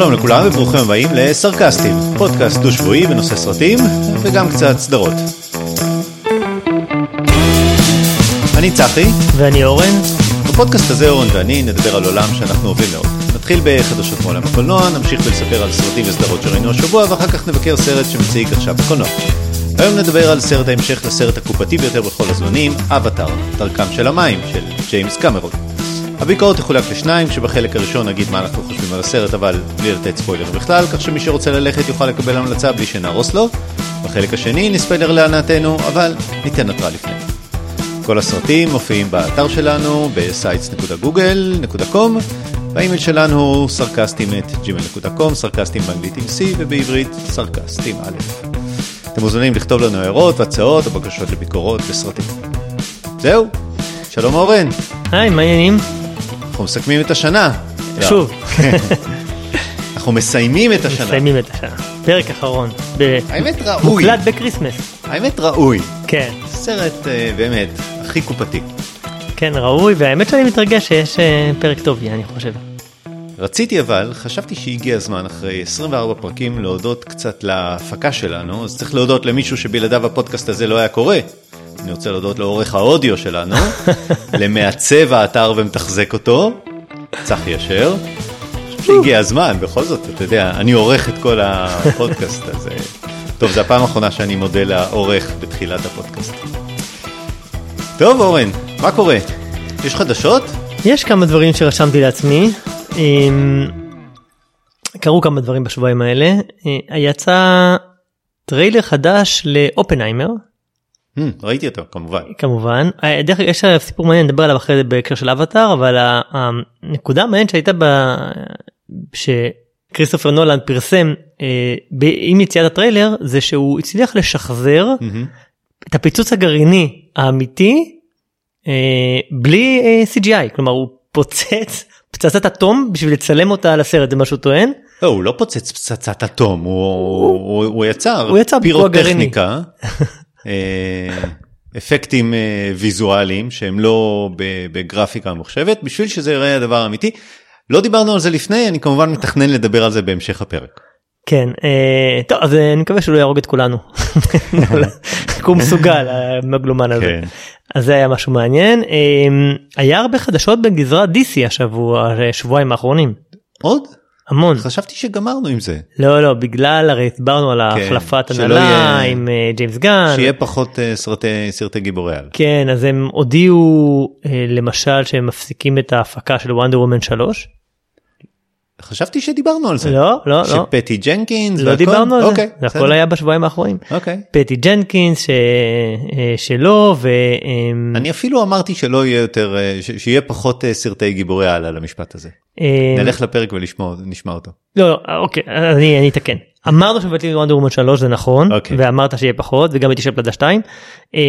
שלום לכולם וברוכים הבאים לסרקסטים, פודקאסט דו-שבועי בנושא סרטים וגם קצת סדרות. אני צחי, ואני אורן. בפודקאסט הזה אורן ואני נדבר על עולם שאנחנו אוהבים מאוד. נתחיל בחדשות מעולם הקולנוע, נמשיך ולספר על סרטים וסדרות שראינו השבוע ואחר כך נבקר סרט שמציג עכשיו בקולנוע. היום נדבר על סרט ההמשך לסרט הקופתי ביותר בכל הזמנים, אבטאר, דרכם של המים, של ג'יימס קמרון. הביקורת תחולק לשניים, כשבחלק הראשון נגיד מה אנחנו חושבים על הסרט, אבל בלי לתת ספוילר בכלל, כך שמי שרוצה ללכת יוכל לקבל המלצה בלי שנהרוס לו. בחלק השני נספיילר להנאתנו, אבל ניתן התראה לפני. כל הסרטים מופיעים באתר שלנו, ב-sites.google.com, והאימייל שלנו הוא סרקסטים את gmail.com, סרקסטים באנגלית עם C ובעברית סרקסטים א'. אתם מוזמנים לכתוב לנו הערות, הצעות או בקשות לביקורות בסרטים. זהו, שלום אורן, היי, מה העניינים? אנחנו מסכמים את השנה. שוב. כן. אנחנו מסיימים את השנה. מסיימים את השנה. פרק אחרון. ב- האמת ראוי, מוקלט ב Christmas. האמת ראוי. כן, סרט אה, באמת הכי קופתי. כן, ראוי, והאמת שאני מתרגש שיש אה, פרק טוב, אני חושב. רציתי אבל, חשבתי שהגיע הזמן אחרי 24 פרקים להודות קצת להפקה שלנו, אז צריך להודות למישהו שבלעדיו הפודקאסט הזה לא היה קורה. אני רוצה להודות לעורך האודיו שלנו, למעצב האתר ומתחזק אותו, צחי אשר. שהגיע הזמן, בכל זאת, אתה יודע, אני עורך את כל הפודקאסט הזה. טוב, זו הפעם האחרונה שאני מודה לעורך בתחילת הפודקאסט. טוב, אורן, מה קורה? יש חדשות? יש כמה דברים שרשמתי לעצמי. אמ, קרו כמה דברים בשבועיים האלה. אה, יצא טריילר חדש לאופנהיימר, ראיתי אותו, כמובן. כמובן. אה, דרך אגב, יש סיפור מעניין, נדבר עליו אחרי זה בהקשר של אבטאר, אבל הנקודה המעניינת שהייתה ב... שכריסטופר נולן פרסם אה, עם יציאת הטריילר, זה שהוא הצליח לשחזר. את הפיצוץ הגרעיני האמיתי אה, בלי CGI, כלומר הוא פוצץ פצצת אטום בשביל לצלם אותה על הסרט, זה מה שהוא טוען. לא, הוא לא פוצץ פצצת אטום, הוא, הוא, הוא יצר הוא יצר פירוטכניקה, אפקטים אה, ויזואליים שהם לא בגרפיקה ממוחשבת, בשביל שזה ייראה הדבר האמיתי. לא דיברנו על זה לפני, אני כמובן מתכנן לדבר על זה בהמשך הפרק. כן, אה, טוב, אז אה, אני מקווה שהוא לא יהרוג את כולנו. הוא מסוגל, המגלומן הזה. כן. אז זה היה משהו מעניין. אה, היה הרבה חדשות בגזרת DC השבוע, השבועיים האחרונים. עוד? המון. חשבתי שגמרנו עם זה. לא, לא, בגלל, הרי דיברנו על החלפת שלא הנהלה יהיה- עם אה, ג'יימס גן. שיהיה פחות אה, סרטי, סרטי גיבורי על. כן, אז הם הודיעו אה, למשל שהם מפסיקים את ההפקה של Wonder Woman 3. חשבתי שדיברנו על זה. לא, לא, לא. שפטי ג'נקינס לא והכל? דיברנו על אוקיי, זה הכל. היה בשבועיים האחרונים. אוקיי. פטי ג'נקינס ש... אה, שלו ו... אה, אני אפילו אמרתי שלא יהיה יותר, אה, ש- שיהיה פחות אה, סרטי גיבורי על על המשפט הזה. אה, נלך לפרק ונשמע אותו. לא, לא, אוקיי, אני, אני אתקן. אמרנו שמבטלים וונדר וומן 3 זה נכון, אוקיי. ואמרת שיהיה פחות וגם הייתי של פלדה 2, אה,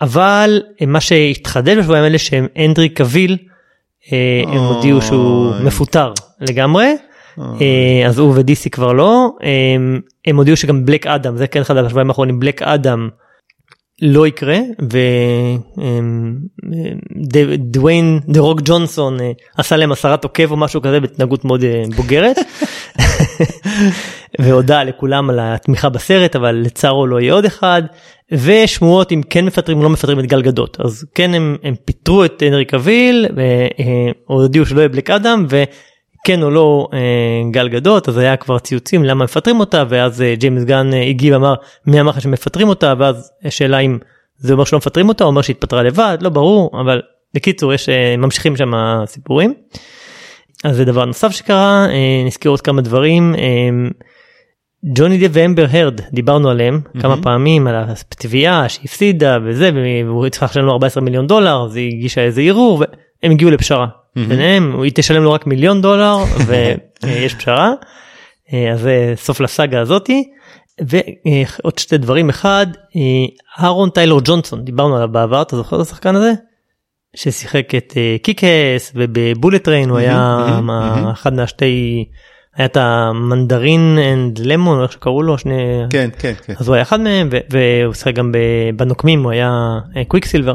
אבל מה שהתחדש בשבועיים האלה שהם אנדרי קביל, הם אוי. הודיעו שהוא מפוטר לגמרי. אה, אז הוא ודיסי כבר לא, אה, הם הודיעו שגם בלק אדם, זה כן חדש בשבועיים האחרונים, בלק אדם לא יקרה, ודוויין דה רוק ג'ונסון אה, עשה להם הסרת עוקב או משהו כזה בהתנהגות מאוד אה, בוגרת. והודה לכולם על התמיכה בסרט אבל לצערו לא יהיה עוד אחד. ושמועות אם כן מפטרים או לא מפטרים את גל גדות. אז כן הם, הם פיטרו את הנרי קביל והודיעו שלא יהיה Black Adam וכן או לא אה, גל גדות אז היה כבר ציוצים למה מפטרים אותה ואז אה, ג'יימס גן אה, הגיב אמר מי אמר לך שמפטרים אותה? ואז השאלה אם זה אומר שלא מפטרים אותה או אומר שהתפטרה לבד לא ברור אבל בקיצור יש אה, ממשיכים שם הסיפורים. אז זה דבר נוסף שקרה, אה, נזכיר עוד כמה דברים. אה, ג'וני דה ואמבר הרד, דיברנו עליהם כמה פעמים, על התביעה שהפסידה וזה, והוא צריך לשלם לו 14 מיליון דולר, אז היא הגישה איזה ערעור, והם הגיעו לפשרה. ביניהם, היא תשלם לו רק מיליון דולר, ויש פשרה. אה, אז זה סוף לסאגה הזאתי. ועוד שתי דברים, אחד, אה, אהרון טיילור ג'ונסון, דיברנו עליו בעבר, אתה זוכר את השחקן הזה? ששיחק את אה, Kick-Ass וב Bullet Train הוא היה. אחד מהשתי היה את ה mandarin and lemon איך שקראו לו שני כן, כן, כן. אז הוא היה אחד מהם והוא שיחק גם בנוקמים הוא היה Quicksilver.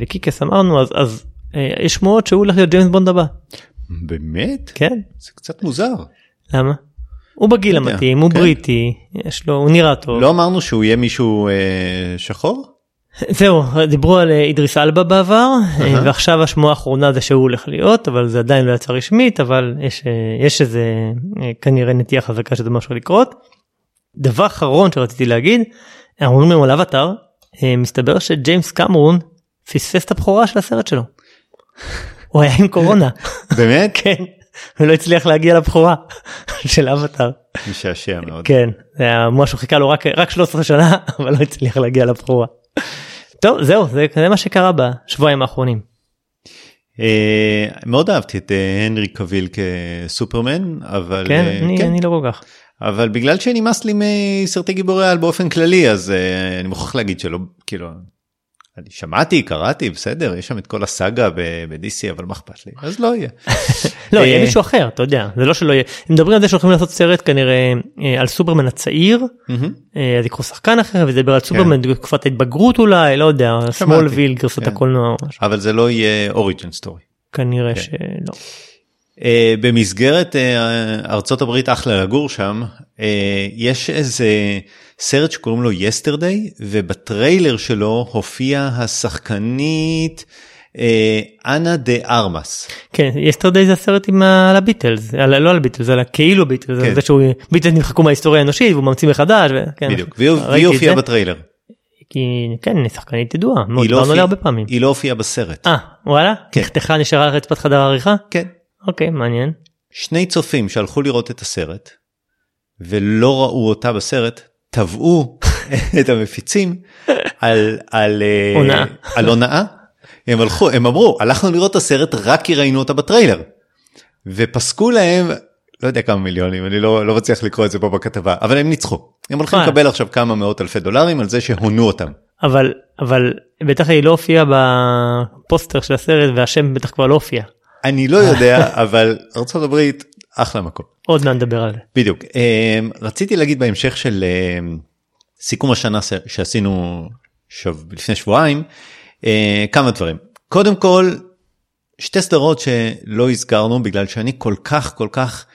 ו Kick-Ass אמרנו אז אז אה, יש שמועות שהוא הולך להיות ג'יימס בונד הבא. באמת? כן. זה קצת מוזר. למה? הוא בגיל לא המתאים, הוא כן. בריטי, יש לו, הוא נראה טוב. לא אמרנו שהוא יהיה מישהו אה, שחור? זהו, דיברו על אה, אידריס אלבה בעבר, אה, ועכשיו השמועה האחרונה זה שהוא הולך להיות, אבל זה עדיין לא יצא רשמית, אבל יש, אה, יש איזה אה, כנראה נטייה חזקה שזה משהו לקרות. דבר אחרון שרציתי להגיד, אנחנו אומרים על אבטאר, מסתבר שג'יימס קמרון פספס את הבכורה של הסרט שלו. הוא היה עם קורונה, באמת? כן, ולא הצליח להגיע לבכורה של אבטאר. משעשע מאוד. כן, זה היה משהו חיכה לו רק, רק 13 שנה, אבל לא הצליח להגיע לבכורה. טוב, זהו, זה, זה מה שקרה בשבועיים האחרונים. אה, מאוד אהבתי את אה, הנרי קביל כסופרמן, אבל כן, אה, אני, אני לא כל כך. אבל בגלל שנמאס לי מסרטי גיבורי על באופן כללי אז אה, אני מוכרח להגיד שלא כאילו אני שמעתי קראתי בסדר יש שם את כל הסאגה ב-DC אבל מה אכפת לי אז לא יהיה. לא, יהיה אה, מישהו אחר, אתה יודע, זה לא שלא יהיה. הם מדברים על זה שהולכים לעשות סרט כנראה אה, על סופרמן הצעיר. אה, אז יקחו שחקן אחר וידבר על סופרמן בתקופת ההתבגרות אולי, לא יודע, סמולוויל, גרסת כן. הקולנוע. אבל זה לא יהיה origin story. כנראה כן. שלא. אה, במסגרת אה, ארצות הברית אחלה לגור שם uh, יש איזה סרט שקוראים לו Yesterday ובטריילר שלו הופיעה השחקנית אנה דה ארמס. כן, Yesterday זה הסרט עם ה- על הביטלס, על- לא על הביטלס, על כאילו ביטלס, כן. זה שהוא, ביטלס נמחקו מההיסטוריה האנושית והוא ממציא מחדש, וכן, בדיוק והיא הופיעה. בטריילר. כי כן, היא שחקנית ידועה, היא לא הופיעה- הרבה פעמים. היא לא הופיעה בסרט. אה, וואלה? כן. נחתכה נשארה על רצפת חדר העריכה? כן. אוקיי, מעניין. שני צופים שהלכו לראות את הסרט ולא ראו אותה בסרט תבעו את המפיצים על על אה. על הונאה. הם הלכו הם אמרו הלכנו לראות את הסרט רק כי ראינו אותה בטריילר. ופסקו להם לא יודע כמה מיליונים אני לא לא מצליח לקרוא את זה פה בכתבה אבל הם ניצחו הם הולכים אה. לקבל עכשיו כמה מאות אלפי דולרים על זה שהונו אותם. אבל, אבל בטח היא לא הופיעה בפוסטר של הסרט והשם בטח כבר לא הופיע. אני לא יודע אבל הברית אחלה מקום. עוד מעט נדבר על זה. בדיוק אמ, רציתי להגיד בהמשך של אמ, סיכום השנה שעשינו שב, לפני שבועיים אה, כמה דברים קודם כל שתי סדרות שלא הזכרנו בגלל שאני כל כך כל כך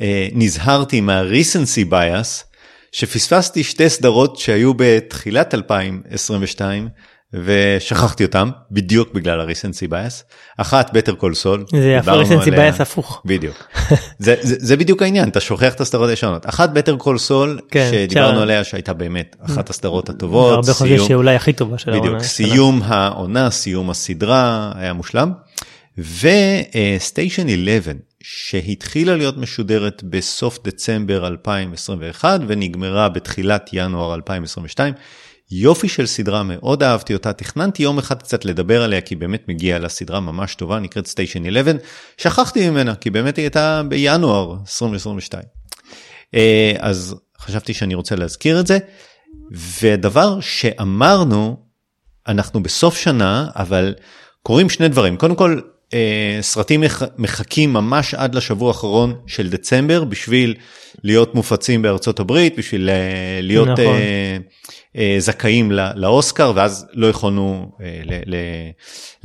אה, נזהרתי מה-recency bias שפספסתי שתי סדרות שהיו בתחילת 2022 ושכחתי אותם בדיוק בגלל ה-recency bias אחת Better Call Saul זה יפה, recency bias הפוך. בדיוק. זה, זה, זה בדיוק העניין אתה שוכח את הסדרות הישנות אחת Better Call Saul כן, שדיברנו עליה שהייתה באמת אחת הסדרות הטובות הרבה חושבים שאולי הכי טובה של העונה. בדיוק סיום העונה סיום הסדרה היה מושלם ו Station 11 שהתחילה להיות משודרת בסוף דצמבר 2021 ונגמרה בתחילת ינואר 2022. יופי של סדרה מאוד אהבתי אותה תכננתי יום אחד קצת לדבר עליה כי באמת מגיעה לה סדרה ממש טובה נקראת סטיישן 11 שכחתי ממנה כי באמת היא הייתה בינואר 2022. אה, אז חשבתי שאני רוצה להזכיר את זה. ודבר שאמרנו אנחנו בסוף שנה אבל קורים שני דברים. קודם כל אה, סרטים מח- מחכים ממש עד לשבוע האחרון של דצמבר בשביל להיות מופצים בארצות הברית בשביל אה, להיות נכון. אה, אה, זכאים לא- לאוסקר ואז לא יכולנו אה, ל- ל-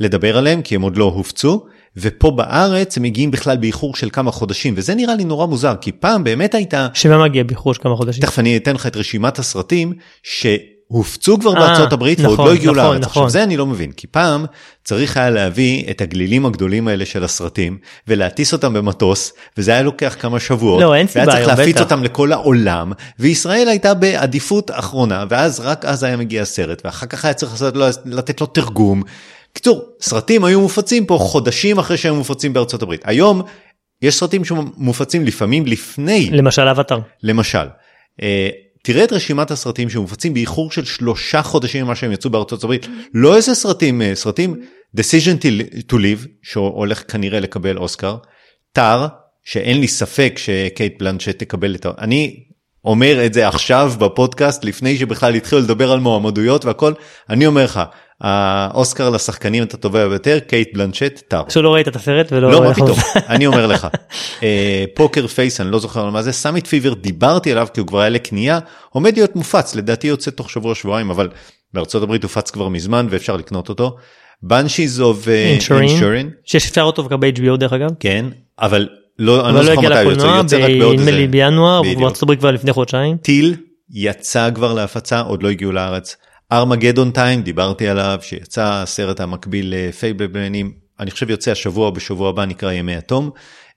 לדבר עליהם כי הם עוד לא הופצו. ופה בארץ הם מגיעים בכלל באיחור של כמה חודשים וזה נראה לי נורא מוזר כי פעם באמת הייתה שמה מגיע באיחור של כמה חודשים. תכף אני אתן לך את רשימת הסרטים שהופצו כבר אה, בארצות הברית ועוד נכון, לא הגיעו נכון, לארץ. נכון. עכשיו זה אני לא מבין כי פעם צריך היה להביא את הגלילים הגדולים האלה של הסרטים ולהטיס אותם במטוס וזה היה לוקח כמה שבועות. לא, אין סיבה והיה צריך להפיץ בטח. אותם לכל העולם וישראל הייתה בעדיפות אחרונה ואז רק אז היה מגיע הסרט ואחר כך היה צריך לעשות לתת לו תרגום. קיצור סרטים היו מופצים פה חודשים אחרי שהם מופצים בארצות הברית. היום יש סרטים שמופצים לפעמים לפני למשל אבטר. למשל, אה, תראה את רשימת הסרטים שמופצים באיחור של שלושה חודשים ממה שהם יצאו בארצות הברית. לא איזה סרטים, אה, סרטים Decision to- Leave שהולך כנראה לקבל אוסקר, טאר שאין לי ספק שקייט בלנצ'ט תקבל את ה... אני אומר את זה עכשיו בפודקאסט לפני שבכלל התחילו לדבר על מועמדויות והכל, אני אומר לך, האוסקר לשחקנית הטובה ביותר, קייט בלנצ'ט, טאר. פשוט לא ראית את הסרט ולא... לא, מה פתאום, אני אומר לך. אה, Poker Face, אני לא זוכר מה זה, Summit Fever, דיברתי עליו כי הוא כבר היה לקנייה, עומד להיות מופץ, לדעתי יוצא תוך שבוע שבועיים, אבל בארצות הברית הופץ כבר מזמן ואפשר לקנות אותו. בנשיז אוף. אינשורין, שיש אפשר אותו גם ב-HBO דרך אגב. כן, אבל לא, אני לא לא זוכר מתי הוא יוצא, יוצא רק בעוד נדמה לי איזה... בינואר, בדיוק. ובארצות הברית כבר לפני חודשיים. טיל יצא כבר להפצה, עוד לא הגיעו לארץ. ארמגדון טיים, דיברתי עליו, שיצא הסרט המקביל לפייבלבלנים, אני חושב יוצא השבוע או בשבוע הבא, נקרא ימי התום.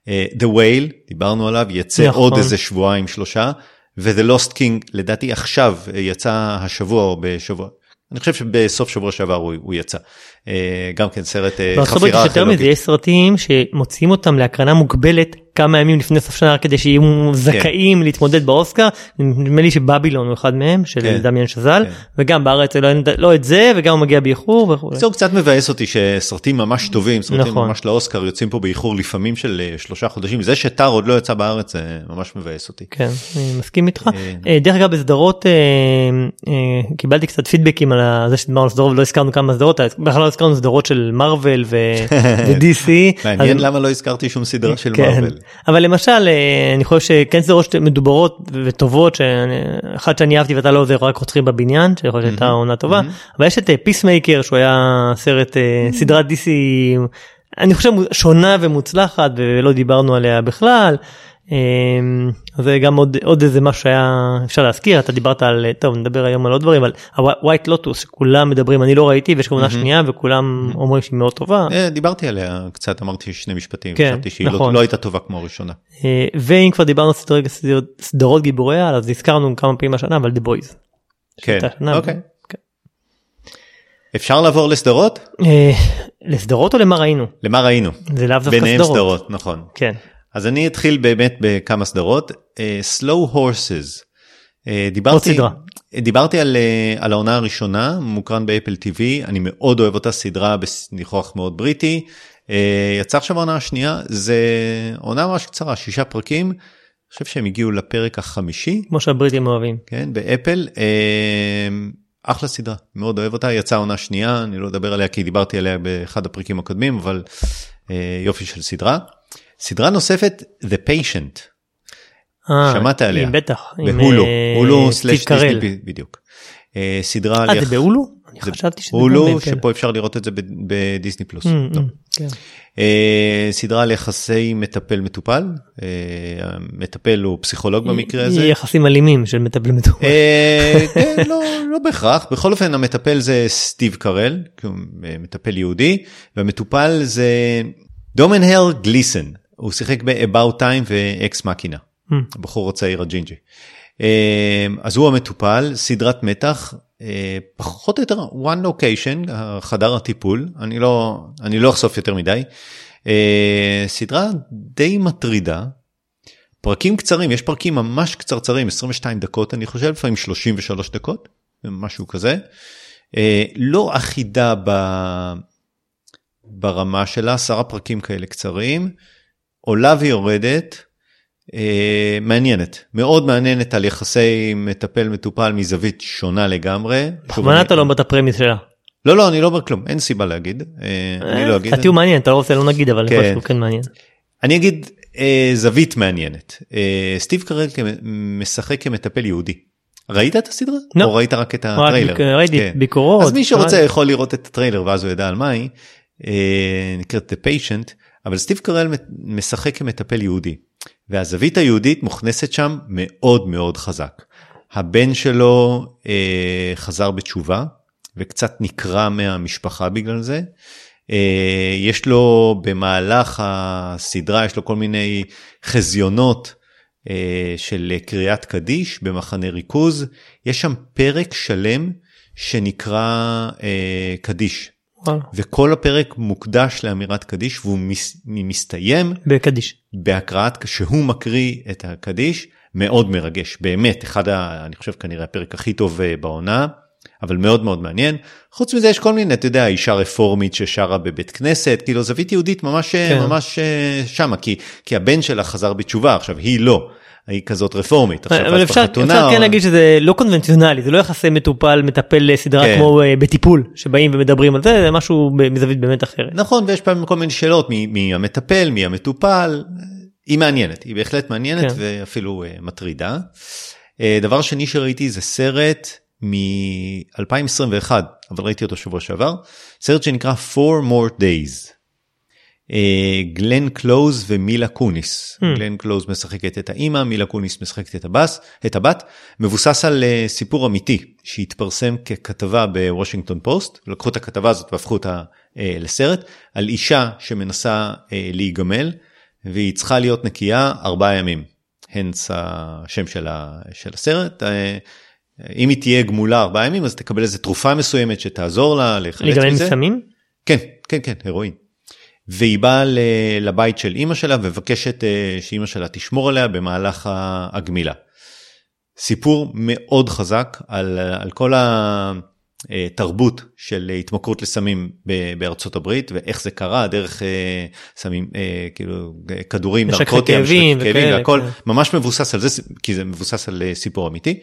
אה, The Whale, דיברנו עליו, יצא נכון. עוד איזה שבועיים שלושה. ו-The Lost King, לדעתי עכשיו אה, יצא השבוע או בשבוע. אני חושב שבסוף שבוע שעבר הוא, הוא יצא. אה, גם כן סרט אה, בארצות חפירה יש יותר מזה, ארכיאולוגית. יש סרטים שמוציאים אותם להקרנה מוגבלת כמה ימים לפני סוף שנה כדי שיהיו כן. זכאים להתמודד באוסקר. נדמה לי שבבילון הוא אחד מהם, של כן. דמיאן שזל, כן. וגם בארץ לא, לא את זה וגם הוא מגיע באיחור וכו'. זהו קצת מבאס אותי שסרטים ממש טובים, סרטים נכון. ממש לאוסקר יוצאים פה באיחור לפעמים של אה, שלושה חודשים. זה שטר עוד לא יצא בארץ זה ממש מבאס אותי. כן, אני מסכים איתך. דרך אגב בסדרות קיבלתי קצת פידבקים על זה שדיברנו על סדרות ולא הזכרנו כמה סדרות, בכלל לא הזכרנו סדרות של מארוול ו-DC. מעניין למה לא הזכרתי שום סדרה של כן. מארוול. אבל למשל אה, אני חושב שכן סדרות מדוברות וטובות שאחת שאני אהבתי ואתה לא זה רק רוצחים בבניין שיכול להיות שהייתה עונה טובה אבל יש את Peacemaker שהוא היה סרט אה, סדרת DC אני חושב שונה ומוצלחת ולא דיברנו עליה בכלל. אז זה גם עוד עוד איזה משהו שהיה אפשר להזכיר אתה דיברת על טוב נדבר היום על עוד דברים על White Lotus שכולם מדברים אני לא ראיתי ויש כמובן שנייה וכולם אומרים שהיא מאוד טובה. אה, דיברתי עליה קצת אמרתי שני משפטים כן, חשבתי שהיא לא- נכון. לא הייתה טובה כמו הראשונה. אה, ואם כבר דיברנו סדרות, גיבורי על אז הזכרנו כמה פעמים השנה אבל The Boys. כן, אוקיי. כן. אפשר לעבור לסדרות? אה, לסדרות או למה ראינו? למה ראינו? זה לאו דווקא ביניהם סדרות. סדרות, נכון. כן. אז אני אתחיל באמת בכמה סדרות. אה, Slow Horses. עוד דיברתי, סדרה. דיברתי על, אה, על העונה הראשונה, מוקרן באפל TV, אני מאוד אוהב אותה סדרה בניחוח מאוד בריטי. אה, יצא עכשיו העונה השנייה, זה עונה ממש קצרה, שישה פרקים. אני חושב שהם הגיעו לפרק החמישי, כמו שהבריטים אוהבים. כן, באפל. אחלה סדרה, מאוד אוהב אותה, יצאה עונה שנייה, אני לא אדבר עליה כי דיברתי עליה באחד הפרקים הקודמים, אבל יופי של סדרה. סדרה נוספת, The Patient, אה, שמעת עליה? בטח. בהולו, אה, הולו סלאש. דיסני, בדיוק. אה, סדרה על אה זה בהולו? אני חשבתי שזה הולו. שפה אפשר לראות את זה בדיסני פלוס. לא. אה, כן. סדרה על יחסי מטפל מטופל, המטפל הוא פסיכולוג במקרה הזה. יחסים אלימים של מטפל מטופל. כן, לא, לא בהכרח, בכל אופן המטפל זה סטיב קרל, מטפל יהודי, והמטופל זה דומנהל גליסן, הוא שיחק ב-About Time ו-Ex Machina, אה, הבחור הצעיר הג'ינג'י. אה, אז הוא המטופל, סדרת מתח, אה, פחות או יותר one location, חדר הטיפול, אני לא, אני לא אחשוף יותר מדי. אה, סדרה די מטרידה, פרקים קצרים, יש פרקים ממש קצרצרים, 22 דקות אני חושב, לפעמים 33 דקות, משהו כזה. אה, לא אחידה ב... ברמה שלה, עשרה פרקים כאלה קצרים, עולה ויורדת, אה, מעניינת, מאוד מעניינת על יחסי מטפל מטופל מזווית שונה לגמרי. בכוונה אתה לא אומר את הפרמיס שלה. לא, לא, אני לא אומר כלום, אין סיבה להגיד, אה, אני לא אגיד. קצת תהיו מעניין אתה לא רוצה לא נגיד אבל כן. שהוא כן מעניין. אני אגיד אה, זווית מעניינת. אה, סטיב קרל משחק כמטפל יהודי. ראית את הסדרה? לא. או ראית רק את רק הטריילר? ביק- ראיתי כן. ביקורות. אז מי שרוצה. יכול לראות את הטריילר ואז הוא ידע על מה היא. אה, נקראת The Patient, אבל סטיב קרל משחק כמטפל יהודי. והזווית היהודית מוכנסת שם מאוד מאוד חזק. הבן שלו אה, חזר בתשובה וקצת נקרע מהמשפחה בגלל זה. אה, יש לו במהלך הסדרה יש לו כל מיני חזיונות אה, של קריאת קדיש במחנה ריכוז. יש שם פרק שלם שנקרא אה, קדיש. וכל הפרק מוקדש לאמירת קדיש והוא מס, מסתיים בקדיש. בהקראת שהוא מקריא את הקדיש מאוד מרגש באמת אחד ה, אני חושב כנראה הפרק הכי טוב אה, בעונה אבל מאוד מאוד מעניין חוץ מזה יש כל מיני אתה יודע אישה רפורמית ששרה בבית כנסת כאילו זווית יהודית ממש כן. כן. ממש אה, שמה כי כי הבן שלה חזר בתשובה עכשיו היא לא. היא כזאת רפורמית אבל אפשר כן להגיד שזה לא קונבנציונלי זה לא יחסי מטופל מטפל סדרה כן. כמו אה, בטיפול שבאים ומדברים על זה זה משהו מזווית באמת אחרת. נכון ויש פעמים כל מיני שאלות מי, מי המטפל מי המטופל היא מעניינת היא בהחלט מעניינת כן. ואפילו uh, מטרידה. דבר שני שראיתי זה סרט מ-2021 אבל ראיתי אותו שבוע שעבר סרט שנקרא Four More Days. אה, גלן קלוז ומילה קוניס. המ. גלן קלוז משחקת את האימא, מילה קוניס משחקת את, הבס, את הבת. מבוסס על אה, סיפור אמיתי שהתפרסם ככתבה בוושינגטון פוסט. לקחו את הכתבה הזאת והפכו אותה אה, לסרט, על אישה שמנסה אה, להיגמל והיא צריכה להיות נקייה ארבעה ימים. הנס השם של, ה, של הסרט. אה, אם היא תהיה גמולה ארבעה ימים אז תקבל איזה תרופה מסוימת שתעזור לה להיחלץ להיגמל מזה. מסמים? כן, כן, כן, הרואין. והיא באה לבית של אימא שלה ומבקשת אה, שאימא שלה תשמור עליה במהלך הגמילה. סיפור מאוד חזק על, על כל התרבות של התמכרות לסמים בארצות הברית ואיך זה קרה דרך אה, סמים אה, כאילו אה, כדורים משככי נרקוטיים, כאבים והכל כן. ממש מבוסס על זה כי זה מבוסס על אה, סיפור אמיתי.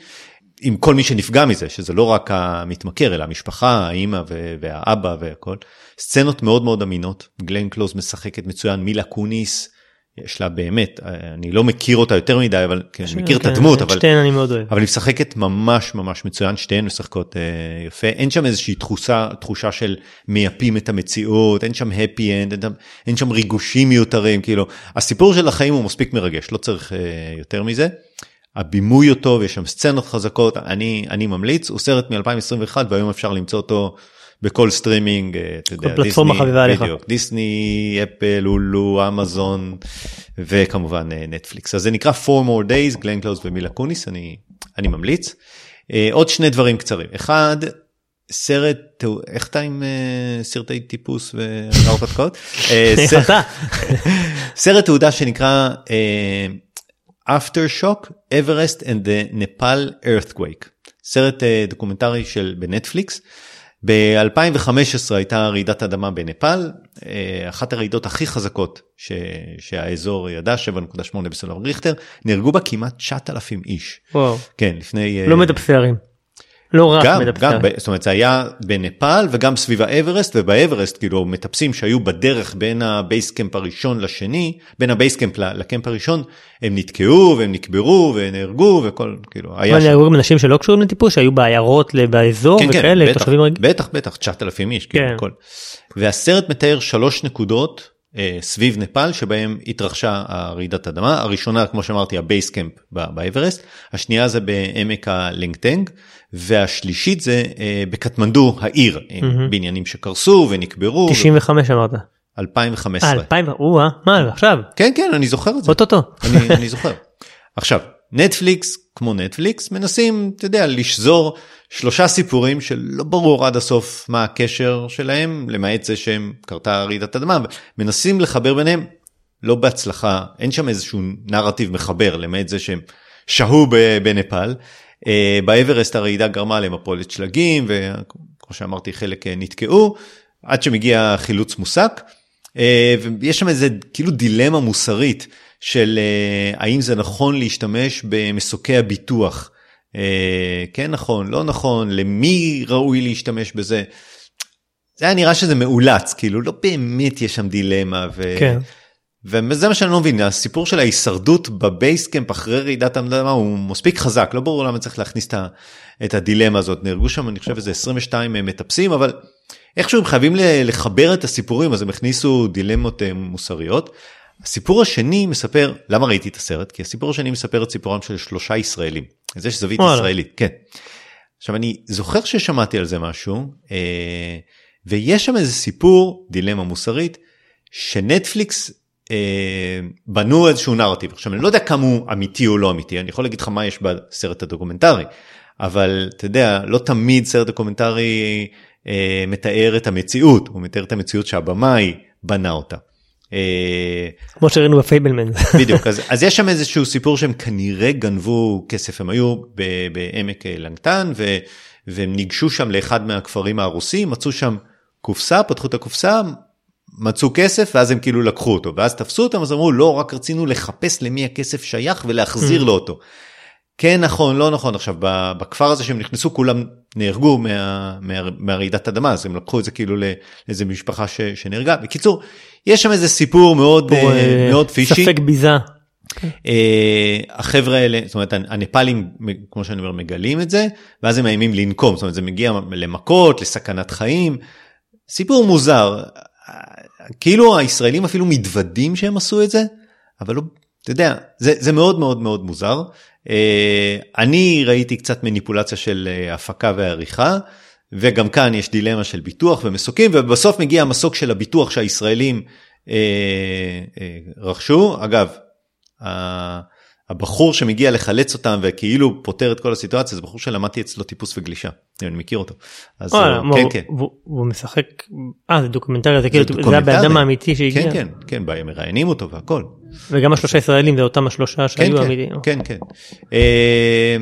עם כל מי שנפגע מזה שזה לא רק המתמכר אלא המשפחה האימא והאבא והכל סצנות מאוד מאוד אמינות. גלן קלוז משחקת מצוין. מילה קוניס יש לה באמת אני לא מכיר אותה יותר מדי אבל כן, אני מכיר את כן, הדמות את אבל שתיהן אני מאוד אוהב. אבל היא משחקת ממש ממש מצוין. שתיהן משחקות אה, יפה. אין שם איזושהי תחושה תחושה של מייפים את המציאות אין שם happy end אין, אין שם ריגושים מיותרים כאילו. הסיפור של החיים הוא מספיק מרגש לא צריך אה, יותר מזה. הבימוי הוא טוב יש שם סצנות חזקות. אני אני ממליץ הוא סרט מ-2021 והיום אפשר למצוא אותו בכל סטרימינג אה, אתה יודע, פלטפורמה דיסני, חביבה עליך. בדיוק, דיסני אפל הולו אמזון וכמובן אה, נטפליקס אז זה נקרא 4 more days גלן קלוז ומילה קוניס אני אני ממליץ. אה, עוד שני דברים קצרים אחד סרט איך אתה עם סרטי טיפוס והרפתקאות סרט- תעודה שנקרא Aftershock Everest and the Nepal Earthquake סרט דוקומנטרי של בנטפליקס. ב-2015 הייתה רעידת אדמה בנפאל אה, אחת הרעידות הכי חזקות ש... שהאזור ידע 7.8 בסולם ריכטר נהרגו בה כמעט 9,000 איש וואו. כן לפני אה, לא מטפסים. לא רק גם, גם, מטפסים. ב- זאת אומרת זה היה בנפאל וגם סביב האברסט ובאברסט כאילו מטפסים שהיו בדרך בין ה base camp הראשון לשני בין ה base camp ל camp הראשון הם נתקעו והם נקברו ונהרגו וכל כאילו היה שם. נהרגו גם אנשים שלא קשורים לטיפוס שהיו בעיירות באזור כן, כן, וכאלה בטח, תושבים רגילים. בטח בטח 9,000 איש כאילו כן. הכל. והסרט מתאר שלוש נקודות אה, סביב נפאל שבהם התרחשה הרעידת אדמה הראשונה כמו שאמרתי ה base camp באברסט השנייה זה בעמק הלנגטנג והשלישית זה אה, בקטמנדו העיר עם המון. בניינים שקרסו ונקברו 95 אמרת. 2015 אה 2000 או-אה, מה עכשיו כן כן אני זוכר את זה אוטוטו. אני, אני זוכר. עכשיו נטפליקס כמו נטפליקס מנסים אתה יודע לשזור שלושה סיפורים שלא ברור עד הסוף מה הקשר שלהם למעט זה שהם קרתה רעידת אדמה מנסים לחבר ביניהם לא בהצלחה אין שם איזשהו נרטיב מחבר למעט זה שהם שהו בנפאל. אה, באברסט הרעידה גרמה למפולת שלגים וכמו שאמרתי חלק אה, נתקעו עד שמגיע חילוץ מוסק. אה, ויש שם איזה כאילו דילמה מוסרית של האם זה נכון להשתמש במסוקי הביטוח. כן נכון, לא נכון, למי ראוי להשתמש בזה. זה היה נראה שזה מאולץ, כאילו לא באמת יש שם דילמה. ו... כן. וזה מה שאני לא מבין, הסיפור של ההישרדות בבייסקמפ אחרי רעידת האדמה הוא מספיק חזק, לא ברור למה צריך להכניס את הדילמה הזאת, נהרגו שם אני חושב איזה 22 מטפסים, אבל איכשהו הם חייבים לחבר את הסיפורים, אז הם הכניסו דילמות אה, מוסריות. הסיפור השני מספר, למה ראיתי את הסרט? כי הסיפור השני מספר את סיפורם של שלושה ישראלים, אז יש זווית וואלה. ישראלית, כן. עכשיו אני זוכר ששמעתי על זה משהו, אה, ויש שם איזה סיפור, דילמה מוסרית, שנטפליקס בנו איזשהו נרטיב. עכשיו אני לא יודע כמה הוא אמיתי או לא אמיתי, אני יכול להגיד לך מה יש בסרט הדוקומנטרי, אבל אתה יודע, לא תמיד סרט דוקומנטרי אה, מתאר את המציאות, הוא מתאר את המציאות שהבמאי בנה אותה. אה, כמו שראינו בפייבלמנס. בדיוק אז, אז יש שם איזשהו סיפור שהם כנראה גנבו כסף הם היו ב- בעמק אה, לנגטנג ו, והם ניגשו שם לאחד מהכפרים הרוסים מצאו שם קופסה פתחו את הקופסה מצאו כסף ואז הם כאילו לקחו אותו ואז תפסו אותם אז אמרו לא רק רצינו לחפש למי הכסף שייך ולהחזיר לו אותו. כן נכון לא נכון עכשיו בכפר הזה שהם נכנסו כולם נהרגו מה, מה, מהרעידת אדמה אז הם לקחו את זה כאילו לאיזה משפחה ש, שנהרגה בקיצור יש שם איזה סיפור מאוד פה, אה, אה, מאוד פישי. ספק ביזה. אה, החבר'ה האלה, זאת אומרת הנפאלים כמו שאני אומר מגלים את זה ואז הם מאיימים לנקום, זאת אומרת זה מגיע למכות, לסכנת חיים, סיפור מוזר. כאילו הישראלים אפילו מתוודים שהם עשו את זה, אבל לא, אתה יודע, זה, זה מאוד מאוד מאוד מוזר. אה, אני ראיתי קצת מניפולציה של אה, הפקה ועריכה, וגם כאן יש דילמה של ביטוח ומסוקים, ובסוף מגיע המסוק של הביטוח שהישראלים אה, רכשו. אגב, הבחור שמגיע לחלץ אותם וכאילו פותר את כל הסיטואציה זה בחור שלמדתי אצלו טיפוס וגלישה אני מכיר אותו. אז אה, כן כן. הוא משחק אה זה דוקומנטרי זה כאילו זה הבן אדם האמיתי שהגיע. כן כן כן מראיינים אותו והכל. וגם השלושה ישראלים זה אותם השלושה שהיו כן, אמיתיים. כן כן. אה,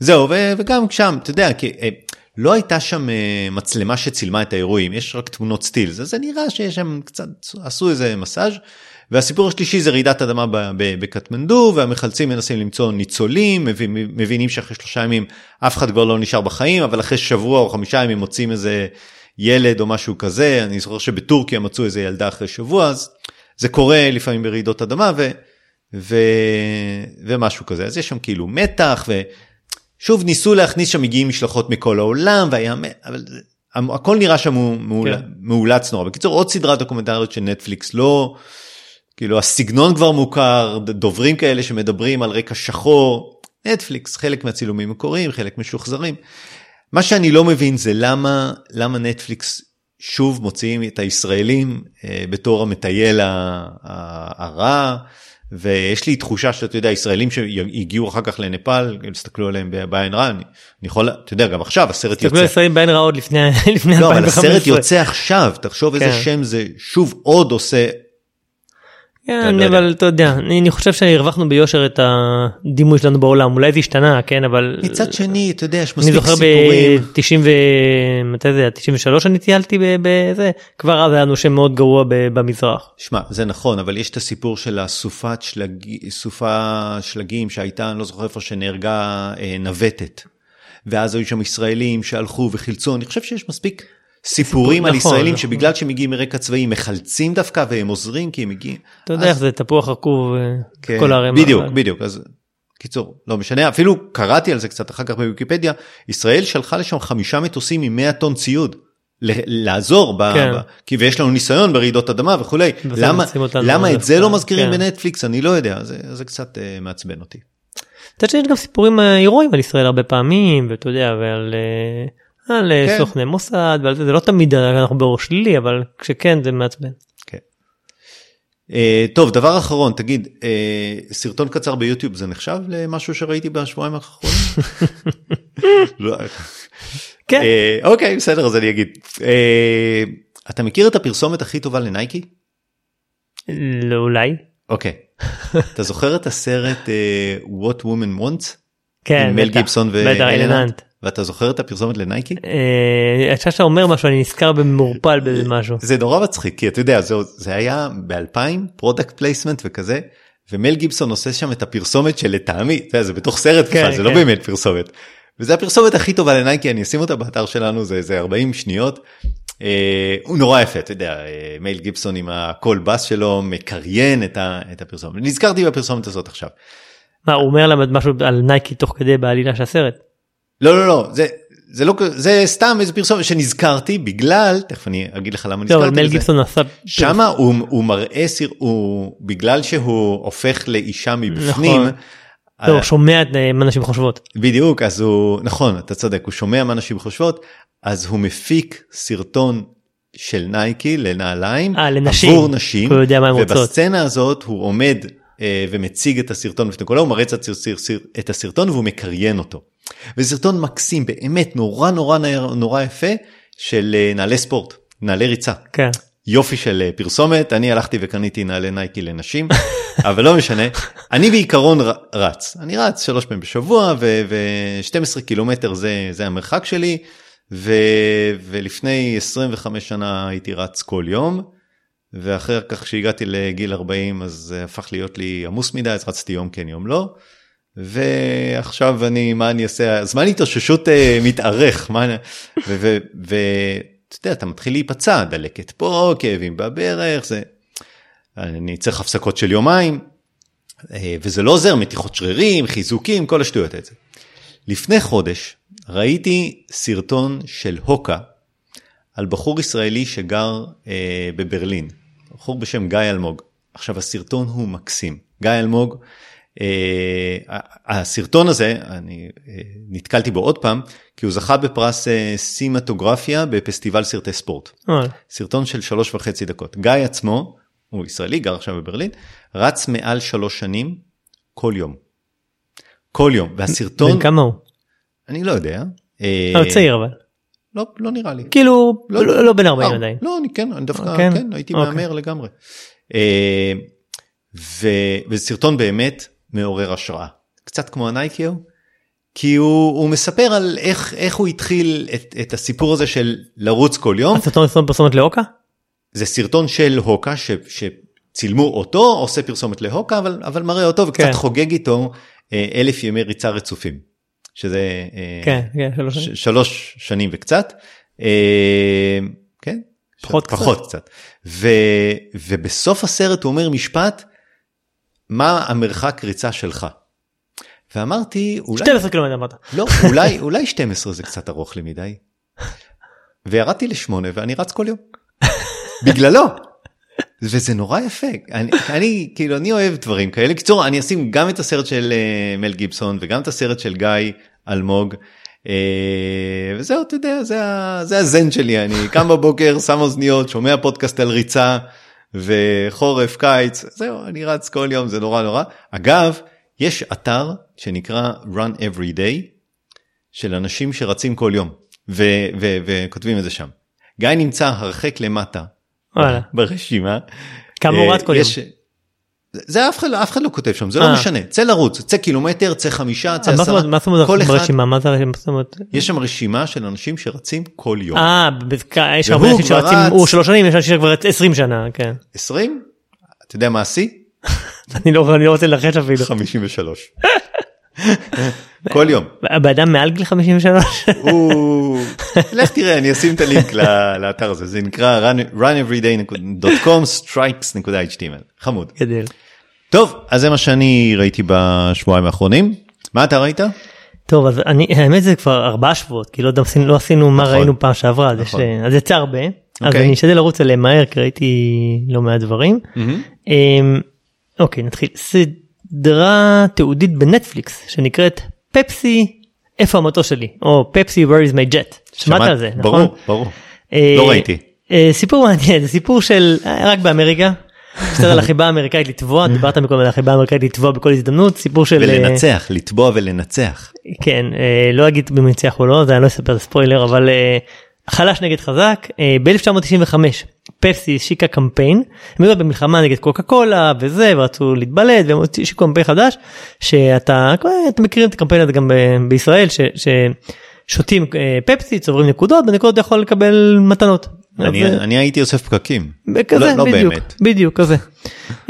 זהו וגם שם אתה יודע אה, לא הייתה שם מצלמה שצילמה את האירועים יש רק תמונות סטילס זה נראה שיש שם קצת עשו איזה מונטאז'. והסיפור השלישי זה רעידת אדמה בקטמנדו והמחלצים מנסים למצוא ניצולים מבינים שאחרי שלושה ימים אף אחד כבר לא נשאר בחיים אבל אחרי שבוע או חמישה ימים מוצאים איזה ילד או משהו כזה אני זוכר שבטורקיה מצאו איזה ילדה אחרי שבוע אז זה קורה לפעמים ברעידות אדמה ו, ו, ומשהו כזה אז יש שם כאילו מתח ושוב ניסו להכניס שם מגיעים משלחות מכל העולם והיה אבל הכל נראה שם כן. מאולץ נורא בקיצור עוד סדרה דוקומנטרית של נטפליקס לא. כאילו הסגנון כבר מוכר, דוברים כאלה שמדברים על רקע שחור, נטפליקס, חלק מהצילומים מקוריים, חלק משוחזרים. מה שאני לא מבין זה למה, למה נטפליקס שוב מוציאים את הישראלים אה, בתור המטייל הרע, ויש לי תחושה שאתה יודע, ישראלים שהגיעו אחר כך לנפאל, הסתכלו עליהם בעין רע, אני, אני יכול, אתה יודע, גם עכשיו הסרט יוצא. הסתכלו ישראלים בעין רע עוד לפני, לפני לא, 2015. אבל הסרט יוצא עכשיו, תחשוב כן. איזה שם זה שוב עוד עושה כן, אבל אתה יודע, אני חושב שהרווחנו ביושר את הדימוי שלנו בעולם, אולי זה השתנה, כן, אבל... מצד שני, אתה יודע, יש מספיק סיפורים. אני זוכר ב-90 ו... מתי זה היה? 93 אני טיילתי בזה, כבר אז היה לנו שם מאוד גרוע במזרח. שמע, זה נכון, אבל יש את הסיפור של הסופת שלגים שהייתה, אני לא זוכר איפה שנהרגה אה, נווטת. ואז היו שם ישראלים שהלכו וחילצו, אני חושב שיש מספיק סיפורים על נכון, ישראלים נכון. שבגלל שהם מגיעים מרקע צבאי מחלצים דווקא והם עוזרים כי הם מגיעים. אתה יודע איך זה תפוח רקוב אה, כן, כל הרמה. בדיוק בדיוק אז קיצור לא משנה אפילו קראתי על זה קצת אחר כך בוויקיפדיה ישראל שלחה לשם חמישה מטוסים עם 100 טון ציוד. לעזור. כן. ב... כי ויש לנו ניסיון ברעידות אדמה וכולי למה למה את זה לא מזכירים כן. בנטפליקס אני לא יודע זה, זה קצת uh, מעצבן אותי. אתה יודע שיש גם סיפורים אה, הירואיים על ישראל הרבה פעמים ואתה יודע ועל. Uh... על אה, כן. סוכני מוסד ועל זה, לא תמיד אנחנו בראש שלילי אבל כשכן זה מעצבן. כן. Uh, טוב דבר אחרון תגיד uh, סרטון קצר ביוטיוב זה נחשב למשהו שראיתי בשבועיים האחרונים? לא. כן. Uh, אוקיי בסדר אז אני אגיד. Uh, אתה מכיר את הפרסומת הכי טובה לנייקי? לא אולי. אוקיי. אתה זוכר את הסרט uh, What Woman Wants? כן. עם מל גיבסון ואלננט. ואתה זוכר את הפרסומת לנייקי? אה, עכשיו שאתה אומר משהו אני נזכר במעורפל באיזה משהו. זה נורא מצחיק כי אתה יודע זה היה ב-2000 product placement וכזה ומל גיבסון עושה שם את הפרסומת שלטעמי זה בתוך סרט כן, זה לא כן. באמת פרסומת. וזה הפרסומת הכי טובה לנייקי אני אשים אותה באתר שלנו זה איזה 40 שניות. אה, היא נורא יפה אתה יודע אה, מל גיבסון עם הקול בס שלו מקריין את הפרסומת נזכרתי בפרסומת הזאת עכשיו. מה הוא אומר להם משהו על נייקי תוך כדי בעלילה של הסרט. לא לא לא זה זה לא זה סתם איזה פרסומת שנזכרתי בגלל תכף אני אגיד לך למה נזכרתי. מל גיבסון עשה שמה הוא, הוא מראה סיר הוא בגלל שהוא הופך לאישה מבפנים. נכון. הוא שומע את אה, מה נשים חושבות. בדיוק אז הוא נכון אתה צודק הוא שומע מה נשים חושבות אז הוא מפיק סרטון של נייקי לנעליים 아, אה, לנשים. עבור נשים ובסצנה הזאת הוא עומד אה, ומציג את הסרטון בפני כולם הוא מראה את הסרטון והוא מקריין אותו. וסרטון מקסים באמת נורא נורא נורא יפה של אה, נעלי ספורט נעלי ריצה. כן. יופי של אה, פרסומת אני הלכתי וקניתי נעלי נייקי לנשים אבל לא משנה אני בעיקרון רץ אני רץ שלוש פעמים בשבוע ו-12 קילומטר זה זה המרחק שלי ו- ולפני 25 שנה הייתי רץ כל יום ואחר כך שהגעתי לגיל 40 אז זה הפך להיות לי עמוס מדי אז רצתי יום כן יום לא. ועכשיו אני מה אני אעשה זמן התאוששות uh, מתארך מה ואתה יודע אתה מתחיל להיפצע דלקת פה כאבים בברך זה אני צריך הפסקות של יומיים uh, וזה לא עוזר מתיחות שרירים חיזוקים כל השטויות האלה. לפני חודש ראיתי סרטון של הוקה על בחור ישראלי שגר אה, בברלין, בחור בשם גיא אלמוג. עכשיו הסרטון הוא מקסים. גיא אלמוג, אה, הסרטון הזה, אני אה, נתקלתי בו עוד פעם, כי הוא זכה בפרס אה, סימטוגרפיה בפסטיבל סרטי ספורט. אה, סרטון של שלוש וחצי דקות. גיא עצמו, הוא ישראלי, גר עכשיו בברלין, רץ מעל שלוש שנים כל יום. כל יום. והסרטון, בן כמה הוא? אני לא יודע. אה, לא, צעיר אבל. לא, לא נראה לי. כאילו לא, לא לא בן 40 אה, עדיין. לא, אני כן, אני דווקא, כן? כן, הייתי אוקיי. מהמר לגמרי. אה, ו- וזה סרטון באמת מעורר השראה. קצת כמו הנייקר, כי הוא, הוא מספר על איך, איך הוא התחיל את, את הסיפור הזה של לרוץ כל יום. הסרטון סרטון פרסומת לאוקה? זה סרטון של הוקה ש, שצילמו אותו, עושה פרסומת להוקה, אבל, אבל מראה אותו וקצת כן. חוגג איתו אה, אלף ימי ריצה רצופים. שזה אה, כן, כן, שלוש ש- שנים. שלוש שנים וקצת. אה, כן? פחות פחות קצת. ו, ובסוף הסרט הוא אומר משפט, מה המרחק ריצה שלך? ואמרתי, אולי, 12 קילומטר אמרת. לא, אולי, אולי 12 זה קצת ארוך לי מדי. וירדתי לשמונה ואני רץ כל יום. בגללו. וזה נורא יפה. אני, אני כאילו אני אוהב דברים כאלה. קיצור אני אשים גם את הסרט של אה, מל גיבסון וגם את הסרט של גיא אלמוג. אה, וזהו אתה יודע זה, זה הזן שלי אני קם בבוקר שם אוזניות שומע פודקאסט על ריצה וחורף קיץ זהו אני רץ כל יום זה נורא נורא. אגב יש אתר שנקרא run every day של אנשים שרצים כל יום ו- ו- וכותבים את זה שם. גיא נמצא הרחק למטה וואלה. ברשימה. כמה הוא אה, רץ כל יום? זה אף אחד, לא- אף אחד לא כותב שם זה לא אה. משנה צא לרוץ צא קילומטר צא חמישה צא עשרה מה זאת אומרת ברשימה? מה זה מה זאת אומרת? יש שם רשימה של אנשים שרצים כל יום אה, יש הרבה אנשים שרצים. הוא שלוש שנים, יש אנשים שכבר 20 שנה, כן. 20 אתה יודע מה השיא אני לא אני לא רוצה לנחש אפילו. 53 כל יום הבן אדם מעל גיל 53? הוא לך תראה אני אשים את הלינק לאתר הזה זה נקרא run- runeveryday.com stripes.html חמוד גדל. טוב אז זה מה שאני ראיתי בשבועיים האחרונים מה אתה ראית? טוב אז אני האמת זה כבר ארבעה שבועות כי לא עשינו- לא עשינו מה נכון. ראינו פעם שעברה אז יש, נכון. אה, אז יצא הרבה אז אוקיי. אני אשתדל לרוץ עליהם מהר כי ראיתי לא מעט דברים. אמ, אוקיי נתחיל סדרה תיעודית בנטפליקס שנקראת פפסי איפה המטוס שלי או פפסי where is my jet שמעת על זה נכון? ברור ברור אה, לא ראיתי. אה, סיפור מעניין זה סיפור של אה, רק באמריקה. קצת על החיבה האמריקאית לתבוע דיברת מקודם על החיבה האמריקאית לתבוע בכל הזדמנות סיפור של אה, ולנצח לתבוע ולנצח כן אה, לא אגיד אם ניצח או לא זה אני לא אספר ספוילר אבל אה, חלש נגד חזק אה, ב-1995 פפסי השיקה קמפיין הם היו במלחמה נגד קוקה קולה וזה ורצו להתבלט והם השיקו קמפיין חדש שאתה אתם מכירים את הקמפיין הזה גם בישראל ש, ששותים אה, פפסי צוברים נקודות בנקודות אתה יכול לקבל מתנות. אני אז, אני הייתי אוסף פקקים כזה לא- לא בדיוק באמת. בדיוק כזה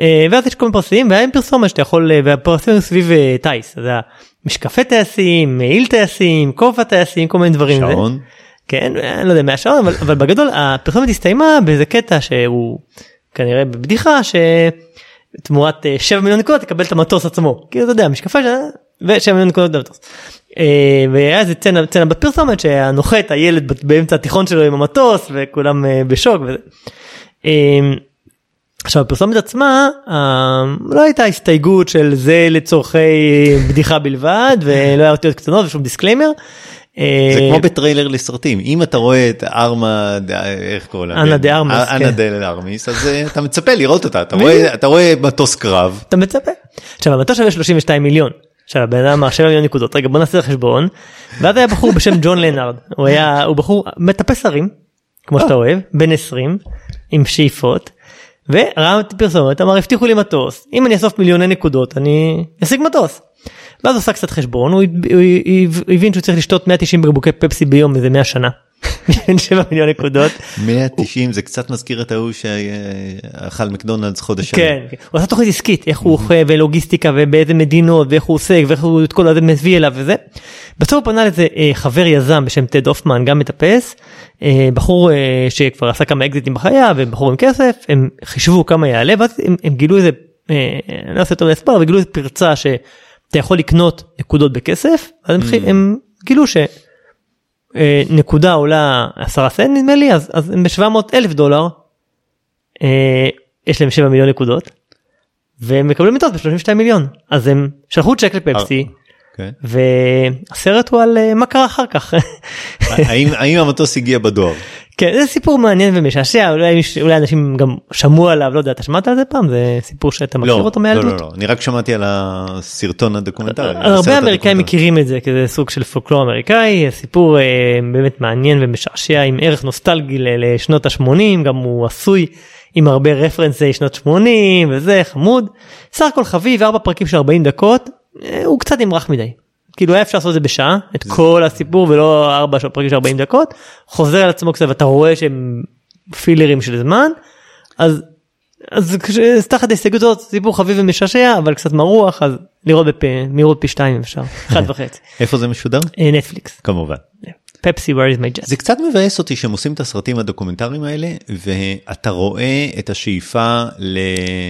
אה, ואז יש כל מיני פרסים והיה עם פרסומת שאתה יכול אה, והפרסים סביב אה, טייס זה היה משקפי טייסים מעיל טייסים כובע טייסים כל מיני דברים. שעון כן אני לא יודע מהשעון אבל, אבל בגדול הפרסומת הסתיימה באיזה קטע שהוא כנראה בבדיחה שתמורת אה, 7 מיליון נקודות תקבל את המטוס עצמו כי אתה יודע משקפי ו7 מיליון נקודות במטוס. אה, והיה איזה צנע, צנע בפרסומת שהנוחת הילד באמצע התיכון שלו עם המטוס וכולם אה, בשוק. וזה. אה, עכשיו הפרסומת עצמה אה, לא הייתה הסתייגות של זה לצורכי בדיחה בלבד ולא היה אותיות קטנות ושום דיסקליימר. אה, זה כמו בטריילר לסרטים אם אתה רואה את ארמס איך קוראים לה? אנה דה ארמס, אנה. דה ארמס אז אה, אתה מצפה לראות אותה אתה רואה מטוס קרב אתה מצפה. עכשיו המטוס שווה 32 מיליון. עכשיו הבן אדם 7 מיליון נקודות רגע בוא נעשה חשבון. ואז היה בחור בשם ג'ון לנארד הוא היה הוא בחור מטפס הרים כמו שאתה אוהב בן 20 עם שאיפות. וראה את הפרסומת אמר הבטיחו לי מטוס אם אני אאסוף מיליוני נקודות אני אשיג מטוס. ואז עשה קצת חשבון הוא הבין שהוא צריך לשתות 190 בקבוקי פפסי ביום איזה 100 שנה. בשביל 7 מיליון נקודות. 190 זה קצת מזכיר את ההוא שאכל מקדונלדס חודש שלם. כן, כן. הוא עשה תוכנית עסקית איך הוא אוכל ולוגיסטיקה ובאיזה מדינות ואיך הוא עושה ואיך הוא את כל הזה מביא אליו וזה. בסוף הוא פנה לזה אה, חבר יזם בשם טד הופמן גם מטפס אה, בחור אה, שכבר עשה כמה אקזיטים בחייו ובחור עם כסף הם חישבו כמה יעלה ואז הם, הם גילו איזה אני לא עושה טוב להסבר אבל גילו איזה פרצה שאתה יכול לקנות נקודות בכסף אז mm. הם גילו ש... אה, נקודה עולה 10 סנט נדמה לי אז, אז הם ב-700 אלף דולר. אה, יש להם 7 מיליון נקודות. והם מקבלים מטוס ב-32 מיליון אז הם שלחו צ'ק לפפסי. כן. והסרט הוא על אה, מה קרה אחר כך. האם האם המטוס הגיע בדואר? כן זה סיפור מעניין ומשעשע אולי אולי אנשים גם שמעו עליו לא יודע אתה שמעת על זה פעם זה סיפור שאתה מכיר לא, אותו לא, מהילדות. לא, לא, אני רק שמעתי על הסרטון הדוקומנטרי. הרבה אמריקאים. מכירים את זה כזה סוג של פולקלור אמריקאי סיפור אה, באמת מעניין ומשעשע עם ערך נוסטלגי לשנות ה-80 גם הוא עשוי עם הרבה רפרנסי שנות 80 וזה חמוד סך הכל חביב ארבע פרקים של 40 דקות הוא קצת נמרח מדי. כאילו היה אפשר לעשות את זה בשעה את כל הסיפור ולא ארבע של פרקים של 40 דקות חוזר על עצמו קצת ואתה רואה שהם פילרים של זמן אז אז תחת ההסתייגות הזאת סיפור חביב ומשעשע אבל קצת מרוח אז לראות במהירות פי שתיים אפשר אחד וחצי איפה זה משודר? אה, נטפליקס כמובן. פפסי where is my jet זה קצת מבאס אותי שהם עושים את הסרטים הדוקומנטריים האלה ואתה רואה את השאיפה ל...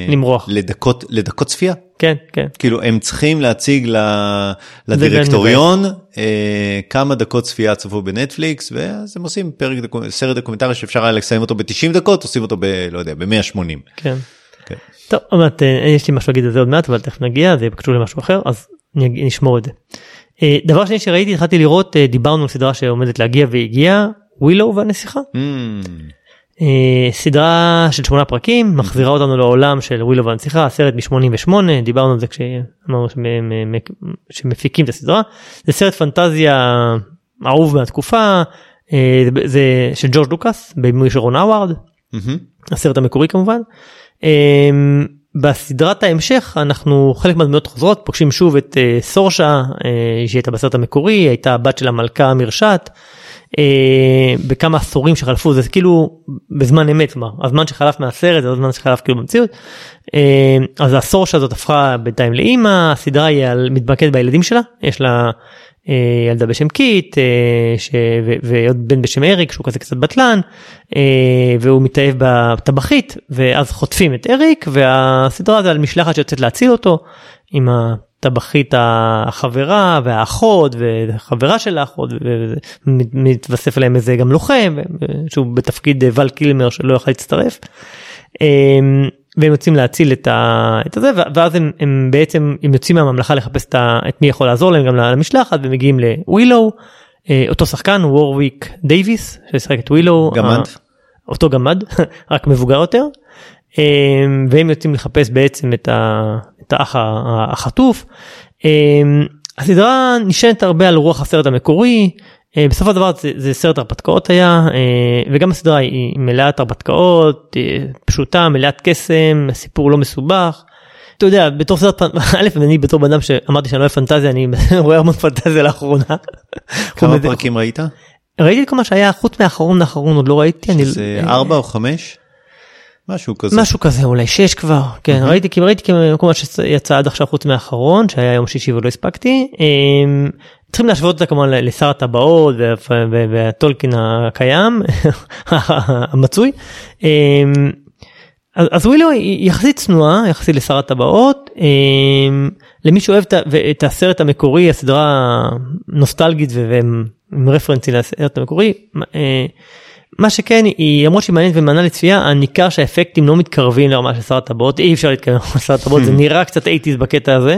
למרוח. דקות לדקות צפייה. כן כן כאילו הם צריכים להציג ל... לדירקטוריון אה, כמה דקות צפייה צפו בנטפליקס ואז הם עושים פרק דקו... סרט דוקומנטרי שאפשר היה לסיים אותו ב-90 דקות עושים אותו ב... לא יודע ב-180. כן. כן. טוב עוד מעט אה, יש לי משהו להגיד על זה עוד מעט אבל תכף נגיע זה קשור למשהו אחר אז נשמור את זה. אה, דבר שני שראיתי התחלתי לראות אה, דיברנו על סדרה שעומדת להגיע והגיעה ווילו והנסיכה. Mm, אה, סדרה של שמונה פרקים מחזירה אותנו לעולם של ווילו והנסיכה הסרט מ-88 דיברנו על זה כשאמרנו שמפיקים את הסדרה זה סרט פנטזיה אהוב מהתקופה זה- של ג'ורג' לוקאס בימוי של רון האווארד מהמם. הסרט המקורי כמובן. בסדרת ההמשך אנחנו חלק מהדמויות חוזרות פוגשים שוב את אה, סורשה אה, שהיא הייתה בסרט המקורי הייתה הבת של המלכה מרשת. אה, בכמה עשורים שחלפו זה כאילו בזמן אמת כלומר הזמן שחלף מהסרט זה הזמן שחלף כאילו במציאות. אה, אז הסורשה הזאת הפכה בינתיים לאימא הסדרה היא על מתמקדת בילדים שלה יש לה ילדה בשם קיט אה, ש... ו... ועוד בן בשם אריק שהוא כזה קצת בטלן אה, והוא מתאהב בטבחית ואז חוטפים את אריק והסדרה זה על משלחת שיוצאת להציל אותו עם הטבחית החברה והאחות וחברה של האחות ומתווסף אליהם איזה גם לוחם שהוא בתפקיד ול קילמר שלא יכול להצטרף. והם יוצאים להציל את, ה... את הזה ואז הם, הם בעצם הם יוצאים מהממלכה לחפש את, ה... את מי יכול לעזור להם גם למשלחת ומגיעים לווילו אה, אותו שחקן וורוויק דייוויס ששיחק את ווילו גמד. ה- אותו גמד רק מבוגר יותר אה, והם יוצאים לחפש בעצם את, ה... את האח החטוף. אה, הסדרה נשענת הרבה על רוח הסרט המקורי בסופו של דבר זה, זה סרט הרפתקאות היה אה, וגם הסדרה היא מלאת הרפתקאות אה, פשוטה מלאת קסם סיפור לא מסובך. אתה יודע בתור סרט א' אני בתור בן אדם שאמרתי שאני לא אוהב פנטזיה אני רואה המון פנטזיה לאחרונה. כמה פרקים ראית? ראיתי את כל מה שהיה חוץ מהאחרון האחרון עוד לא ראיתי אני זה אה, ארבע או חמש? משהו כזה. משהו כזה אולי שש כבר כן ראיתי כי ראיתי כל מה שיצא עד עכשיו חוץ מהאחרון שהיה יום שישי ולא הספקתי. צריכים להשוות אותה כמובן לשר הטבעות וה- וה- והטולקין הקיים המצוי. אמ, אז ווילו היא יחסית צנועה יחסית לשר הטבעות אמ, למי שאוהב את הסרט המקורי הסדרה נוסטלגית ועם עם רפרנסים לסרט המקורי. אה, מה שכן היא למרות שהיא מעניינת ומענה לצפייה הניכר שהאפקטים לא מתקרבים לרמה של שר הטבעות אי אפשר להתקרב לשר הטבעות זה נראה קצת 80's בקטע הזה.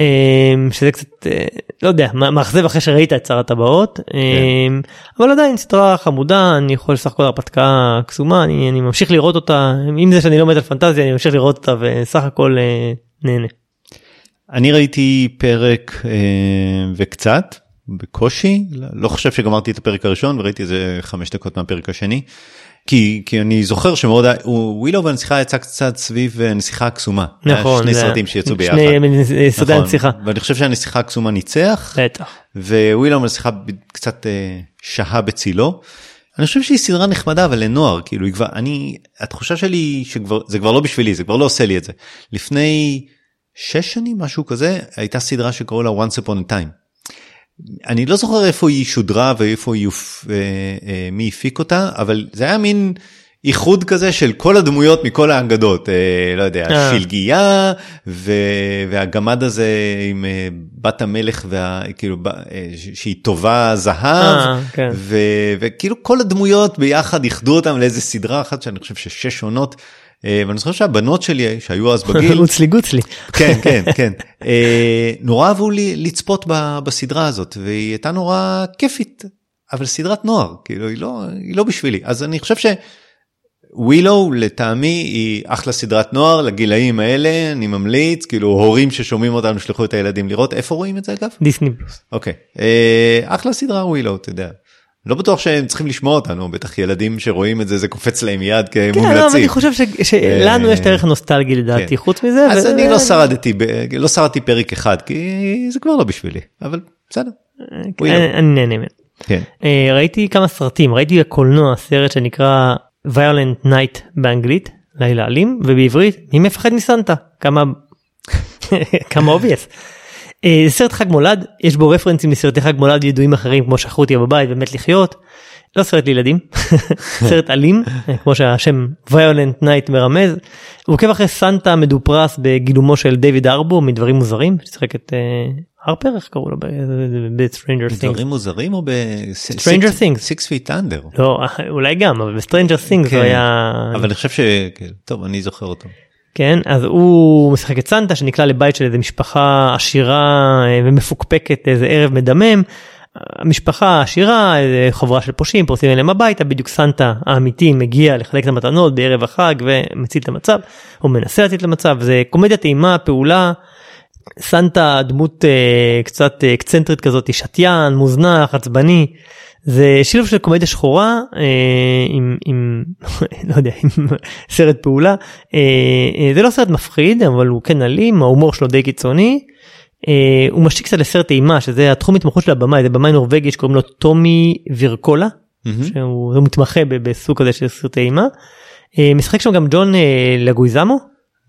אמ, שזה קצת אה, לא יודע מאכזב אחרי שראית את שר הטבעות אמ, אבל עדיין סדרה חמודה אני יכול לסך הכל הרפתקה קסומה אני, אני ממשיך לראות אותה עם זה שאני לא מת על פנטזיה אני ממשיך לראות אותה וסך הכל אה, נהנה. אני ראיתי פרק אה, וקצת בקושי לא חושב שגמרתי את הפרק הראשון וראיתי איזה חמש דקות מהפרק השני. כי כי אני זוכר שמאוד ווילו והנסיכה יצא קצת סביב אה, נסיכה הקסומה. היה נכון שני זה- סרטים שיצאו ביחד. שני סרטי נכון. הנסיכה. ואני חושב שהנסיכה הקסומה ניצח בטח. ווילו והנסיכה קצת אה, שהה בצילו. אני חושב שהיא סדרה נחמדה אבל לנוער כאילו היא כבר אני התחושה שלי שכבר זה כבר לא בשבילי זה כבר לא עושה לי את זה. לפני שש שנים משהו כזה הייתה סדרה שקראו לה once upon a time. אני לא זוכר איפה היא שודרה ואיפה היא, אה, אה, מי הפיק אותה אבל זה היה מין איחוד כזה של כל הדמויות מכל האגדות, אה, לא יודע. שלגיה ו... והגמד הזה עם בת המלך, וה... כאילו, שהיא טובה זהב, כן. ו... וכאילו כל הדמויות ביחד איחדו אותם לאיזה סדרה אחת שאני חושב ששש עונות. אה, ואני זוכר שהבנות שלי שהיו אז בגיל, גוצלי גוצלי. כן כן כן, אה, נורא אהבו לי לצפות בסדרה הזאת והיא הייתה נורא כיפית, אבל סדרת נוער, כאילו היא לא, היא לא בשבילי, אז אני חושב ש... ווילו לטעמי היא אחלה סדרת נוער לגילאים האלה אני ממליץ כאילו הורים ששומעים אותנו שלחו את הילדים לראות איפה רואים את זה אגב דיסני פלוס. אוקיי אה, אחלה סדרה ווילו אתה יודע. לא בטוח שהם צריכים לשמוע אותנו בטח ילדים שרואים את זה זה קופץ להם מיד כן, לא, אבל כמומלצים. אני חושב ש- שלנו אה, יש את הערך הנוסטלגי לדעתי כן. חוץ מזה. אז אני לא שרדתי לא שרדתי פרק אחד כי זה כבר לא בשבילי אבל בסדר. אני אני נהנה ממנו. כן. אה, ראיתי כמה סרטים ראיתי בקולנוע סרט שנקרא violent night באנגלית לילה אלים ובעברית מי מפחד מסנטה כמה כמה obvious. אה, סרט חג מולד יש בו רפרנסים לסרטי חג מולד ידועים אחרים כמו שכחו אותי בבית ומת לחיות. לא סרט לילדים סרט אלים אה, כמו שהשם violent night מרמז. הוא עוקב אחרי סנטה מדופרס בגילומו של דיוויד הארבור מדברים מוזרים ששיחק את אה, הופר איך קראו לו ב-Stranger Things. דברים מוזרים או ב... Stranger Things. סיקס פיט אנדר. לא אולי גם אבל ב Stranger Things כן. הוא היה אבל אני חושב ש... כן, טוב אני זוכר אותו. כן אז הוא משחק את סנטה שנקלע לבית של איזה משפחה עשירה אה, ומפוקפקת איזה ערב מדמם. המשפחה עשירה חבורה של פושעים פורצים אליהם הביתה בדיוק סנטה האמיתי מגיע לחלק את המתנות בערב החג ומציל את המצב או מנסה להציל את המצב זה קומדיית אימה פעולה. סנטה דמות אה, קצת אה, אקצנטרית כזאת שתיין מוזנח עצבני זה שילוב של קומדיה שחורה אה, עם עם לא יודע עם סרט פעולה אה, אה, זה לא סרט מפחיד אבל הוא כן אלים ההומור שלו די קיצוני. אה, הוא משיק קצת לסרט אימה שזה התחום התמחות של הבמאי זה במאי נורבגי שקוראים לו טומי וירקולה מהמם. שהוא הוא מתמחה בסוג כזה של סרטי אימה. אה, משחק שם גם ג'ון אה, לגויזמו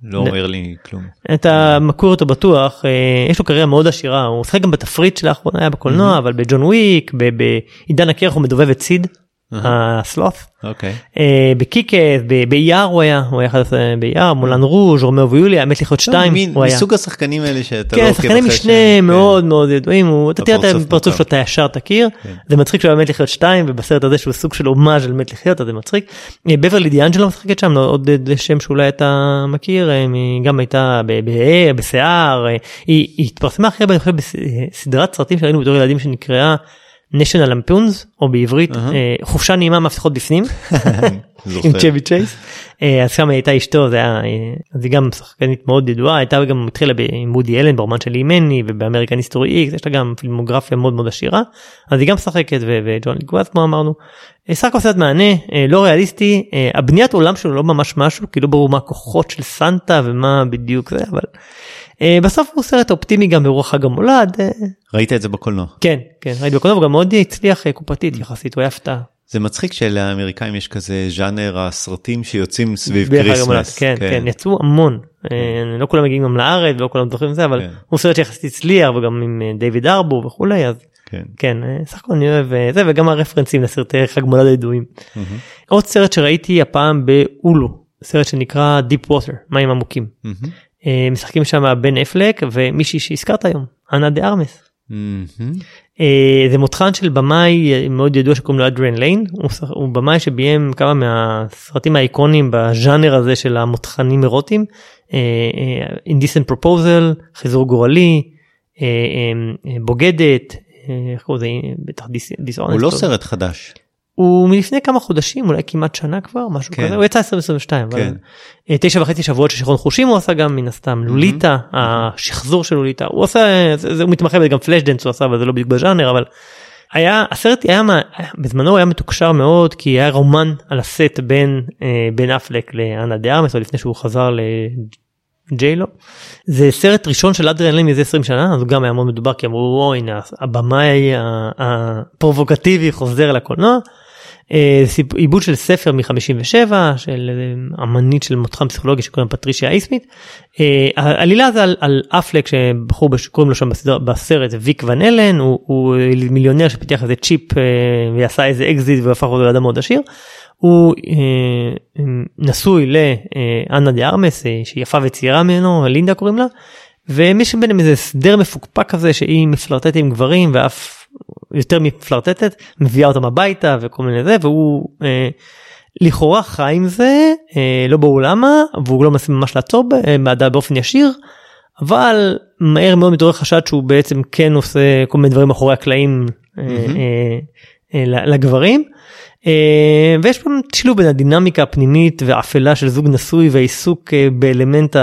לא אומר לי כלום. אתה מכיר אותו בטוח אה, יש לו קריירה מאוד עשירה הוא משחק גם בתפריט שלאחרונה היה בקולנוע אבל בג'ון וויק בעידן הקרח הוא מדובב את סיד הסלוף אוקיי. אה, בקיקס ב- באייר הוא היה הוא היה עשרה באייר מולן רוז' רומאו ויוליה האמת לחיות שתיים הוא היה. מסוג השחקנים האלה שאתה לא כן, עוקב שחקני אחרי משנה שהם- מאוד מאוד ידועים, אתה תראה את הפרצוף. שלו אתה ישר תכיר, כן. זה מצחיק שהוא היה מת לחיות 2 ובסרט הזה שהוא סוג של הומאז' על מת לחיות זה מצחיק. אה, בברלי דיאנג'לו משחקת שם עוד אה, שם שאולי אתה מכיר, היא גם הייתה בשיער, היא התפרסמה הרבה אני חושב בסדרת סרטים שראינו בתור ילדים שנקראה national lampoons או בעברית. אה, חופשה נעימה מפתחות בפנים. עם צ'בי צ'ייס. אה, אז שם הייתה אשתו זה היה אה, אז היא גם שחקנית מאוד ידועה הייתה גם התחילה ב- עם וודי אלן ברומן של אימני ובאמריקן היסטורי איקס יש לה גם פילמוגרפיה מאוד מאוד עשירה אז היא גם משחקת ו- וג'ון לגוויזאמו כמו אמרנו. סך הכל סרט מהנה לא ריאליסטי בניית עולם שלו לא ממש משהו כי לא ברור מה הכוחות של סנטה ומה בדיוק זה אבל בסוף הוא סרט אופטימי גם ברוח חג המולד אה, ראית את זה בקולנוע. כן כן ראיתי בקולנוע וגם מאוד הצליח אה, קופתית יחסית הוא היה הפתעה. זה מצחיק שלאמריקאים יש כזה ז'אנר הסרטים שיוצאים סביב המולד, כריסמס. כן, כן, יצאו המון. אה, לא כולם מגיעים גם לארץ ולא כולם זוכרים את זה, אבל כן. הוא סרט שיחסית הצליח וגם עם אה, דיוויד הארבור וכולי, אז כן. כן, אה, סך הכל אני אוהב אה, זה וגם הרפרנסים לסרטי חג מולד הידועים. מהמם. עוד סרט שראיתי הפעם באולו, סרט שנקרא Deep Water, מים עמוקים. מהמם. אה, משחקים שם בן אפלק ומישהי שהזכרת היום, אנה דה ארמס. אה, זה מותחן של במאי אה, מאוד ידוע שקוראים לו אדריאן ליין. הוא, במאי שביים כמה מהסרטים האיקונים בז'אנר הזה של המותחנים אירוטיים. Indecent Proposal חיזור גורלי בוגדת איך קוראים לזה? בטח דיס הוא לא סרט חדש. הוא מלפני כמה חודשים אולי כמעט שנה כבר משהו כן. כזה הוא יצא 2022 אבל כן. אה, תשע וחצי שבועות של שיכרון חושים הוא עשה גם מן הסתם לוליטה השחזור של לוליטה הוא עושה זה, זה, הוא מתמחה בזה גם פלאשדנס הוא עשה אבל זה לא בדיוק בז'אנר אבל. היה הסרט היה מה- בזמנו היה מתוקשר מאוד כי היה רומן על הסט בין אה, בן אפלק לאנה דה ארמס או לפני שהוא חזר לג'יילו. זה סרט ראשון של אדריאן לין מזה 20 שנה אז הוא גם היה מאוד מדובר כי אמרו "או, הנה הבמאי הפרובוקטיבי חוזר לקולנוע. אה, עיבוד של ספר מ-57 של אה, אמנית של מותחן פסיכולוגי שקוראים פטרישיה אייסמית. אה, העלילה זה על, על אפלק שבחור שקוראים לו שם בסדר, בסרט ויק ון אלן הוא, הוא מיליונר שפיתח איזה צ'יפ ועשה איזה אקזיט והפך אותו לאדם מאוד עשיר. הוא נשוי לאנה דה ארמס שהיא יפה וצעירה ממנו מלינדה קוראים לה. ויש ביניהם איזה הסדר מפוקפק כזה שהיא מפלרטטת עם גברים ואף יותר מפלרטטת מביאה אותם הביתה וכל מיני זה והוא אה, לכאורה חי עם זה אה, לא ברור למה והוא לא מנסה ממש לעצור ב- בעדה באופן ישיר אבל מהר מאוד מתעורר חשד שהוא בעצם כן עושה כל מיני דברים מאחורי הקלעים אה, מהמם. אה, אה, לגברים. אה, ויש פה שילוב בין הדינמיקה הפנימית והאפלה של זוג נשוי והעיסוק אה, באלמנט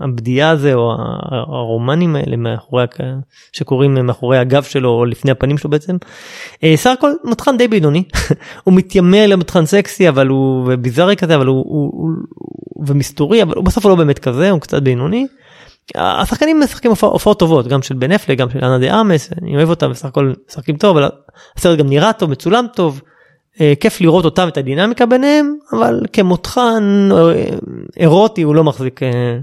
הבדיעה הזה או הרומנים האלה מאחורי שקורים מאחורי הגב שלו או לפני הפנים שלו בעצם. אה, סך הכל מותחן די בינוני הוא מתיימר למותחן סקסי אבל הוא ביזארי כזה אבל הוא, הוא, הוא ומסתורי אבל הוא בסוף הוא לא באמת כזה הוא קצת בינוני. השחקנים משחקים הופע- הופעות טובות גם של בן אפלק גם של אנה דה ארמס אני אוהב אותם בסך הכל משחקים טוב אבל הסרט גם נראה טוב מצולם טוב. אה, כיף לראות אותם את הדינמיקה ביניהם אבל כמותחן אה, אירוטי הוא לא מחזיק אה,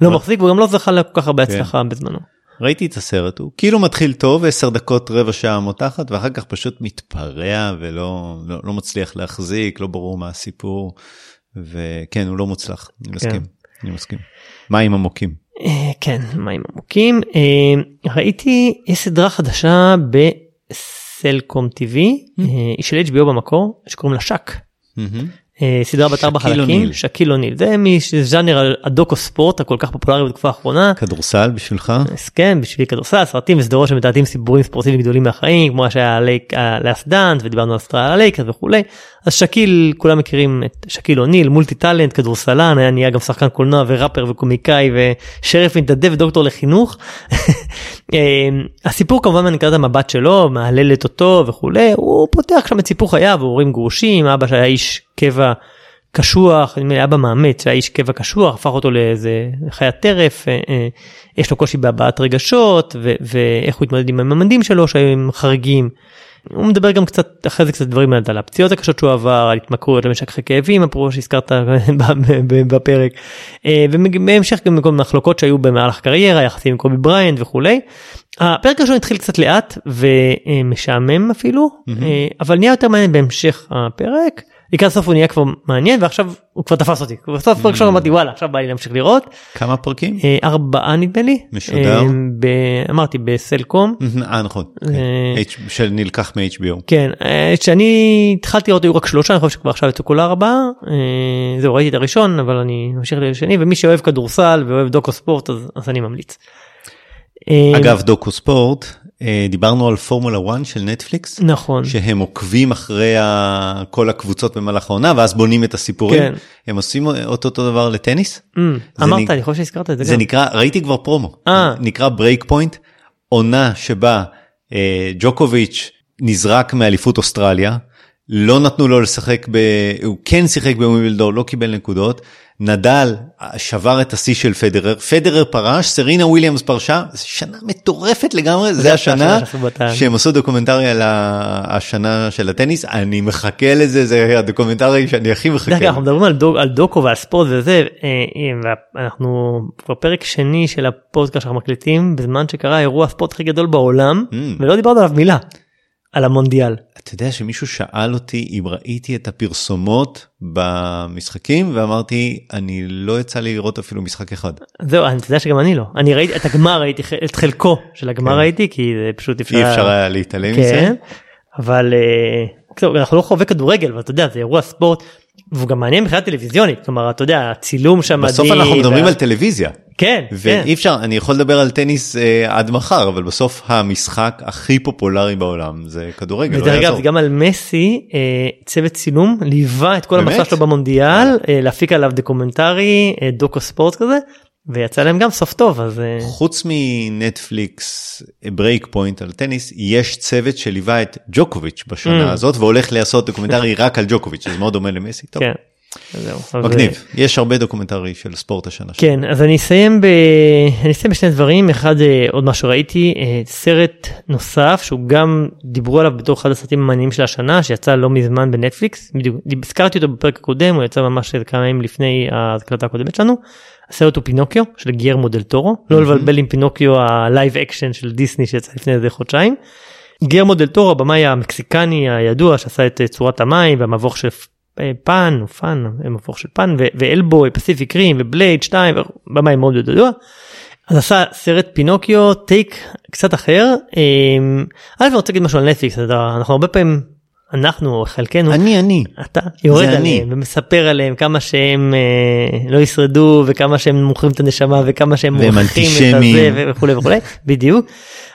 לא? מחזיק וגם לא זכה לכל כך הרבה כן. הצלחה בזמנו. ראיתי את הסרט הוא כאילו מתחיל טוב 10 דקות רבע שעה מותחת ואחר כך פשוט מתפרע ולא לא, לא מצליח להחזיק לא ברור מה הסיפור וכן הוא לא מוצלח אני מסכים אני מסכים. מים עמוקים. אה, כן מים עמוקים אה, ראיתי יש סדרה חדשה בסלקום טיווי Mm. אה, היא של HBO במקור שקוראים לה שק. אה, סדרה בת ארבע חלקים. שקיל אוניל זה מז'אנר הדוקו ספורט הכל כך פופולרי בתקופה האחרונה. כדורסל בשבילך? כן בשביל כדורסל סרטים וסדרות שמתעדים סיפורים ספורטיביים גדולים מהחיים כמו שהיה לייק Last Dance ודיברנו על אסטרליה לייקרס וכולי אז שקיל כולם מכירים את שקיל אוניל multi talent כדורסלן היה נהיה גם שחקן קולנוע וראפר וקומיקאי ושריף מתנדב ודוקטור לחינוך. אה, הסיפור כמובן מנקודת המבט שלו מהללת אותו וכולי הוא פותח שם את סיפור חייו הורים גרושים אבא שהיה איש קבע קשוח, נדמה לי אבא מאמץ שהיה איש קבע קשוח, הפך אותו לאיזה חיית טרף, אה, אה, יש לו קושי בהבעת רגשות ואיך הוא התמודד עם הממדים שלו שהיו חריגים. הוא מדבר גם קצת אחרי זה קצת דברים על הפציעות הקשות שהוא עבר, על התמכרויות למשככי כאבים, אפרופו שהזכרת בפרק, אה, ובהמשך גם כל מחלוקות שהיו במהלך הקריירה, יחסים עם קובי בריינט וכולי. הפרק הראשון התחיל קצת לאט ומשעמם אפילו, אה, אבל נהיה יותר מעניין בהמשך הפרק. לקראת סוף הוא נהיה כבר מעניין ועכשיו הוא כבר תפס אותי. בסוף פרק ראשון אמרתי וואלה עכשיו בא לי להמשיך לראות. כמה פרקים? אה, ארבעה נדמה לי. משודר? אה, אמרתי בסלקום. אה נכון. כן. אה, H- שנלקח מ-HBO. כן, כשאני התחלתי לראות היו רק שלושה, אני חושב שכבר עכשיו יצאו כל ארבעה. זהו, ראיתי את הראשון, אבל אני ממשיך לשני, ומי שאוהב כדורסל ואוהב דוקו ספורט, אז, אני ממליץ. אגב דוקו ספורט דיברנו על פורמולה 1 של נטפליקס. נכון. שהם עוקבים אחרי ה... כל הקבוצות במהלך העונה ואז בונים את הסיפורים. כן. הם עושים אותו אותו דבר לטניס. Mm, אמרת, נק- אני חושב שהזכרת את זה זה גם. נקרא ראיתי כבר פרומו אה. נקרא Break Point עונה שבה אה, ג'וקוביץ' נזרק מאליפות אוסטרליה לא נתנו לו לשחק ב... הוא כן שיחק בווימבלדון לא קיבל נקודות נדל שבר את השיא של פדרר פדרר פרש סרינה וויליאמס פרשה שנה מטורפת לגמרי זה השנה. שהם עשו דוקומנטרי על השנה של הטניס אני מחכה לזה זה הדוקומנטרי שאני הכי מחכה. דרך אנחנו מדברים על, דוק, על דוקו ועל ספורט וזה, אה, אה, ואנחנו כבר פרק שני של הפודקאסט שאנחנו מקליטים, בזמן שקרה אירוע הספורט הכי גדול בעולם, Mm. ולא דיברנו עליו מילה, על המונדיאל. אתה יודע שמישהו שאל אותי אם ראיתי את הפרסומות במשחקים ואמרתי אני לא יצא לי לראות אפילו משחק אחד. זהו, אני יודע שגם אני לא. אני ראיתי את הגמר, ראיתי את חלקו של הגמר כן. ראיתי, כי זה פשוט אפשר... אי אפשר היה להתעלם מזה. כן, אבל אה, אנחנו לא חובבי כדורגל, ואתה יודע, זה אירוע ספורט, והוא גם מעניין מבחינה טלוויזיונית, כלומר, אתה יודע, הצילום שם. בסוף אנחנו מדברים וה- על טלוויזיה כן, כן. ואי אפשר אני יכול לדבר על טניס אה, עד מחר אבל בסוף המשחק הכי פופולרי בעולם זה כדורגל. לא ודרך אגב יעזור. גם על מסי אה, צוות צילום ליווה את כל? המסע שלו במונדיאל אה, להפיק עליו דוקומנטרי אה, דוקו ספורט כזה ויצא להם גם סוף טוב אז אה, חוץ מנטפליקס Break Point על טניס יש צוות שליווה את ג'וקוביץ' בשנה Mm. הזאת והולך לעשות דוקומנטרי רק על ג'וקוביץ' זה מאוד דומה למסי. טוב. כן. זהו, מגניב, אז... יש הרבה דוקומנטרי של ספורט השנה. כן, אז אני אסיים, ב... אני אסיים בשני דברים, אחד עוד מה שראיתי, סרט נוסף שהוא גם דיברו עליו בתור אחד הסרטים המעניינים של השנה, שיצא לא מזמן בנטפליקס, בדיוק, הזכרתי אותו בפרק הקודם, הוא יצא ממש כמה ימים לפני ההקלטה הקודמת שלנו. הסרט הוא פינוקיו של גיירמו דל טורו, לא לבלבל עם פינוקיו ה live action של דיסני שיצא לפני איזה חודשיים. גרמו דל טורו הבמאי המקסיקני הידוע שעשה את צורת המים והמבוך של פן, או פן, מבוך של פן ו Hellboy, Pacific Rim ו Blade 2, במאי מאוד ידוע. אז עשה סרט פינוקיו take קצת אחר. א' אני רוצה להגיד משהו על נטפליקס, אנחנו הרבה פעמים אנחנו חלקנו אני אני. אתה יורד עליהם ומספר עליהם כמה שהם אה, לא ישרדו וכמה שהם מוכרים את הנשמה וכמה שהם מוכרים את זה וכולי וכולי. בדיוק.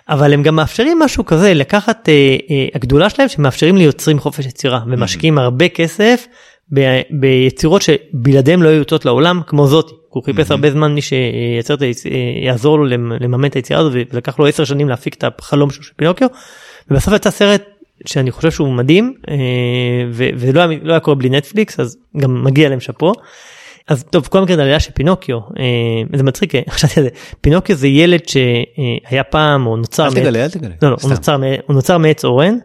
אבל הם גם מאפשרים משהו כזה לקחת אה, אה, הגדולה שלהם שמאפשרים ליוצרים חופש יצירה ומשקיעים הרבה כסף ב, ביצירות שבלעדיהם לא היו יוצאות לעולם כמו זאת הוא חיפש הרבה זמן מי שייצר את יעזור לו לממן את היצירה הזאת ולקח לו 10 שנים להפיק את החלום של פינוקיו. ובסוף יצא סרט שאני חושב שהוא מדהים אה, ולא היה, לא היה קורה בלי נטפליקס אז גם מגיע להם שאפו. אז טוב כל מקרה עלייה של פינוקיו אה, זה מצחיק אה, חשבתי על זה. פינוקיו זה ילד שהיה פעם או נוצר אל תגלה אל תגלה. לא, לא, הוא, נוצר, הוא נוצר מעץ אורן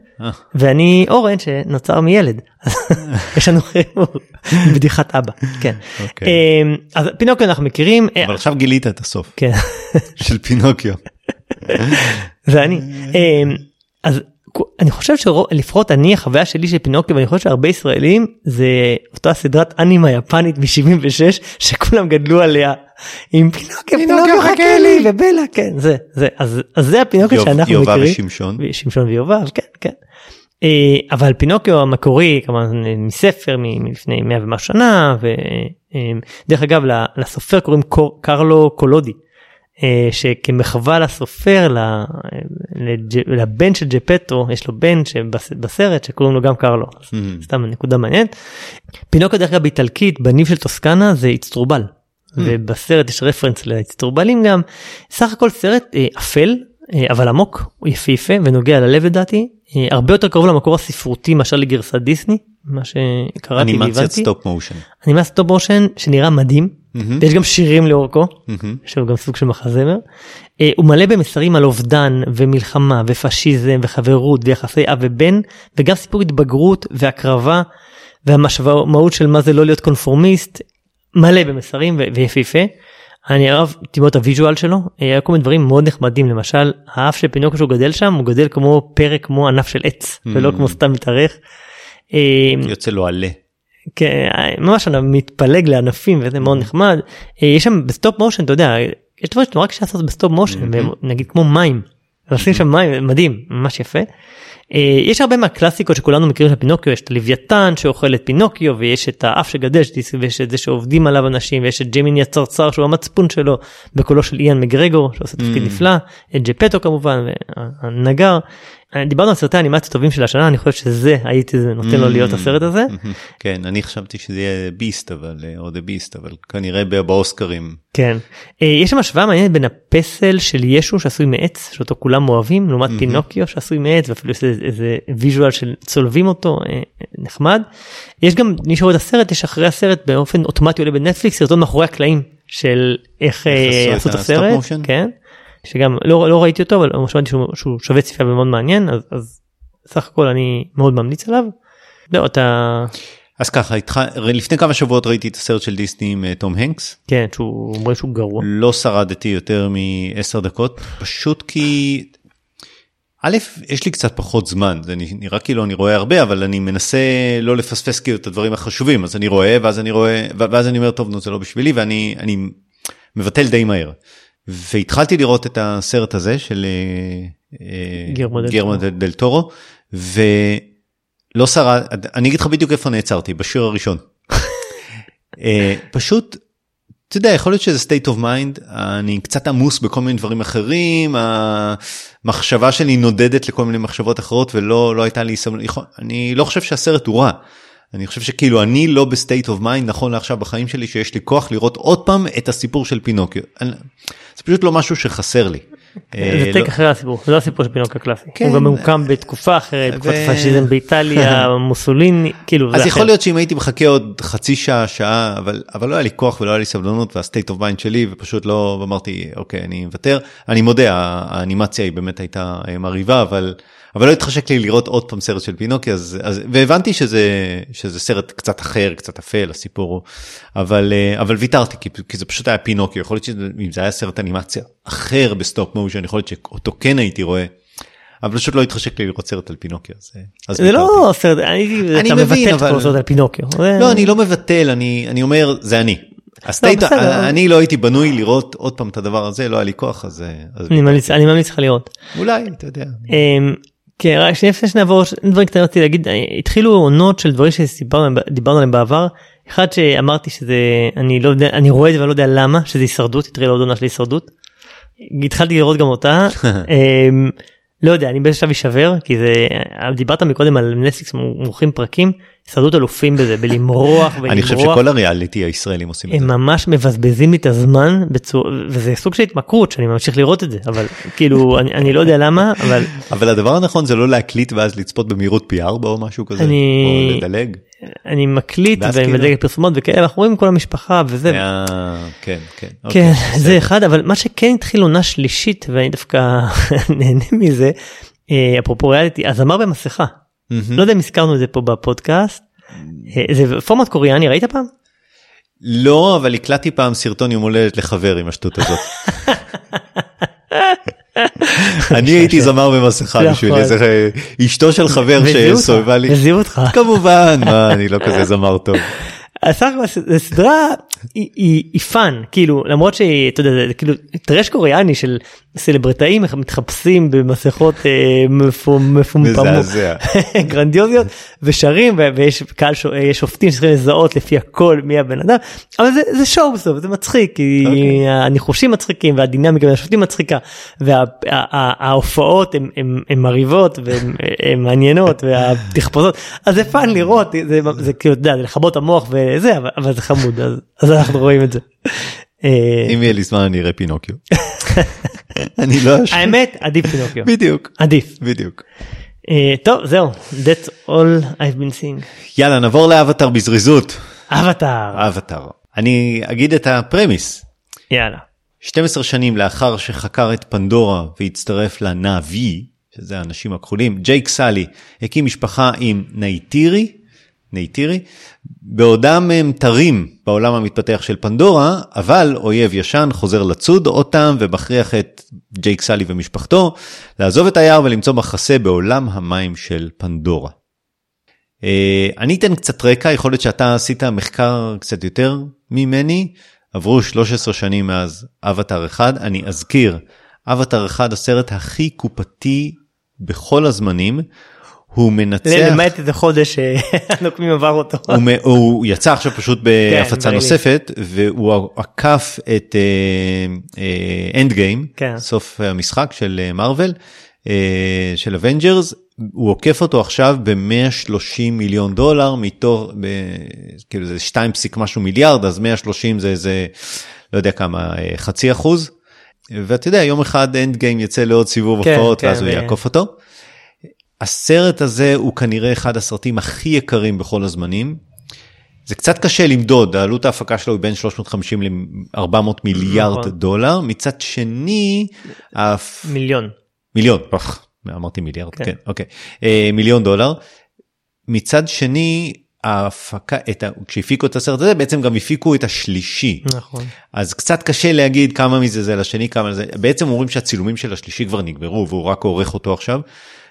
ואני אורן שנוצר מילד. יש לנו בדיחת אבא כן. אוקיי. אז פינוקיו אנחנו מכירים אבל עכשיו גילית את הסוף כן. של פינוקיו. זה אני אז אני חושב שלפחות אני החוויה שלי של פינוקיו ואני חושב שהרבה ישראלים זה אותה סדרת אנימה יפנית מ-76 שכולם גדלו עליה עם פינוקיו פינוקיו חכה לי ובלה כן זה זה אז, אז זה הפינוקיו שאנחנו מכירים. יובב ושמשון. שמשון ויובב כן כן. אה, אבל פינוקיו המקורי כמובן מספר מלפני 100 ומשהו שנה ודרך אה, אגב לסופר קוראים קרלו קולודי. אה, שכמחווה לסופר לבן של ג'פטרו יש לו בן שבסרט שקוראים לו גם קרלו mm-hmm. סתם נקודה מעניינת. פינוקיו דרך אגב באיטלקית בניב של טוסקנה זה איצטרובל mm-hmm. ובסרט יש רפרנס לאיצטרובלים גם סך הכל סרט אה, אפל אה, אבל עמוק הוא יפהפה ונוגע ללב לדעתי הרבה יותר קרוב למקור הספרותי מאשר לגרסת דיסני מה שקראתי והבנתי. אנימציית stop motion. אנימציית stop motion שנראה מדהים Mm-hmm. יש גם שירים לאורכו, mm-hmm. שהוא גם סוג של מחזמר. אה, הוא מלא במסרים על אובדן ומלחמה ופשיזם וחברות ויחסי אב ובן וגם סיפור התבגרות והקרבה והמשמעות של מה זה לא להיות קונפורמיסט מלא במסרים ויפהפה. אני אהבתי מאוד את ה visual שלו, אה, היה כל מיני דברים מאוד נחמדים למשל האף של פינוקיו שהוא גדל שם הוא גדל כמו פרק כמו ענף של עץ mm-hmm. ולא כמו סתם מתארך. אה, יוצא לו עלה. ממש אני מתפלג לענפים וזה מאוד נחמד. יש שם ב stop motion אתה יודע יש דברים שנורא קשה לעשות ב stop motion נגיד כמו מים. לשים שם מים מדהים ממש יפה. יש הרבה מהקלאסיקות שכולנו מכירים של פינוקיו יש את הלוויתן שאוכל את פינוקיו ויש את האף שגדל ויש את זה שעובדים עליו אנשים ויש את ג'מיני הצרצר שהוא המצפון שלו בקולו של איאן מגרגור שעושה תפקיד נפלא את ג'פטו כמובן והנגר דיברנו על סרטי אנימציה טובים של השנה אני חושב שזה הייתי נותן לו להיות הסרט הזה. כן אני חשבתי שזה יהיה ביסט אבל או דה ביסט אבל כנראה באוסקרים. כן יש שם השוואה מעניינת בין הפסל של ישו שעשוי מעץ שאותו כולם אוהבים לעומת פינוקיו שעשוי מעץ ואפילו איזה visual שצולבים אותו נחמד. יש גם מי שרואה את הסרט יש אחרי הסרט באופן אוטומטי עולה בנטפליקס סרטון מאחורי הקלעים של איך עשו את הסרט. כן. שגם לא, לא ראיתי אותו אבל שמעתי שהוא, שהוא שווה צפייה ומאוד מעניין אז, אז סך הכל אני מאוד ממליץ עליו. לא, אתה... אז ככה איתך לפני כמה שבועות ראיתי את הסרט של דיסני עם תום אה, הנקס. כן שהוא אומר שהוא גרוע. לא שרדתי יותר מ-10 דקות פשוט כי א' יש לי קצת פחות זמן זה נראה כאילו אני רואה הרבה אבל אני מנסה לא לפספס כאילו את הדברים החשובים אז אני רואה ואז אני רואה ואז אני אומר טוב נו זה לא בשבילי ואני אני מבטל די מהר. והתחלתי לראות את הסרט הזה של גרמו דל טורו ולא שרד אני אגיד לך בדיוק איפה נעצרתי בשיר הראשון. אה, פשוט אתה יודע יכול להיות שזה state of mind אני קצת עמוס בכל מיני דברים אחרים המחשבה שלי נודדת לכל מיני מחשבות אחרות ולא לא הייתה לי אני לא חושב שהסרט הוא רע. אני חושב שכאילו אני לא ב state of mind נכון לעכשיו בחיים שלי שיש לי כוח לראות עוד פעם את הסיפור של פינוקיו. זה פשוט לא משהו שחסר לי. אה, זה take לא- הסיפור, זה לא הסיפור של פינוקיו הקלאסי. כן. הוא גם ממוקם בתקופה אחרת, בתקופת ו- הפשיזם באיטליה, מוסוליני, כאילו אז זה יכול אחר. להיות שאם הייתי מחכה עוד חצי שעה, שעה, אבל, לא היה לי כוח ולא היה לי סבלנות וה state of mind שלי ופשוט לא, ואמרתי אוקיי אני מוותר. אני מודה האנימציה היא באמת הייתה אה, מרהיבה אבל, אבל לא התחשק לי לראות עוד פעם סרט של פינוקיו אז, אז והבנתי שזה, שזה סרט קצת אחר, קצת אפל הסיפור הוא, אבל, אה, אבל ויתרתי כי, כי זה פשוט היה פינוקיו, יכול להיות שאם זה היה סרט אנימציה אחר ב stop motion, יכול להיות שאותו כן הייתי רואה. אבל פשוט לא התחשק לי לראות סרט על פינוקיו אז, אה, זה. לא סרט, אני- אתה מבטל את כל הסרט על פינוקיו. לא, אני לא מבטל, אני, אני אומר, זה אני. ה state, לא. אני לא הייתי בנוי לראות עוד פעם את הדבר הזה, לא היה לי כוח, אז... אז אני ממליץ- אני ממליץ לך לראות. אולי, אתה יודע. כן, רק שנייה לפני שנעבור דברים קטנים רציתי להגיד התחילו עונות של דברים שדיברנו דיברנו עליהם בעבר. אחד שאמרתי שזה אני לא יודע אני רואה את זה ואני לא יודע למה שזה הישרדות התחילה עוד עונה של הישרדות. התחלתי לראות גם אותה. אמ, לא יודע אני באיזה שלב אשבר כי זה דיברת מקודם על נטפליקס מורחים פרקים הישרדות אלופים בזה בלמרוח אני חושב ולמרוח. שכל הריאליטי הישראלים עושים את הם זה. ממש מבזבזים לי את הזמן בצורה וזה סוג של התמכרות שאני ממשיך לראות את זה אבל כאילו אני, אני לא יודע למה אבל אבל הדבר הנכון זה לא להקליט ואז לצפות במהירות פי 4 או משהו כזה, אני- או לדלג. אני מקליט ואני כאילו- מדלג פרסומות וכאלה אנחנו רואים כל המשפחה וזה אה, כן, כן. כן אוקיי, זה אחד אבל מה שכן התחיל עונה שלישית ואני דווקא נהנה מזה אה, אפרופו ריאליטי הזמר במסכה. לא יודע אם הזכרנו את זה פה בפודקאסט אה, זה פורמט קוריאני ראית פעם? לא, אבל הקלטתי פעם סרטון יום הולדת לחבר עם השטות הזאת. אני הייתי זמר במסכה נכון. בשביל איזה אשתו של חבר שסובבה לי. וזיהו אותך. כמובן, מה, אני לא כזה זמר טוב. הסך הכל זו סדרה היא- fun כאילו למרות שהיא אתה יודע זה כאילו trash קוריאני של סלבריטאים מתחפשים במסכות אה, מפו- מפומפמות. גרנדיוזיות ושרים ויש קהל ש- יש שופטים שצריכים לזהות לפי הכל מי הבן אדם אבל זה, זה show בסוף זה מצחיק כי אוקיי. הניחושים מצחיקים והדינמיקה בין השופטים מצחיקה וההופעות הן מרהיבות והן הן מעניינות והתחפושות אז זה fun לראות זה, זה כאילו אתה יודע זה לכבות המוח וזה אבל, אבל זה חמוד אז, אז אנחנו רואים את זה. אה, אם יהיה לי זמן אני אראה פינוקיו. אני לא אשכח. האמת עדיף פינוקיו בדיוק. עדיף בדיוק. אה, טוב זהו that's all I've been seeing. יאללה נעבור לאבטר בזריזות. אבטאר אבטר. אני אגיד את ה premise. יאללה 12 שנים לאחר שחקר את פנדורה והצטרף לנאבי, שזה האנשים הכחולים, ג'ייק סאלי הקים משפחה עם נייטירי, נייטירי, בעודם הם תרים בעולם המתפתח של פנדורה, אבל אויב ישן חוזר לצוד אותם ומכריח את ג'ייק סאלי ומשפחתו לעזוב את היער ולמצוא מחסה בעולם המים של פנדורה. אה, אני אתן קצת רקע, יכול להיות שאתה עשית מחקר קצת יותר ממני, עברו 13 שנים מאז אבטאר 1, אני אזכיר, אבטאר 1 הסרט הכי קופתי בכל הזמנים, הוא מנצח, למעט איזה חודש שהנוקמים עבר אותו. הוא, הוא יצא עכשיו פשוט בהפצה כן, נוספת, והוא עקף את Endgame, כן. סוף המשחק של מארוול, של Avengers, הוא עוקף אותו עכשיו ב-130 מיליון דולר מתוך, ב, כאילו זה 2 פסיק משהו מיליארד, אז 130 זה איזה, לא יודע כמה, אה, חצי אחוז. ואתה יודע, יום אחד Endgame יצא לעוד סיבוב כן, הופעות, כן, ואז הוא ו- יעקוף אותו. הסרט הזה הוא כנראה אחד הסרטים הכי יקרים בכל הזמנים. זה קצת קשה למדוד, העלות ההפקה שלו היא בין 350 ל-400 מיליארד נכון. דולר. מצד שני, מיליון. מיליון, אוח, אמרתי מיליארד, כן. כן, אוקיי, אה, מיליון דולר. מצד שני, ההפקה, את ה... כשהפיקו את הסרט הזה, בעצם גם הפיקו את השלישי. נכון. אז קצת קשה להגיד כמה מזה זה לשני, כמה זה, בעצם אומרים שהצילומים של השלישי כבר נגמרו והוא רק עורך אותו עכשיו.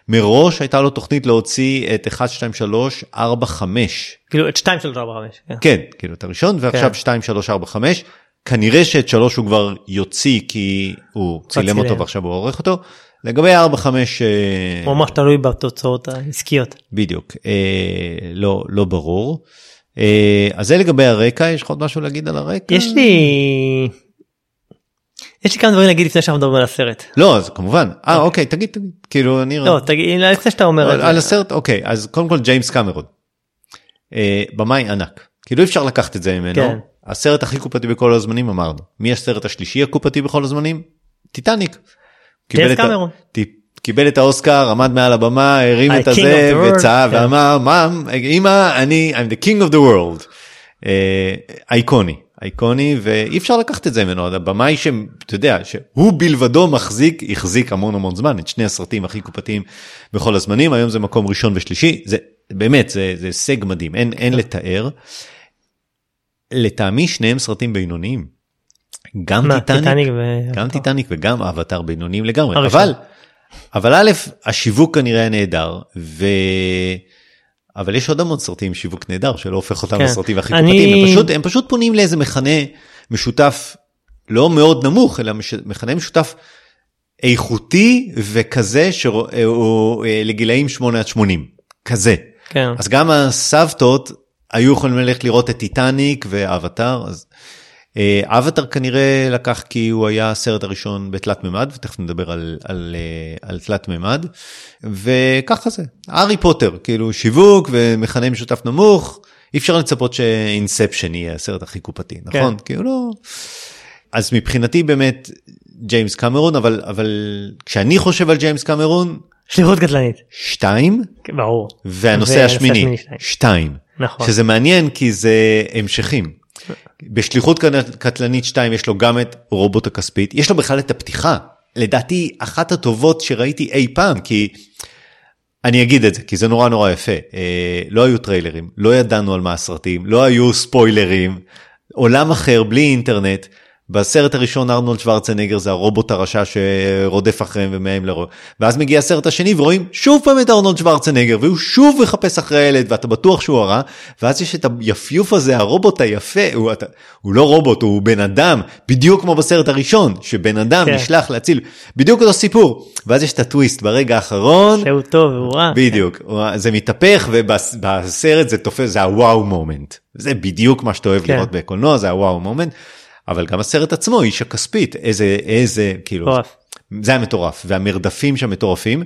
מראש הייתה לו תוכנית להוציא את 1, 2, 3, 4, 5. כאילו את 2 3 4 5. כן. כן, כאילו את הראשון, ועכשיו כן. 2, 3, 4, 5. כנראה שאת 3 הוא כבר יוציא כי הוא צילם. אותו ועכשיו הוא עורך אותו. לגבי 4, 5, הוא ממש תלוי בתוצאות העסקיות. בדיוק, אה, לא, לא ברור. אה, אז זה לגבי הרקע, יש לך עוד משהו להגיד על הרקע? יש לי יש לי כמה דברים להגיד לפני שאנחנו מדברים על הסרט. לא, אז כמובן. אה, אוקיי, תגיד, תגיד. כאילו, אני... לא תגיד לפני שאתה אומר על. על הסרט, אוקיי, אז קודם כל ג'יימס קמרון. אה, במאי ענק. כאילו אי אפשר לקחת את זה ממנו. כן. הסרט הכי קופתי בכל הזמנים אמרנו. מי הסרט השלישי הקופתי בכל הזמנים? טיטניק. ה- קמרון. קיבל את האוסקר, עמד מעל הבמה, הרים I את הזה. וצעק כן. ואמר, מאם, אמא, אני, I'm the king of the world. אה, אייקוני, אייקוני, ואי אפשר לקחת את זה ממנו, הבמאי שאתה יודע, שהוא בלבדו מחזיק, החזיק המון המון זמן, את שני הסרטים הכי קופתיים בכל הזמנים, היום זה מקום ראשון ושלישי, זה באמת, זה זה הישג מדהים, אין, אין לתאר. לטעמי שניהם סרטים בינוניים. גם מה, טיטניק, טיטניק ו- גם טיטניק וגם אבטאר בינוניים לגמרי, הראשון. אבל, אבל א', השיווק כנראה נהדר, ו... אבל יש עוד המון סרטים שיווק נהדר שלא הופך אותם כן. לסרטים הכי אני- קופתיים, הם פשוט, הם פשוט פונים לאיזה מכנה משותף לא מאוד נמוך, אלא מש... מכנה משותף איכותי וכזה שהוא אה, לגילאים 8 עד 80, כזה. כן. אז גם הסבתות היו יכולים ללכת לראות את טיטניק ואבטאר, אז אה, אבטאר כנראה לקח כי הוא היה הסרט הראשון בתלת מימד, ותכף נדבר על, על, אה, על תלת מימד, וככה זה. הארי פוטר, כאילו שיווק ומכנה משותף נמוך, אי אפשר לצפות ש Inception יהיה הסרט הכי קופתי, נכון? כאילו לא... אז מבחינתי באמת ג'יימס קמרון, אבל, אבל כשאני חושב על ג'יימס קמרון, שליחות קטלנית. שתיים, כן, ברור. והנושא השמיני. שתיים. נכון. שזה מעניין כי זה המשכים. בשליחות קט- קטלנית 2 יש לו גם את רובוט הכספית, יש לו בכלל את הפתיחה, לדעתי אחת הטובות שראיתי אי פעם, כי אני אגיד את זה, כי זה נורא נורא יפה. אה, לא היו טריילרים, לא ידענו על מה הסרטים, לא היו ספוילרים, עולם אחר בלי אינטרנט. בסרט הראשון ארנולד שוורצנגר זה הרובוט הרשע שרודף אחריהם ומאיים לרוב. ואז מגיע הסרט השני ורואים שוב פעם את ארנולד שוורצנגר והוא שוב מחפש אחרי הילד ואתה בטוח שהוא הרע. ואז יש את היפיוף הזה הרובוט היפה הוא, אתה, הוא לא רובוט הוא בן אדם בדיוק כמו בסרט הראשון שבן אדם כן. נשלח להציל בדיוק אותו סיפור. ואז יש את הטוויסט ברגע האחרון. שהוא טוב והוא רע. בדיוק, זה מתהפך ובסרט זה תופס, זה הוואו מומנט. זה בדיוק מה שאתה אוהב כן. לראות בקולנוע, זה הוואו מומנט. אבל גם הסרט עצמו, איש הכספית, איזה, איזה, כאילו, מטורף. זה היה מטורף, והמרדפים שם מטורפים.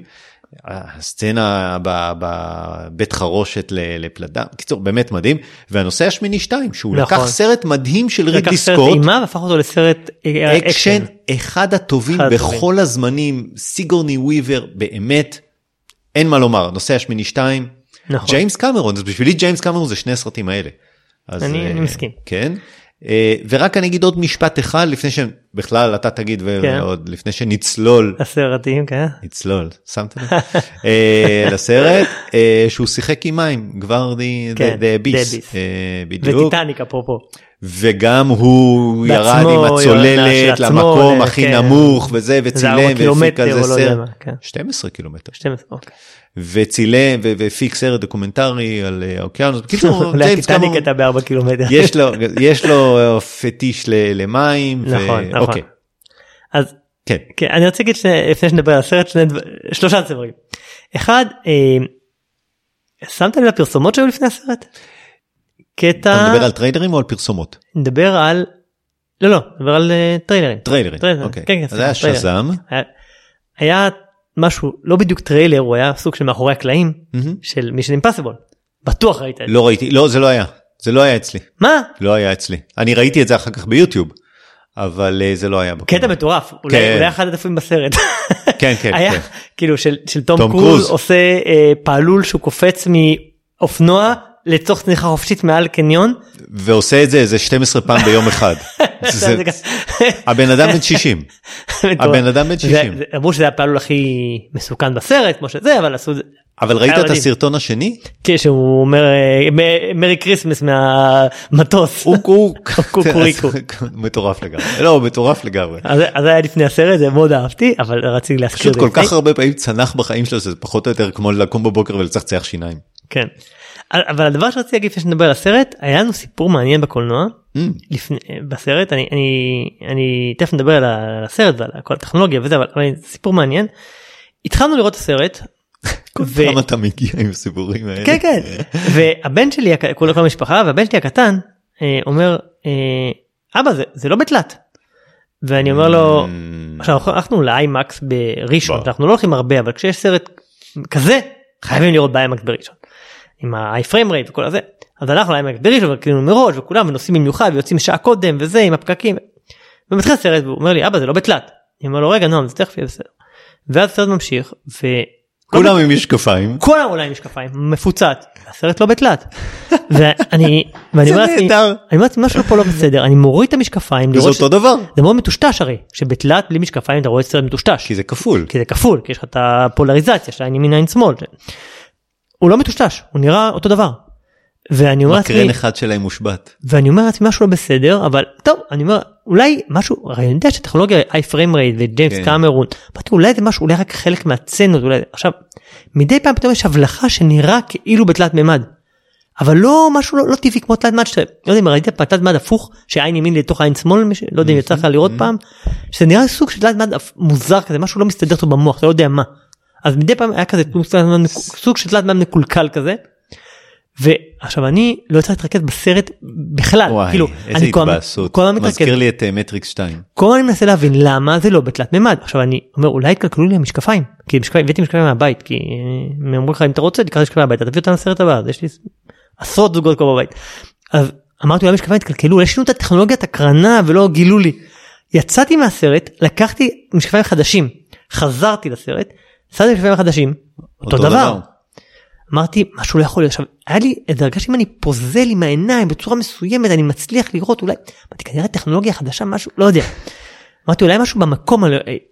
הסצנה בבית חרושת לפלדה, קיצור באמת מדהים, והנושא השמיני שתיים, שהוא נכון. לקח סרט מדהים של לקח רידלי סרט סקוט, אימה והפך אותו לסרט אה, אקשן אחד הטובים אחד הטובים. בכל הזמנים, סיגורני וויבר, באמת, אין מה לומר, נושא השמיני שתיים, נכון. ג'יימס קמרון, אז בשבילי ג'יימס קמרון זה שני הסרטים האלה. אז, אני- אה, אני מסכים. כן. אה, ורק אני אגיד עוד משפט אחד לפני שבכלל אתה תגיד כן. ועוד לפני שנצלול הסרטים כן. נצלול שמתם לב? אה, לסרט אה, שהוא שיחק עם מים כבר כן, the Abyss. אה, בדיוק וטיטניק אפרופו. וגם הוא ירד עם הצוללת למקום ל- הכי כן. נמוך וזה זה וצילם והפיק על זה לא סרט. מה, כן. 12 קילומטר. 12 אוקיי. וצילם והפיק סרט דוקומנטרי על אה, האוקיינוס. בקיצור, ג'יימס קמרון, הייתה בארבע קילומטר. יש לו אה, פטיש למים. נכון, נכון. אוקיי, אז כן. כן, אני רוצה להגיד שני- לפני שנדבר על הסרט שני דבר- שלושה דברים. אחד, אה, שמת לב לפרסומות שהיו לפני הסרט? קטע, אתה מדבר על טריילרים או על פרסומות? נדבר על, לא לא, נדבר על אה, טריילרים. טריילרים, טריילרים, אוקיי. כן, כן, אז היה טריילרים. Shazam. היה- משהו לא בדיוק טריילר הוא היה סוג של מאחורי הקלעים. של Mission Impossible. בטוח ראית את זה. לא ראיתי, לא זה לא היה, זה לא היה אצלי, מה? לא היה אצלי. אני ראיתי את זה אחר כך ביוטיוב, אבל אה, זה לא היה. קטע מטורף אולי כן. אולי אחד הדפים בסרט. כן, כן, היה כן. כאילו של של תום קרוז. עושה אה, פעלול שהוא קופץ מאופנוע לצורך צניחה חופשית מעל קניון. ועושה את זה איזה 12 פעם ביום אחד. זה- הבן אדם בן 60. מטורף. הבן אדם בן זה- 60. זה- אמרו שזה הפעלול הכי מסוכן בסרט כמו שזה אבל עשו את זה. אבל ראית היה את. הסרטון השני? כן, שהוא אומר אה, Merry Christmas מהמטוס. הוא קוקוריקו. מטורף לגמרי. לא, מטורף לגמרי. אז היה לפני הסרט זה מאוד אהבתי אבל רציתי להזכיר פשוט את זה כל לפני. כך הרבה פעמים צנח בחיים שלו זה פחות או יותר כמו לקום בבוקר ולצחצח שיניים. כן. אבל הדבר שרציתי להגיד לפני שנדבר על הסרט היה לנו סיפור מעניין בקולנוע Mm, לפני בסרט אני אני אני תכף נדבר על הסרט ועל כל הטכנולוגיה וזה אבל, אבל סיפור מעניין. התחלנו לראות את הסרט. ו- כמה אתה מגיע עם הסיפורים האלה. כן כן והבן שלי כולל כל המשפחה והבן שלי הקטן אה, אומר אה, אבא זה זה לא בתלת. ואני אומר לו Mm, עכשיו אנחנו לאיימקס בראשון. אנחנו לא הולכים הרבה אבל כשיש סרט כזה חייבים לראות באיימקס בראשון. עם האי פריים רייט וכל הזה אז הלכנו לאיימקס בראשון וכאילו מראש וכולם ונוסעים במיוחד ויוצאים שעה קודם וזה עם הפקקים. ומתחיל הסרט והוא אומר לי אבא זה לא בתלת. אני אומר לו רגע נועם זה תכף יהיה בסדר. ואז הסרט ממשיך ו... כולם עם משקפיים. כולם אולי עם משקפיים מפוצץ הסרט לא בתלת. ואני ואני זה אומר לעצמי. אני אומר לעצמי משהו פה לא בסדר אני מוריד את המשקפיים ש- אותו דבר. זה מאוד מטושטש הרי שבתלת בלי משקפיים אתה רואה סרט מטושטש כי זה כפול. כי זה כפול כי יש לך את הפולריזציה של העין ימין עין שמאל. הוא לא מטושטש הוא נראה אותו דבר. ואני אומר לעצמי מקרן אחד שלהם מושבת. ואני אומר לעצמי משהו לא בסדר אבל טוב אני אומר אולי משהו הרי אני יודע שטכנולוגיה high frame rate וג'יימס כן. קמרון אמרתי אולי זה משהו אולי רק חלק מהסצנות אולי עכשיו מדי פעם פתאום יש הבלחה שנראה כאילו בתלת מימד. אבל לא משהו לא, לא טבעי כמו תלת מימד שאתה לא יודע אם ראית פעם תלת מימד הפוך שעין ימין לתוך עין שמאל מי ש- לא יודע אם יצא לך לראות פעם שזה נראה סוג של תלת מימד מוזר כזה משהו לא מסתדר טוב במוח אתה לא יודע מה. אז מדי פעם היה כזה סוג של תלת מימד מקולקל כזה. ועכשיו אני לא צריך להתרכז בסרט בכלל וואי, כאילו איזה אני כל הזמן- התבאסות. כל הזמן מתרכז מזכיר לי את אה, מטריקס 2. כל הזמן אני מנסה להבין למה זה לא בתלת מימד עכשיו אני אומר אולי התקלקלו לי המשקפיים כי משקפיים הבאתי משקפיים מהבית כי אה, הם אמרו לך אם אתה רוצה תיקח משקפיים מהבית תביא אותם לסרט הבא אז יש לי עשרות זוגות כבר בבית. אז אמרתי אולי המשקפיים התקלקלו אולי שינו את הטכנולוגיית הקרנה ולא גילו לי. יצאתי מהסרט לקחתי משקפיים חדשים חזרתי לסרט שמתי משקפיים חדשים אותו דבר. אמרתי משהו לא יכול להיות עכשיו היה לי איזה הרגשה שאם אני פוזל עם העיניים בצורה מסוימת אני מצליח לראות אולי אמרתי כנראה טכנולוגיה חדשה משהו לא יודע. אמרתי אולי משהו במקום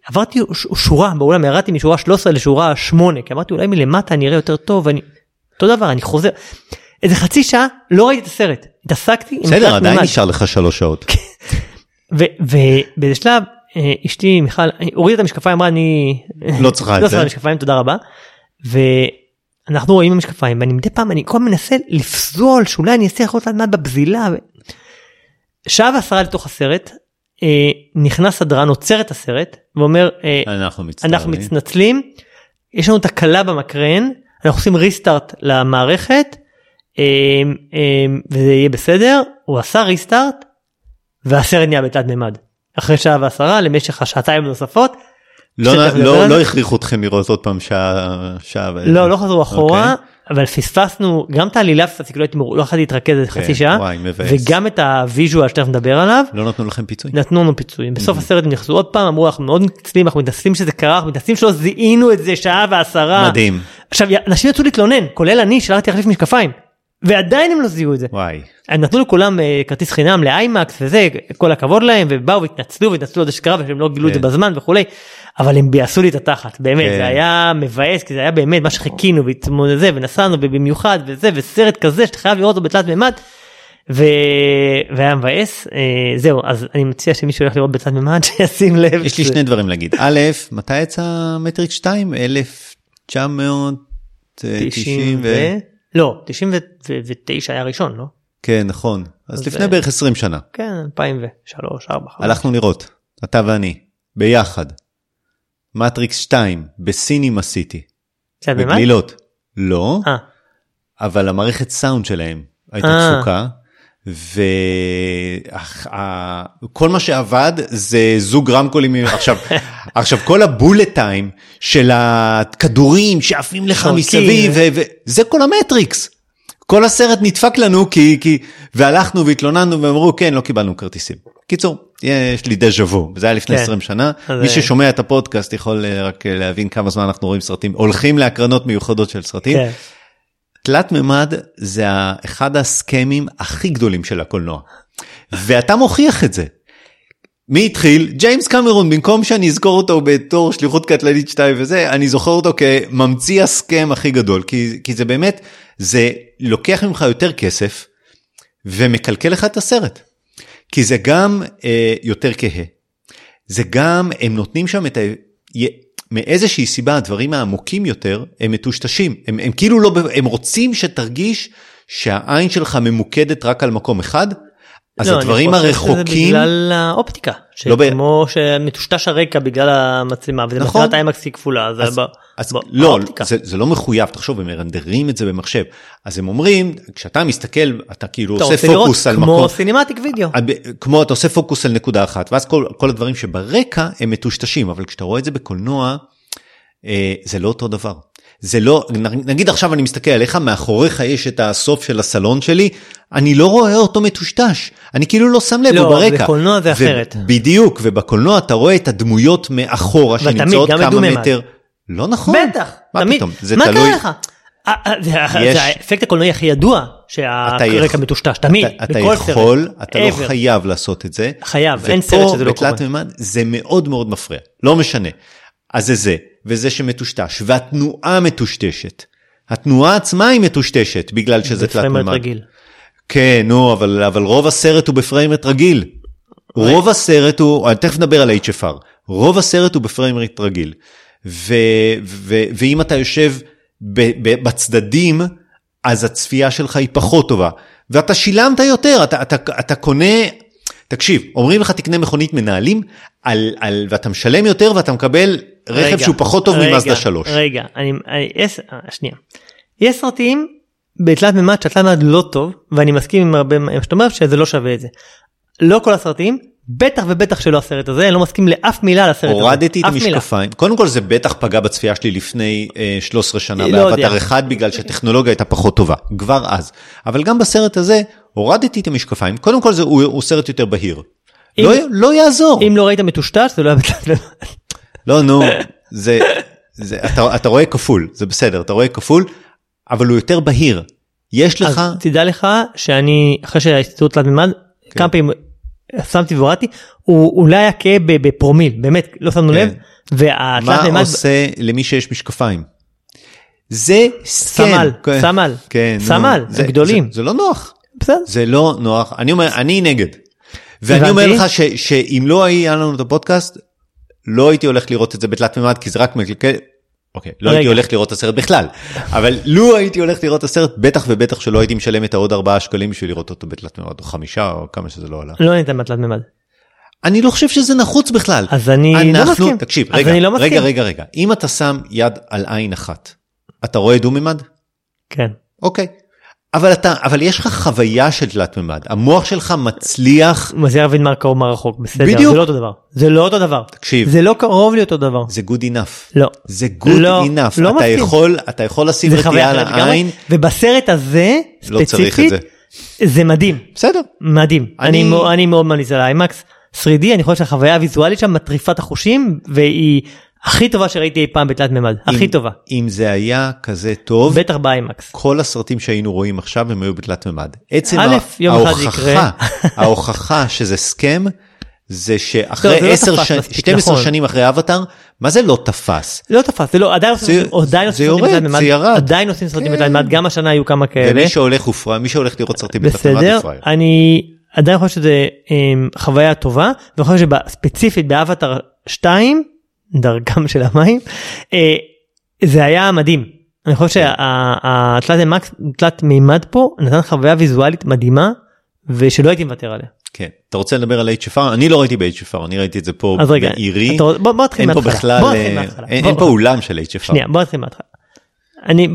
עברתי שורה באולם ירדתי משורה 13 לשורה 8 כי אמרתי אולי מלמטה אני אראה יותר טוב ואני אותו דבר אני חוזר איזה חצי שעה לא ראיתי את הסרט התעסקתי בסדר, עדיין. נשאר לך שלוש שעות. ובאיזה שלב אשתי מיכל אה, הורידה את המשקפיים אמרה אני לא צריכה את לא זה. משקפיים תודה רבה. ואנחנו רואים המשקפיים ואני מדי פעם אני כל הזמן מנסה לפזול שאולי אני אעשה יכול להיות בבזילה. ו... שעה ועשרה לתוך הסרט אה, נכנס סדרן עוצר את הסרט ואומר אה, אנחנו. אנחנו מתנצלים יש לנו תקלה במקרן אנחנו עושים ריסטארט למערכת אה, אה, וזה יהיה בסדר הוא עשה ריסטארט והסרט נהיה בתלת מימד אחרי שעה ועשרה למשך השעתיים הנוספות. לא- לא לא זה. הכריחו אתכם לראות עוד פעם שעה. שעה לא לא חזרו אחורה אוקיי. אבל פספסנו גם את העלילה פספסתי כאילו הייתי לא יכולתי להתרכז איזה חצי שעה וואי. וגם את הוויז'ואל שתכף נדבר עליו לא נתנו לכם פיצוי. נתנו לנו פיצויים בסוף הסרט הם נכנסו עוד פעם אמרו אנחנו מאוד מתנצלים אנחנו מתנצלים שזה קרה אנחנו מתנצלים שלא זיהינו את זה שעה ועשרה מדהים. עכשיו אנשים יצאו להתלונן כולל אני שהלכתי להחליף משקפיים ועדיין הם לא זיהו את זה וואי. הם נתנו לכולם אה, כרטיס חינם לאיימקס וזה כל הכבוד להם ובאו והתנצלו והתנצלו על זה שקרה ושהם לא גילו את זה כן. בזמן וכולי אבל הם ביאסו לי את התחת באמת כן. זה היה מבאס כי זה היה באמת מה שחיכינו והתמודד ונסענו ובמיוחד וזה וסרט כזה שאתה חייב לראות אותו בתלת מימד. ו... והיה מבאס אה, זהו אז אני מציע שמישהו הולך לראות בתלת מימד שישים לב. יש לי שני דברים להגיד. א', מתי יצא מטריקס 2? 1990 90 ו... לא 99 היה ראשון לא? כן, נכון. אז אז לפני בערך 20 שנה. כן 2003 4 5. הלכנו לראות, אתה ואני, ביחד. מטריקס 2 בסינימה סיטי. זה באמת? בגלילות. לא, אה, אבל המערכת סאונד שלהם הייתה אה. תפוקה. וכל מה שעבד זה זוג רמקולים עכשיו עכשיו כל הבולט טיים של הכדורים שעפים לך. מסביב וזה כל המטריקס. כל הסרט נדפק לנו כי כי והלכנו והתלוננו ואמרו כן לא קיבלנו כרטיסים. קיצור יש לי דז'ה וו זה היה לפני כן. 20 שנה אז, מי אה, ששומע את הפודקאסט יכול אה, רק אה, להבין כמה זמן אנחנו רואים סרטים הולכים להקרנות מיוחדות של סרטים. כן. תלת מימד זה אחד הסכמים הכי גדולים של הקולנוע. ואתה מוכיח את זה. מי התחיל? ג'יימס קמרון, במקום שאני אזכור אותו בתור שליחות קטלנית 2 וזה, אני זוכר אותו כממציא הסכם הכי גדול, כי, כי זה באמת, זה לוקח ממך יותר כסף ומקלקל לך את הסרט. כי זה גם אה, יותר כהה. זה גם, הם נותנים שם את ה... מאיזושהי סיבה הדברים העמוקים יותר הם מטושטשים. הם, הם כאילו לא, הם רוצים שתרגיש שהעין שלך ממוקדת רק על מקום אחד, אז לא, אני הדברים חושב שזה הרחוקים, בגלל האופטיקה. לא ב- שמטושטש הרקע בגלל המצלמה וזה נכון. מצלמת איימקס היא כפולה. זה אז, ב- אז לא, באופטיקה. זה, זה לא מחויב, תחשוב, הם מרנדרים את זה במחשב. אז הם אומרים, כשאתה מסתכל, אתה כאילו אתה עושה רוצה לראות פוקוס על כמו מקום, סינמטיק וידאו. כמו אתה עושה פוקוס על נקודה אחת, ואז כל, כל הדברים שברקע הם מטושטשים, אבל כשאתה רואה את זה בקולנוע, אה, זה לא אותו דבר. זה לא, נגיד עכשיו אני מסתכל עליך, מאחוריך יש את הסוף של הסלון שלי, אני לא רואה אותו מטושטש, אני כאילו לא שם לב, לא, הוא ברקע. בקולנוע זה אחרת. בדיוק, ובקולנוע אתה רואה את הדמויות מאחורה שנמצאות כמה מדומם. מטר. לא נכון. בטח, מה תמיד. פתאום, זה מה תלוי. קרה לך? אה, אה, זה יש- זה האפקט הקולנועי הכי ידוע שהרקע מטושטש, תמיד, אתה, בכל סרט. יכול, אתה לא ever. חייב לעשות את זה. חייב, אין סרט שזה לא ופה בתלת קורה. מימד זה מאוד מאוד מפריע, לא משנה. אז זה זה, וזה שמטושטש, והתנועה מטושטשת. התנועה עצמה היא מטושטשת בגלל שזה תלת בפריימרט מימד. רגיל. כן, נו, אבל, אבל רוב הסרט הוא בפריימרט רגיל. רוב הסרט הוא, תכף נדבר על HFR, רוב הסרט הוא בפריימרט רגיל. ו, ו, ואם אתה יושב ב, ב, בצדדים, אז הצפייה שלך היא פחות טובה. ואתה שילמת יותר, אתה, אתה, אתה קונה, תקשיב, אומרים לך תקנה מכונית מנהלים, על, על, ואתה משלם יותר ואתה מקבל רכב רגע, שהוא פחות טוב ממאזדה 3. רגע, אני, אני, יש, אה, שנייה. יש סרטים בתלת מימד שהתלת מימד לא טוב, ואני מסכים עם הרבה מה שאתה אומר שזה לא שווה את זה. לא כל הסרטים, בטח ובטח שלא הסרט הזה, אני לא מסכים לאף מילה על הסרט הזה. הורדתי את. המשקפיים, קודם כל זה בטח פגע בצפייה שלי לפני אה, 13 שנה לא. באבטר אחד בגלל שהטכנולוגיה הייתה פחות טובה, כבר אז. אבל גם בסרט הזה הורדתי את המשקפיים, קודם כל זה, הוא, הוא סרט יותר בהיר. אם- לא, לא יעזור. אם לא ראית מטושטש זה לא היה מימד. לא נו, זה, זה, אתה, אתה רואה כפול, זה בסדר, אתה רואה כפול, אבל הוא יותר בהיר. יש לך, אז תדע לך שאני אחרי שההסתדרות תלת מימד כן. כמה פעמים שמתי והורדתי הוא אולי היה כהה ב- בפרומיל באמת לא שמנו כן. לב מה עושה למי שיש משקפיים? זה. סמל, כן. סמל, כן, סמל, זה- הם גדולים. זה, לא נוח. בסדר. זה לא נוח, אני אומר, אני נגד. ואני. אומר לך ש, שאם לא היה לנו את הפודקאסט, לא הייתי הולך לראות את זה בתלת מימד, כי זה רק מקלקל. אוקיי, לא הייתי. הולך לראות את הסרט בכלל, אבל לו הייתי הולך לראות את הסרט, בטח ובטח שלא הייתי משלם את העוד 4 שקלים בשביל לראות אותו בתלת מימד, או חמישה, או כמה שזה לא עלה. לא ניתן בתלת מימד. אני לא חושב שזה נחוץ בכלל. אז אני לא מסכים. תקשיב, רגע, לא מסכים. רגע, רגע, רגע, אם אתה שם יד על עין אחת, אתה רואה דו מימד? כן. אוקיי. אבל אתה, אבל יש לך חוויה של תלת מימד, המוח שלך מצליח, מזהיר להבין מה קרוב מה רחוק בסדר בדיוק. זה לא אותו דבר זה לא אותו דבר תקשיב. זה לא קרוב לי אותו דבר זה good enough. לא זה good לא, enough. לא אתה מסכים. יכול, אתה יכול לשים חוויה על העין, ובסרט הזה לא צריך את ספציפית זה. זה מדהים בסדר. מדהים אני- אני אני מאוד ממליץ על האיימקס 3D אני חושב שהחוויה הוויזואלית שם מטריפה את החושים והיא הכי טובה שראיתי אי פעם בתלת מימד הכי טובה אם זה היה כזה טוב, בטח באיימקס. כל הסרטים שהיינו רואים עכשיו הם היו בתלת מימד. עצם א', ה- יום אחד זה יקרה. ההוכחה, שזה סכם, זה לא, זה שאחרי לא 10 תפס שנים, מספיק, 12 נכון. שנים אחרי אבטאר, מה זה לא תפס? לא תפס זה לא עדיין עושים זה- זה עושים סרטים בתלת מימד, זה ירד. עדיין עושים סרטים כן. בתלת מימד גם השנה היו כמה כאלה. ומי שהולך פראייר, מי שהולך לראות סרטים בתלת מימד בסדר הוא פראייר. אני עדיין חושב שזה אמ, חוויה טובה ואני חושב שספציפית באבטר 2 דרכם של המים אה, זה היה מדהים. אני חושב שהתלת מקס תלת מימד פה נתן חוויה ויזואלית מדהימה ושלא הייתי מוותר עליה. כן. אתה רוצה לדבר על HFR? אני לא ראיתי ב-HFR, אני ראיתי את זה פה אז רגע בעירי. בוא בוא נתחיל מההתחלה. בוא נתחיל אה, מההתחלה. אין בוא- אין פה אולם של HFR. שנייה בוא נתחיל מההתחלה. אני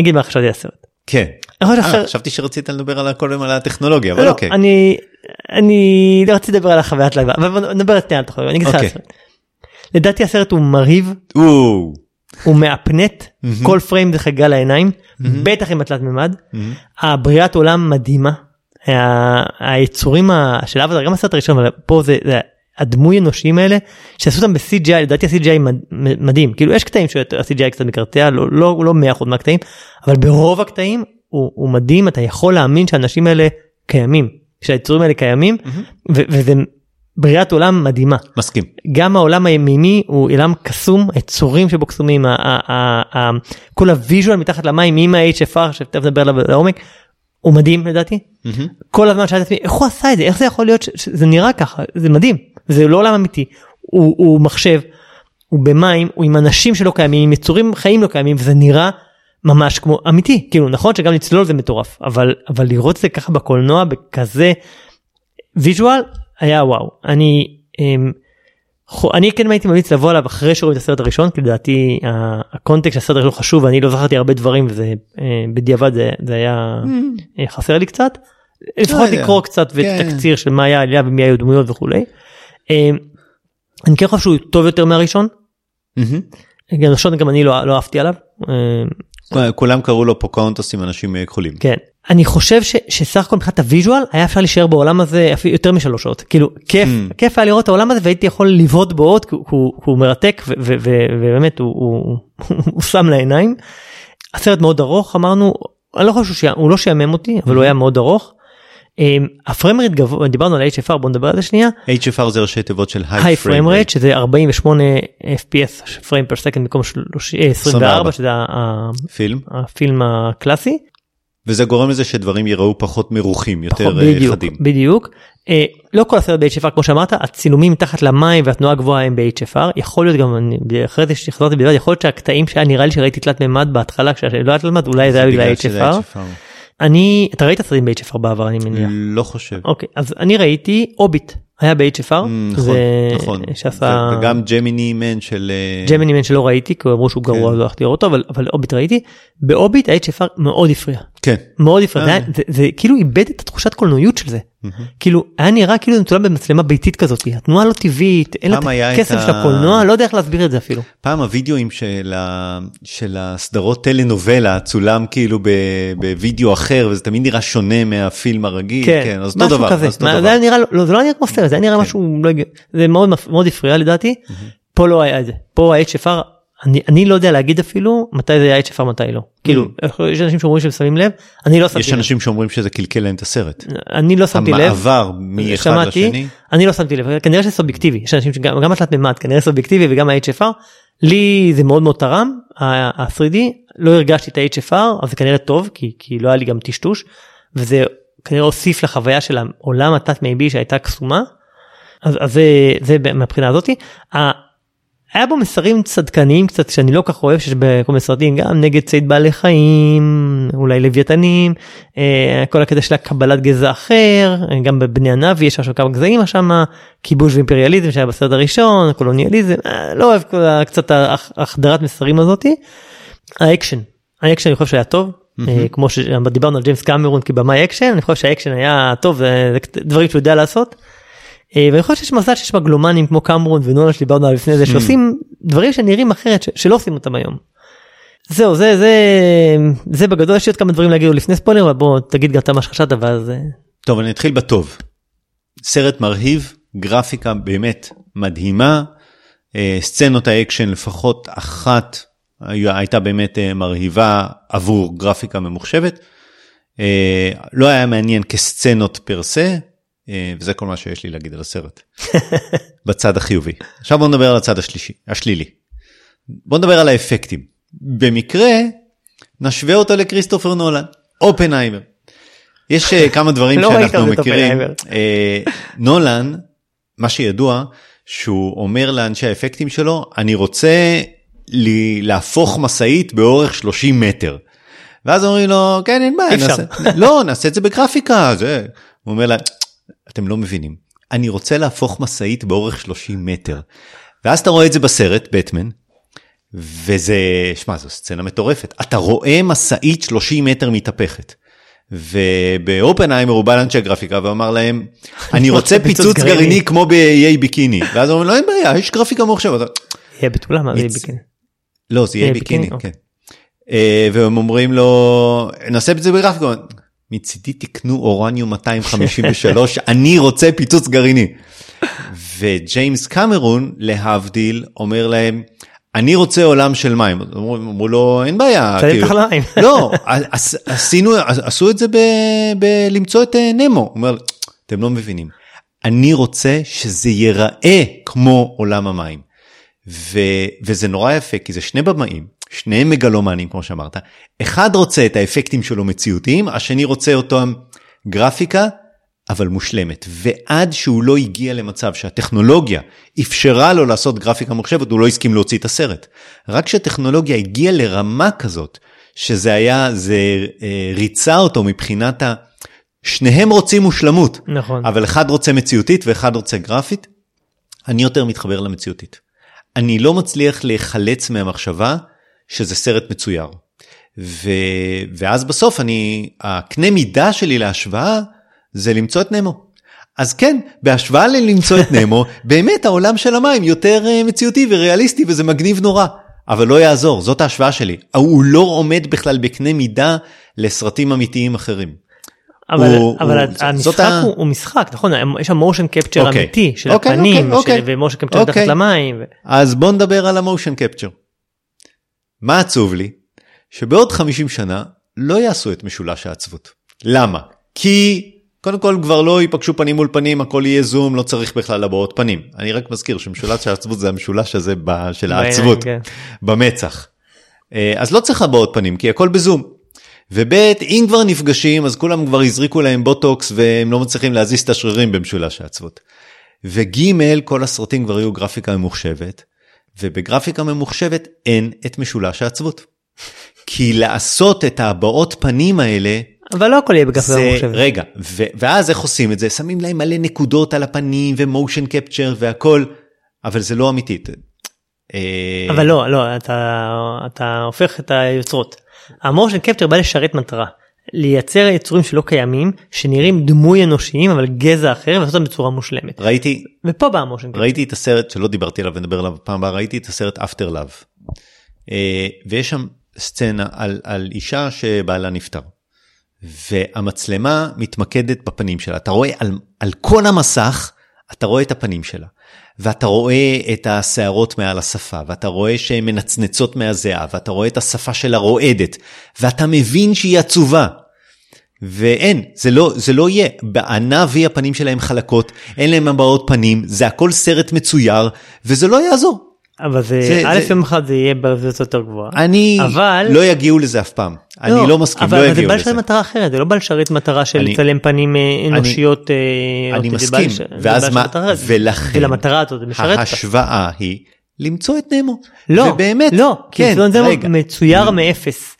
אגיד מה חשבתי על הסרט. כן. אה, חשבתי שרצית לדבר על קודם על הטכנולוגיה, אבל לא, אוקיי. אני אני לא רציתי לדבר על החוויית live אבל נדבר שנייה על התחום, אני אגיד לך אוקיי. לדעתי הסרט הוא מרהיב הוא מהפנט כל פריים זה חגיגה לעיניים בטח עם התלת מימד. הבריאת עולם מדהימה. היצורים של אבטר גם הסרט הראשון אבל פה זה, זה הדמוי אנושיים האלה שעשו אותם ב-CGI לדעתי ה-CGI מד- מדהים. כאילו יש קטעים שה-CGI קצת מקרטע לא לא לא 100% מהקטעים אבל ברוב הקטעים הוא, הוא מדהים אתה יכול להאמין שהאנשים האלה קיימים שהיצורים האלה קיימים ו- וזה בריאת עולם מדהימה. מסכים. גם העולם הימימי הוא עולם קסום, היצורים שבו קסומים, כל הוויז'ואל מתחת למים עם ה-HFR שתכף נדבר עליו לעומק, הוא מדהים לדעתי. מהמם. כל הזמן שאלתי את עצמי איך הוא עשה את זה, איך זה יכול להיות שזה נראה ככה, זה מדהים, זה לא עולם אמיתי, הוא, הוא מחשב, הוא במים, הוא עם אנשים שלא קיימים, עם יצורים חיים לא קיימים, וזה נראה ממש כמו אמיתי, כאילו נכון שגם לצלול זה מטורף, אבל, אבל לראות זה ככה בקולנוע בכזה visual היה וואו אני אמ, אני כן הייתי ממליץ לבוא עליו אחרי שרואים את הסרט הראשון כי לדעתי הקונטקסט של הסרט הראשון חשוב ואני לא זכרתי הרבה דברים וזה אה, בדיעבד זה, זה היה אה, חסר לי קצת. לפחות יודע. לקרוא קצת כן. ותקציר של מה היה עלילה ומי היו דמויות וכולי. אמ, אני כן חושב שהוא טוב יותר מהראשון. גם ראשון גם אני לא לא אהבתי עליו. כולם קראו לו פוקאונטוס עם אנשים כחולים. כן. אני חושב ש, שסך הכל מבחינת ה visual היה אפשר להישאר בעולם הזה יותר משלוש שעות כאילו כיף Mm. כיף היה לראות את העולם הזה והייתי יכול לבהות בו עוד כי הוא, הוא, הוא מרתק ו, ו, ו, ובאמת הוא, הוא, הוא שם לעיניים. הסרט מאוד ארוך אמרנו אני לא חושב שהוא, הוא לא שעמם אותי אבל הוא היה מאוד ארוך. אמ, ה frame rate גבוה דיברנו על HFR בוא נדבר על זה שנייה HFR זה ראשי תיבות של high frame rate שזה 48 fps frame per second במקום 30, אה, 24 24. שזה ה- ה- פילם הפילם הקלאסי. וזה גורם לזה שדברים ייראו פחות מרוחים יותר פחות- אה, בדיוק, חדים. בדיוק. אה, לא כל הסרט ב-HFR כמו שאמרת הצילומים מתחת למים והתנועה הגבוהה הם ב-HFR יכול להיות גם אני אחרי זה שחזרתי בדיוק יכול להיות שהקטעים שהיה נראה לי שראיתי תלת מימד בהתחלה כשלא היה תלת מימד אולי זה היה בגלל HFR. אני אתה ראית סרטים ב-HFR בעבר אני מניח. לא חושב. אוקיי אז אני ראיתי הוביט היה ב-HFR. נכון, זה נכון. שעשה וגם ג'מיני מן של... אה, ג'מיני מן שלא ראיתי כי אמרו שהוא גרוע כן. לא הלכתי לראות אותו אבל אבל הוביט ראיתי בהוביט ה-HFR מאוד הפריע כן. מאוד הפריע זה, אה. זה, זה כאילו איבד את התחושת קולנועיות של זה כאילו היה נראה כאילו זה מצולם במצלמה ביתית כזאת התנועה לא טבעית אין לה את הקסם של הקולנוע לא יודע איך להסביר את זה אפילו פעם הווידאוים של, ה... של הסדרות טלנובלה צולם כאילו ב... בווידאו אחר וזה תמיד נראה שונה מהפילם הרגיל. כן, אז אותו משהו דבר. כזה אז אותו דבר. זה היה נראה לא זה לא נראה כמו סרט זה היה נראה משהו לא. זה מאוד מאוד הפריע לדעתי פה לא היה את זה פה ה-HFR אני אני לא יודע להגיד אפילו מתי זה היה HFR מתי לא. כאילו יש אנשים שאומרים שהם שמים לב אני לא שמתי יש לב. אנשים שאומרים שזה קלקל להם את הסרט. אני לא שמתי לב. המעבר מאחד לשני. אני לא שמתי לב, כנראה שזה סובייקטיבי, יש אנשים שגם גם התלת מימד כנראה סובייקטיבי וגם ה-HFR, לי זה מאוד מאוד תרם, ה-3D, לא הרגשתי את ה-HFR, אז זה כנראה טוב, כי, כי לא היה לי גם טשטוש, וזה כנראה הוסיף לחוויה של העולם התת מימי שהייתה קסומה, אז, אז זה, זה מהבחינה הזאתי. היה בו מסרים צדקניים קצת שאני לא כך אוהב שיש בכל מיני סרטים גם נגד ציד בעלי חיים אולי לוויתנים אה, כל הקטע של הקבלת גזע אחר אה, גם בבני הנאבי יש עכשיו כמה גזעים שם כיבוש ואימפריאליזם שהיה בסרט הראשון קולוניאליזם אה, לא אוהב קצת החדרת מסרים הזאתי. האקשן האקשן אני חושב שהיה טוב אה, כמו שדיברנו על ג'יימס קמרון כבמאי אקשן אני חושב שהאקשן היה טוב זה זה דברים שהוא יודע לעשות. אה, ואני חושב שיש מזל שיש מגלומנים כמו קמרון ונולן שדיברנו עליו לפני זה שעושים דברים שנראים אחרת שלא עושים אותם היום. זהו זה זה זה בגדול יש לי עוד כמה דברים להגיד לפני ספוילר אבל בוא תגיד גם אתה מה שחשבת ואז אה, טוב אני אתחיל בטוב. סרט מרהיב גרפיקה באמת מדהימה אה, סצנות האקשן לפחות אחת הייתה באמת מרהיבה עבור גרפיקה ממוחשבת. לא היה מעניין כסצנות per se וזה כל מה שיש לי להגיד על הסרט. בצד החיובי. עכשיו בוא נדבר על הצד השלישי השלילי. בוא נדבר על האפקטים. במקרה נשווה אותו לכריסטופר נולן אופנהיימר. יש אה, כמה דברים לא שאנחנו מכירים. אה, נולן, מה שידוע, שהוא אומר לאנשי האפקטים שלו, אני רוצה לי, להפוך משאית באורך 30 מטר. ואז אומרים לו, כן, אין בעיה. נעשה, לא, נעשה את זה בגרפיקה, זה. הוא אומר לה, אתם לא מבינים, אני רוצה להפוך משאית באורך 30 מטר. ואז אתה רואה את זה בסרט, בטמן, וזה, שמע, זו סצנה מטורפת. אתה רואה משאית 30 מטר מתהפכת. ובאופנהיימר הוא בא לאנשי הגרפיקה ואמר להם, אני רוצה פיצוץ גרעיני כמו באיי ביקיני. ואז הוא אומר, לא, אין בעיה, יש גרפיקה ממוחשבת. יהיה בתולה מה זה מצ- ביקיני. לא, זה ביקיני, ביקיני, כן. אה, והם אומרים לו, נעשה את זה בגרפיקה. מצידי תקנו אורניום 253, אני רוצה פיצוץ גרעיני. וג'יימס קמרון, להבדיל, אומר להם, אני רוצה עולם של מים. אמרו לו, אין בעיה. כאילו, תחת למים. לא, עש- עשינו, עשו את זה בלמצוא את אה, נמו. הוא אומר, אתם לא מבינים. אני רוצה שזה ייראה כמו עולם המים. ו, וזה נורא יפה כי זה שני במאים, שניהם מגלומנים כמו שאמרת, אחד רוצה את האפקטים שלו מציאותיים, השני רוצה אותם גרפיקה, אבל מושלמת. ועד שהוא לא הגיע למצב שהטכנולוגיה אפשרה לו לעשות גרפיקה מוחשבת, הוא לא הסכים להוציא את הסרט. רק כשהטכנולוגיה הגיעה לרמה כזאת, שזה היה, זה אה, ריצה אותו מבחינת ה... שניהם רוצים מושלמות, נכון. אבל אחד רוצה מציאותית ואחד רוצה גרפית, אני יותר מתחבר למציאותית. אני לא מצליח להיחלץ מהמחשבה שזה סרט מצויר. ו... ואז בסוף אני, הקנה מידה שלי להשוואה זה למצוא את נמו. אז כן, בהשוואה ללמצוא את נמו, באמת העולם של המים יותר אה, מציאותי וריאליסטי וזה מגניב נורא. אבל לא יעזור, זאת ההשוואה שלי. הוא לא עומד בכלל בקנה מידה לסרטים אמיתיים אחרים. אבל, הוא- אבל הוא- המשחק ה- הוא, הוא משחק, נכון? יש שם מושן קפצ'ר אוקיי. אמיתי של אוקיי, הפנים, אוקיי, של- אוקיי. ומושן קפצ'ר אוקיי. מתחת למים. ו... אז בוא נדבר על המושן קפצ'ר. מה עצוב לי? שבעוד 50 שנה לא יעשו את משולש העצבות. למה? כי קודם כל כבר לא ייפגשו פנים מול פנים, הכל יהיה זום, לא צריך בכלל הבעות פנים. אני רק מזכיר שמשולש העצבות זה המשולש הזה של העצבות, כן. במצח. אה, אז לא צריך הבעות פנים, כי הכל בזום. וב' אם כבר נפגשים אז כולם כבר הזריקו להם בוטוקס והם לא מצליחים להזיז את השרירים במשולש העצבות. וג' כל הסרטים כבר יהיו גרפיקה ממוחשבת, ובגרפיקה ממוחשבת אין את משולש העצבות. כי לעשות את הבעות פנים האלה, אבל לא הכל יהיה בגרפיקה ממוחשבת. רגע, ו- ואז איך עושים את זה? שמים להם מלא נקודות על הפנים ומושן קפצ'ר והכל, אבל זה לא אמיתי. אה, אבל לא, לא, אתה, אתה הופך את היוצרות. המושן קפצ'ר בא לשרת מטרה. לייצר יצורים שלא קיימים, שנראים דמוי אנושיים אבל גזע אחר ולעשות אותם בצורה מושלמת. ראיתי, ופה בא המושן קפצ'ר. ראיתי את הסרט שלא דיברתי עליו ונדבר עליו פעם הבאה ראיתי את הסרט אפטר לאב. ויש שם סצנה על, על אישה שבעלה נפטר. והמצלמה מתמקדת בפנים שלה אתה רואה על, על כל המסך אתה רואה את הפנים שלה. ואתה רואה את השערות מעל השפה ואתה רואה שהן מנצנצות מהזיעה ואתה רואה את השפה שלה רועדת ואתה מבין שהיא עצובה. ואין, זה לא, זה לא יהיה. בענה וי הפנים שלהם חלקות, אין להם הבעות פנים, זה הכל סרט מצויר, וזה לא יעזור. אבל זה, זה- א' זה- יום אחד זה יהיה ברזולוציה יותר גבוהה. אני, אבל- לא יגיעו לזה אף פעם. אני לא מסכים, אבל, לא אבל זה יגיעו בא לזה. לשרת מטרה אחרת, זה לא בא לשרת מטרה של אני- לצלם פנים אה, אנושיות. אה, אני זה בא מסכים, זה ואז בא מה, מטרה. ולכן, ולמטרה הזאת זה משרת. ההשוואה היא למצוא את נמו. לא, ובאמת, לא, כי כן, זה רגע. מצויר מאפס.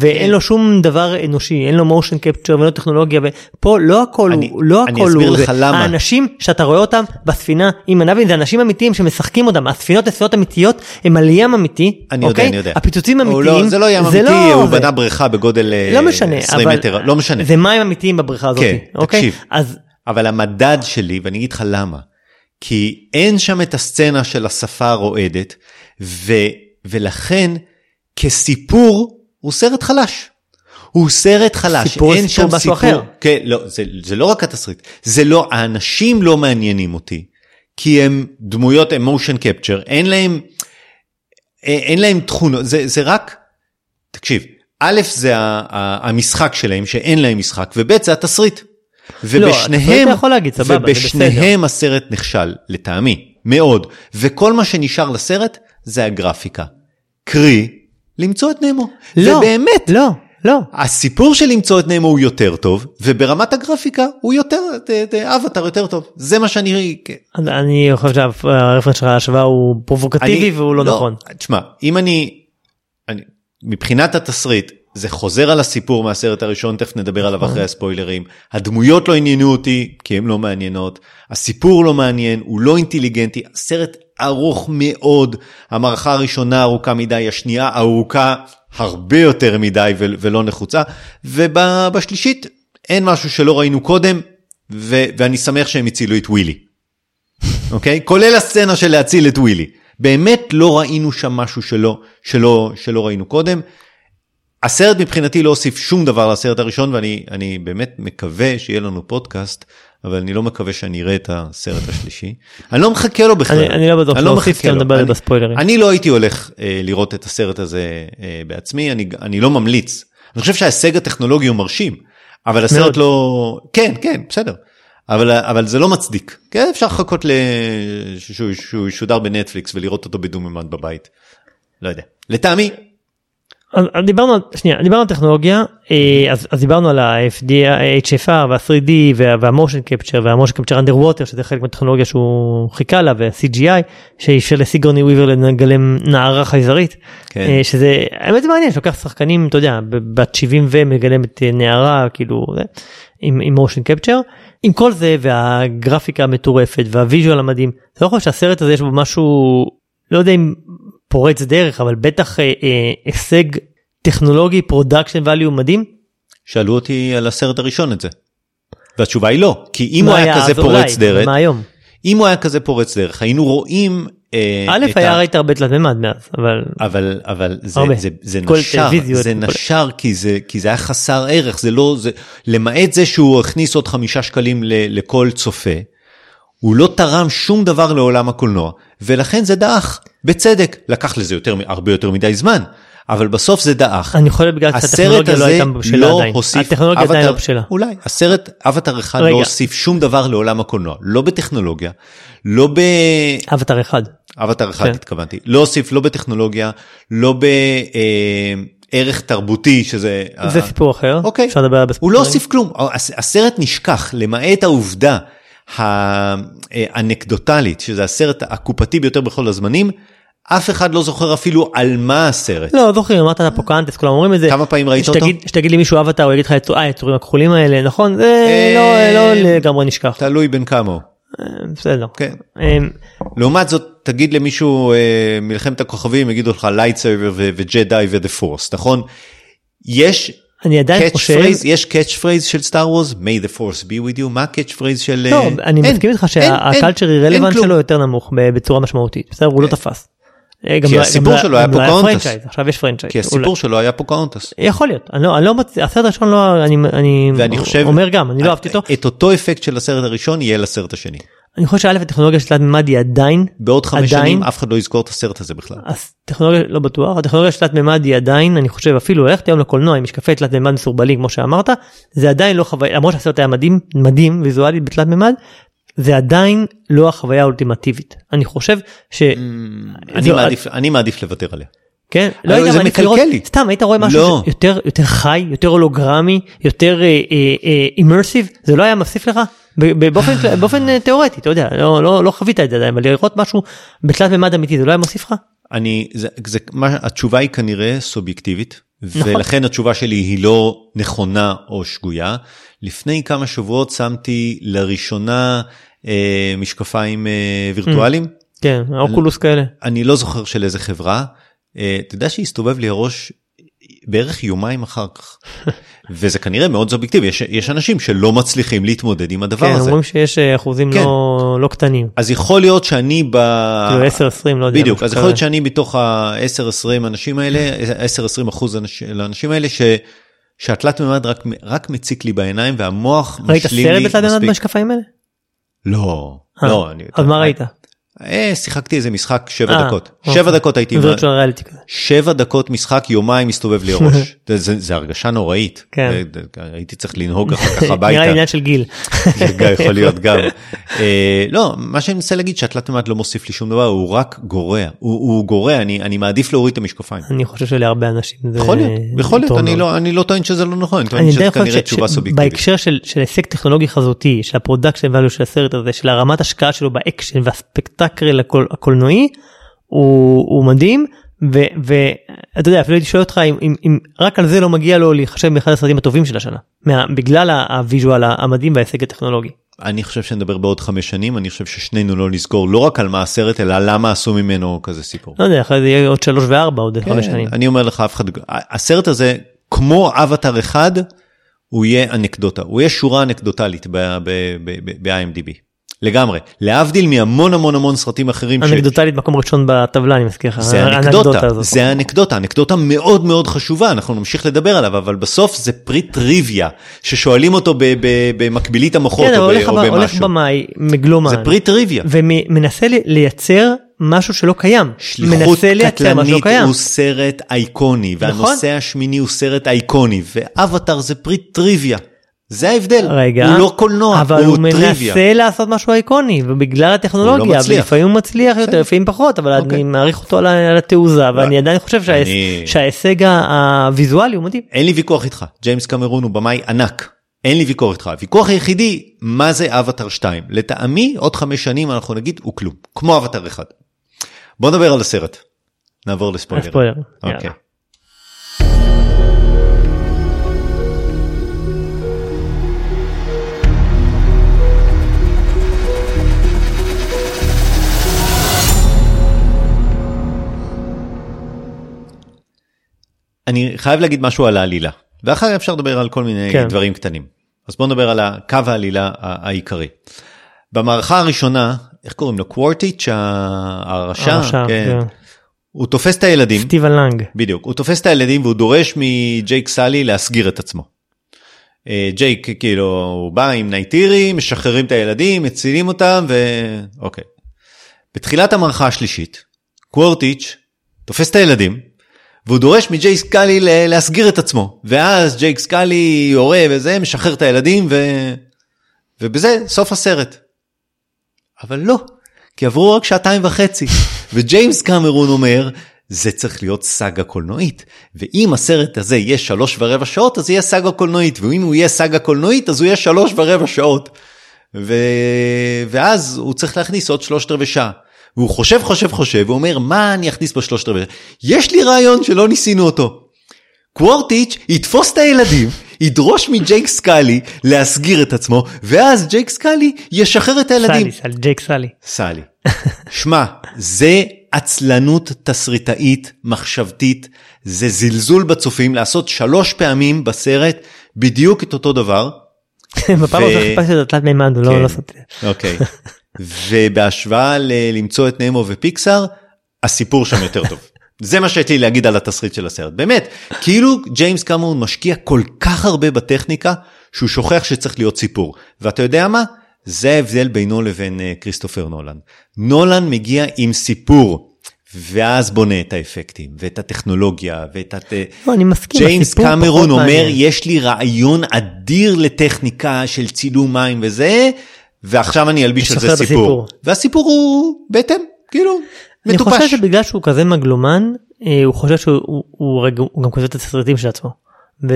ואין לו שום דבר אנושי, אין לו מושן קפצ'ר ולא טכנולוגיה, ופה לא הכל אני- הוא, לא אני הכל הוא, לך זה. למה. האנשים שאתה רואה אותם בספינה עם הנבין זה אנשים אמיתיים שמשחקים אותם, הספינות הספינות אמיתיות הם על ים אמיתי, אני יודע, אוקיי? אני יודע. הפיצוצים הוא אמיתיים, לא, זה לא ים זה אמיתי, לא הוא זה. בנה בריכה בגודל אה, לא משנה, 20 אבל מטר, לא משנה. זה מים אמיתיים בבריכה הזאת, כן, אוקיי? תקשיב. אז אבל המדד שלי, ואני אגיד לך למה, כי אין שם את הסצנה של השפה הרועדת, ו, ולכן כסיפור הוא סרט חלש. הוא סרט חלש, סיפור אין סיפור שם סיפור. אחר. כן, לא, זה, זה לא רק התסריט, זה לא, האנשים לא מעניינים אותי, כי הם דמויות אמושן קפצ'ר, אין להם, אה, אין להם תכונות, זה, זה רק, תקשיב, א' זה ה- ה- המשחק שלהם שאין להם משחק, וב' זה התסריט. התסריט ובשניהם, אתה יכול להגיד, סבבה, ובשניהם הסרט נכשל, לטעמי, מאוד. וכל מה שנשאר לסרט זה הגרפיקה. קרי, למצוא את נמו. לא, ובאמת, לא, לא. הסיפור של למצוא את נמו הוא יותר טוב, וברמת הגרפיקה הוא יותר, אבטר יותר טוב. זה מה שאני... אז אני חושב שהרפרנס שלך להשוואה הוא פרובוקטיבי אני- והוא לא נכון. תשמע, אם אני, אני, מבחינת התסריט, זה חוזר על הסיפור מהסרט הראשון, תכף נדבר עליו. אחרי הספוילרים. הדמויות לא עניינו אותי, כי הן לא מעניינות. הסיפור לא מעניין, הוא לא אינטליגנטי. הסרט ארוך מאוד, המערכה הראשונה ארוכה מדי, השנייה ארוכה הרבה יותר מדי ולא נחוצה. ובשלישית, אין משהו שלא ראינו קודם, ו- ואני שמח שהם הצילו את ווילי. אוקיי? כולל הסצנה של להציל את ווילי. באמת לא ראינו שם משהו שלא, שלא, שלא ראינו קודם. הסרט מבחינתי לא הוסיף שום דבר לסרט הראשון ואני אני באמת מקווה שיהיה לנו פודקאסט אבל אני לא מקווה שאני אראה את הסרט השלישי. אני לא מחכה לו בכלל. אני- אני לא בטוח שהוא הוסיף, מחכה לו. מדבר על זה אני- בספוילרים. אני לא הייתי הולך אה, לראות את הסרט הזה אה, בעצמי אני, אני לא ממליץ. אני חושב שההישג הטכנולוגי הוא מרשים אבל הסרט מאוד. לא כן כן בסדר. אבל, אבל זה לא מצדיק, כן אפשר לחכות לש- שהוא ישודר בנטפליקס ולראות אותו בדו-ממד בבית. לא יודע. לטעמי אז דיברנו על שנייה דיברנו על טכנולוגיה אה, אז, אז דיברנו על ה-HFR וה-3D וה- והמושן קפצ'ר והמושן קפצ'ר אנדר ווטר שזה חלק מהטכנולוגיה שהוא חיכה לה וה-CGI שאפשר לסיגרני וויבר לגלם נערה חייזרית כן. אה, שזה האמת זה מעניין שלוקח שחקנים אתה יודע בת 70 ומגלם את אה, נערה כאילו עם עם motion capture עם כל זה והגרפיקה המטורפת וה visual המדהים אתה לא חושב שהסרט הזה יש בו משהו לא יודע אם פורץ דרך אבל בטח אה, אה, הישג טכנולוגי production value מדהים. שאלו אותי על הסרט הראשון את זה. והתשובה היא לא, כי אם הוא מה היה כזה פורץ אולי, דרך, מה היום? אם הוא היה כזה פורץ דרך, היינו רואים אה, א' היה ה- ראית הרבה תלת מימד מאז אבל אבל אבל זה. זה זה נשר זה. נשר כי זה כי זה היה חסר ערך זה לא זה למעט זה שהוא הכניס עוד חמישה שקלים ל- לכל צופה. הוא לא תרם שום דבר לעולם הקולנוע ולכן זה דעך בצדק לקח לזה יותר הרבה יותר מדי זמן אבל בסוף זה דעך. אני חושב בגלל שהטכנולוגיה לא הייתה בשלה לא עדיין. הוסיף, הטכנולוגיה עדיין לא בשלה. אולי, הסרט אבטר אחד רגע. לא הוסיף שום דבר לעולם הקולנוע, לא בטכנולוגיה, לא ב... אבטר אחד. אבטר אחד כן. התכוונתי, לא הוסיף לא בטכנולוגיה, לא בערך תרבותי שזה... זה ה- סיפור אחר. אוקיי, אפשר לדבר על הוא לא הוסיף כלום, הס- הסרט נשכח, למעט העובדה האנקדוטלית, שזה הסרט הקופתי ביותר בכל הזמנים, אף אחד לא זוכר אפילו על מה הסרט. לא זוכרים אמרת על אפוקנטס כולם אומרים את זה. כמה פעמים ראית שתגיד- אותו? שתגיד לי מישהו אבטר הוא יגיד לך "אה, היצורים הכחולים האלה נכון זה אה, לא לא לגמרי נשכח. תלוי בין כמה הוא. אה, בסדר. כן. אה, לעומת זאת, תגיד למישהו אה, מלחמת הכוכבים, יגידו לך lightsaber ו Jedi ו the force, נכון? יש אני עדיין חושב. phrase, יש catch phrase של Star Wars, may the force be with you, מה ה catch phrase של... לא, אה, אני אין, מסכים איתך שה cultural, relevance. שלו יותר נמוך בצורה משמעותית. בסדר, הוא לא תפס. אה, גם כי לא- הסיפור גם שלו היה לא. franchise, עכשיו יש franchise. כי הסיפור שלו היה פוקהונטס. יכול להיות, אני לא, אני לא מצ... הסרט הראשון לא, אני, אני, ואני חושב... אומר גם, אני לא אהבתי אותו. את אותו אפקט של הסרט הראשון יהיה לסרט השני. אני חושב שא' הטכנולוגיה של תלת מימד היא עדיין, בעוד חמש עדיין- שנים אף אחד לא יזכור את הסרט הזה בכלל. הטכנולוגיה, לא בטוח, הטכנולוגיה של תלת מימד היא עדיין, אני חושב אפילו הולכת היום לקולנוע עם משקפי תלת מימד מסורבלים כמו שאמרת, זה עדיין לא חוויה, למרות שהסרט היה מדהים, מדהים ויזואלית בתלת מימד, זה עדיין לא החוויה האולטימטיבית. אני חושב ש... אני זו- מעדיף- אני מעדיף לוותר עליה. כן, לא יודע, זה מקלקל לראות- לי. סתם היית רואה משהו לא. יותר יותר חי, יותר הולוגרמי, יותר אימרסיב, זה לא היה מוסיף לך? באופן באופן אה, תיאורטי, אתה יודע, לא- לא לא חווית את זה עדיין, אבל לראות משהו בתלת מימד אמיתי זה לא היה מוסיף לך? אני, זה, זה, מה, התשובה היא כנראה סובייקטיבית, נכון. ולכן התשובה שלי היא לא נכונה או שגויה. לפני כמה שבועות שמתי לראשונה אה, משקפיים אה, וירטואליים, כן, אוקולוס כאלה. אני לא זוכר של איזה חברה, אה, אתה יודע שהסתובב לי הראש בערך יומיים אחר כך, וזה כנראה מאוד סובייקטיבי, יש, יש אנשים שלא מצליחים להתמודד עם הדבר כן, הזה. אומרים שיש אה, אחוזים כן. לא לא קטנים. אז יכול להיות שאני ב... כאילו 10-20 לא יודע. בדיוק, אז יכול להיות. שאני בתוך ה-10-20 אנשים האלה, 10-20 אחוז אנש- לאנשים האלה, ש... שהתלת מימד רק, רק מציק לי בעיניים והמוח ראית משלים סרט לי בתלת מימד מספיק. במשקפיים האלה? לא, אה, לא. אני- אז מה ראית? אה, שיחקתי איזה משחק שבע אה, דקות. אוקיי. שבע דקות הייתי... שבע דקות משחק יומיים מסתובב לי הראש. זה- הרגשה נוראית. כן. הייתי צריך לנהוג אחר כך נראה לי הביתה. עניין של גיל. יכול להיות גם. אה, לא, מה שאני מנסה להגיד שהתלת מימד לא מוסיף לי שום דבר, הוא רק גורע. הוא גורע, אני מעדיף להוריד את המשקפיים. אני חושב שלהרבה אנשים זה... יכול להיות, יכול להיות, אני. לא- אני לא טוען שזה לא נכון, אני טוען שזה כנראה תשובה סובייקטיבית. שבהקשר של הישג טכנולוגי חזותי של ה production value של הסרט הזה של הרמת השקעה שלו באקשן והספקטקל הקול- הקולנועי הוא הוא מדהים ואתה יודע אפילו הייתי שואל אותך אם, אם, אם רק על זה לא מגיע לו להיחשב מאחד הסרטים הטובים של השנה מה, בגלל ה visual המדהים וההישג הטכנולוגי. אני חושב שנדבר בעוד חמש שנים, אני חושב ששנינו לא נזכור לא רק על מה הסרט, אלא למה עשו ממנו כזה סיפור. לא יודע אחרי זה יהיה עוד שלוש וארבע עוד כן, חמש שנים. אני אומר לך, אף אחד, הסרט הזה, כמו אבטר אחד, הוא יהיה אנקדוטה, הוא יהיה שורה אנקדוטלית ב-IMDb. לגמרי. להבדיל מהמון המון המון סרטים אחרים. ש- אנקדוטלית מקום ראשון בטבלה אני מזכיר לך. זה אנקדוטה. זה אנקדוטה, אנקדוטה מאוד מאוד חשובה, אנחנו נמשיך לדבר עליו, אבל בסוף זה פרי טריוויה, ששואלים אותו ב- ב- במקבילית המוחות כן, או הולך או ב- הולך במשהו. במאי מגלומן. זה פרי טריוויה. ומנסה לייצר משהו שלא קיים. שליחות לא קטלנית קיים. הוא סרט אייקוני, והנושא השמיני הוא סרט אייקוני, ואבטר זה פרי טריוויה. זה ההבדל, רגע, הוא לא קולנוע, אבל הוא הוא טריוויה. מנסה לעשות משהו איקוני ובגלל הטכנולוגיה הוא לא מצליח. ולפעמים הוא מצליח יותר. לפעמים פחות אבל אוקיי. אני מעריך אותו על על התעוזה ואני עדיין חושב שההיש- אני- שההישג הוויזואלי הוא מדהים. אין לי ויכוח איתך, ג'יימס קמרון הוא במאי ענק. אין לי ויכוח איתך, הוויכוח היחידי, מה זה אבטר 2? לטעמי, עוד חמש שנים אנחנו נגיד, הוא כלום, כמו אבטר 1. בוא נדבר על הסרט. נעבור לספוילר. הספוילר, אוקיי. אני חייב להגיד משהו על העלילה, ואחר כך אפשר לדבר על כל מיני כן. דברים קטנים. אז בוא נדבר על קו העלילה העיקרי. במערכה הראשונה, איך קוראים לו? קוורטיץ', הרשע, הרשע, כן. כן. הוא תופס את הילדים, סטיבן לנג. בדיוק, הוא תופס את הילדים והוא דורש מג'ייק סאלי להסגיר את עצמו. אה, ג'ייק כאילו הוא בא עם נייטירי, משחררים את הילדים, מצילים אותם ואוקיי. בתחילת המערכה השלישית, קוורטיץ' תופס את הילדים, והוא דורש מג'ייק סקאלי להסגיר את עצמו, ואז ג'ייק סקאלי יורה וזה, משחרר את הילדים ו... ובזה סוף הסרט. אבל לא, כי עברו רק שעתיים וחצי, וג'יימס קמרון אומר, זה צריך להיות סאגה קולנועית, ואם הסרט הזה יהיה שלוש ורבע שעות, אז יהיה סאגה קולנועית, ואם הוא יהיה סאגה קולנועית, אז הוא יהיה שלוש ורבע שעות. ו... ואז הוא צריך להכניס עוד שלושת רבעי שעה. והוא חושב, חושב, חושב, ואומר, מה אני אכניס בשלושת רבעי שעה? יש לי רעיון שלא ניסינו אותו. קוורטיץ' יתפוס את הילדים, ידרוש מג'ייק סקאלי להסגיר את עצמו, ואז ג'ייק סקאלי ישחרר את הילדים. סאלי, סאלי, ג'ייק סאלי. סאלי. שמע, זה עצלנות תסריטאית, מחשבתית, זה זלזול בצופים לעשות שלוש פעמים בסרט בדיוק את אותו דבר. בפעם הראשונה חיפשתי את התלת מימד, כן. לא לא שמתי לב. אוקיי. ובהשוואה ל- למצוא את נמו ופיקסאר, הסיפור שם יותר טוב. זה מה שיש לי להגיד על התסריט של הסרט. באמת, כאילו ג'יימס קמרון משקיע כל כך הרבה בטכניקה, שהוא שוכח שצריך להיות סיפור. ואתה יודע מה? זה ההבדל בינו לבין uh, כריסטופר נולן. נולן מגיע עם סיפור, ואז בונה את האפקטים, ואת הטכנולוגיה, ואת... הת... לא, אני מסכים, ג'יימס קמרון אומר, מעניין. יש לי רעיון אדיר לטכניקה של צילום מים וזה, ועכשיו אני אלביש על זה סיפור. והסיפור הוא בהתאם, כאילו, אני מטופש. חושב שבגלל שהוא כזה מגלומן, אה, הוא חושב שהוא הוא- הוא הוא גם כותב את התסריטים של עצמו. ו...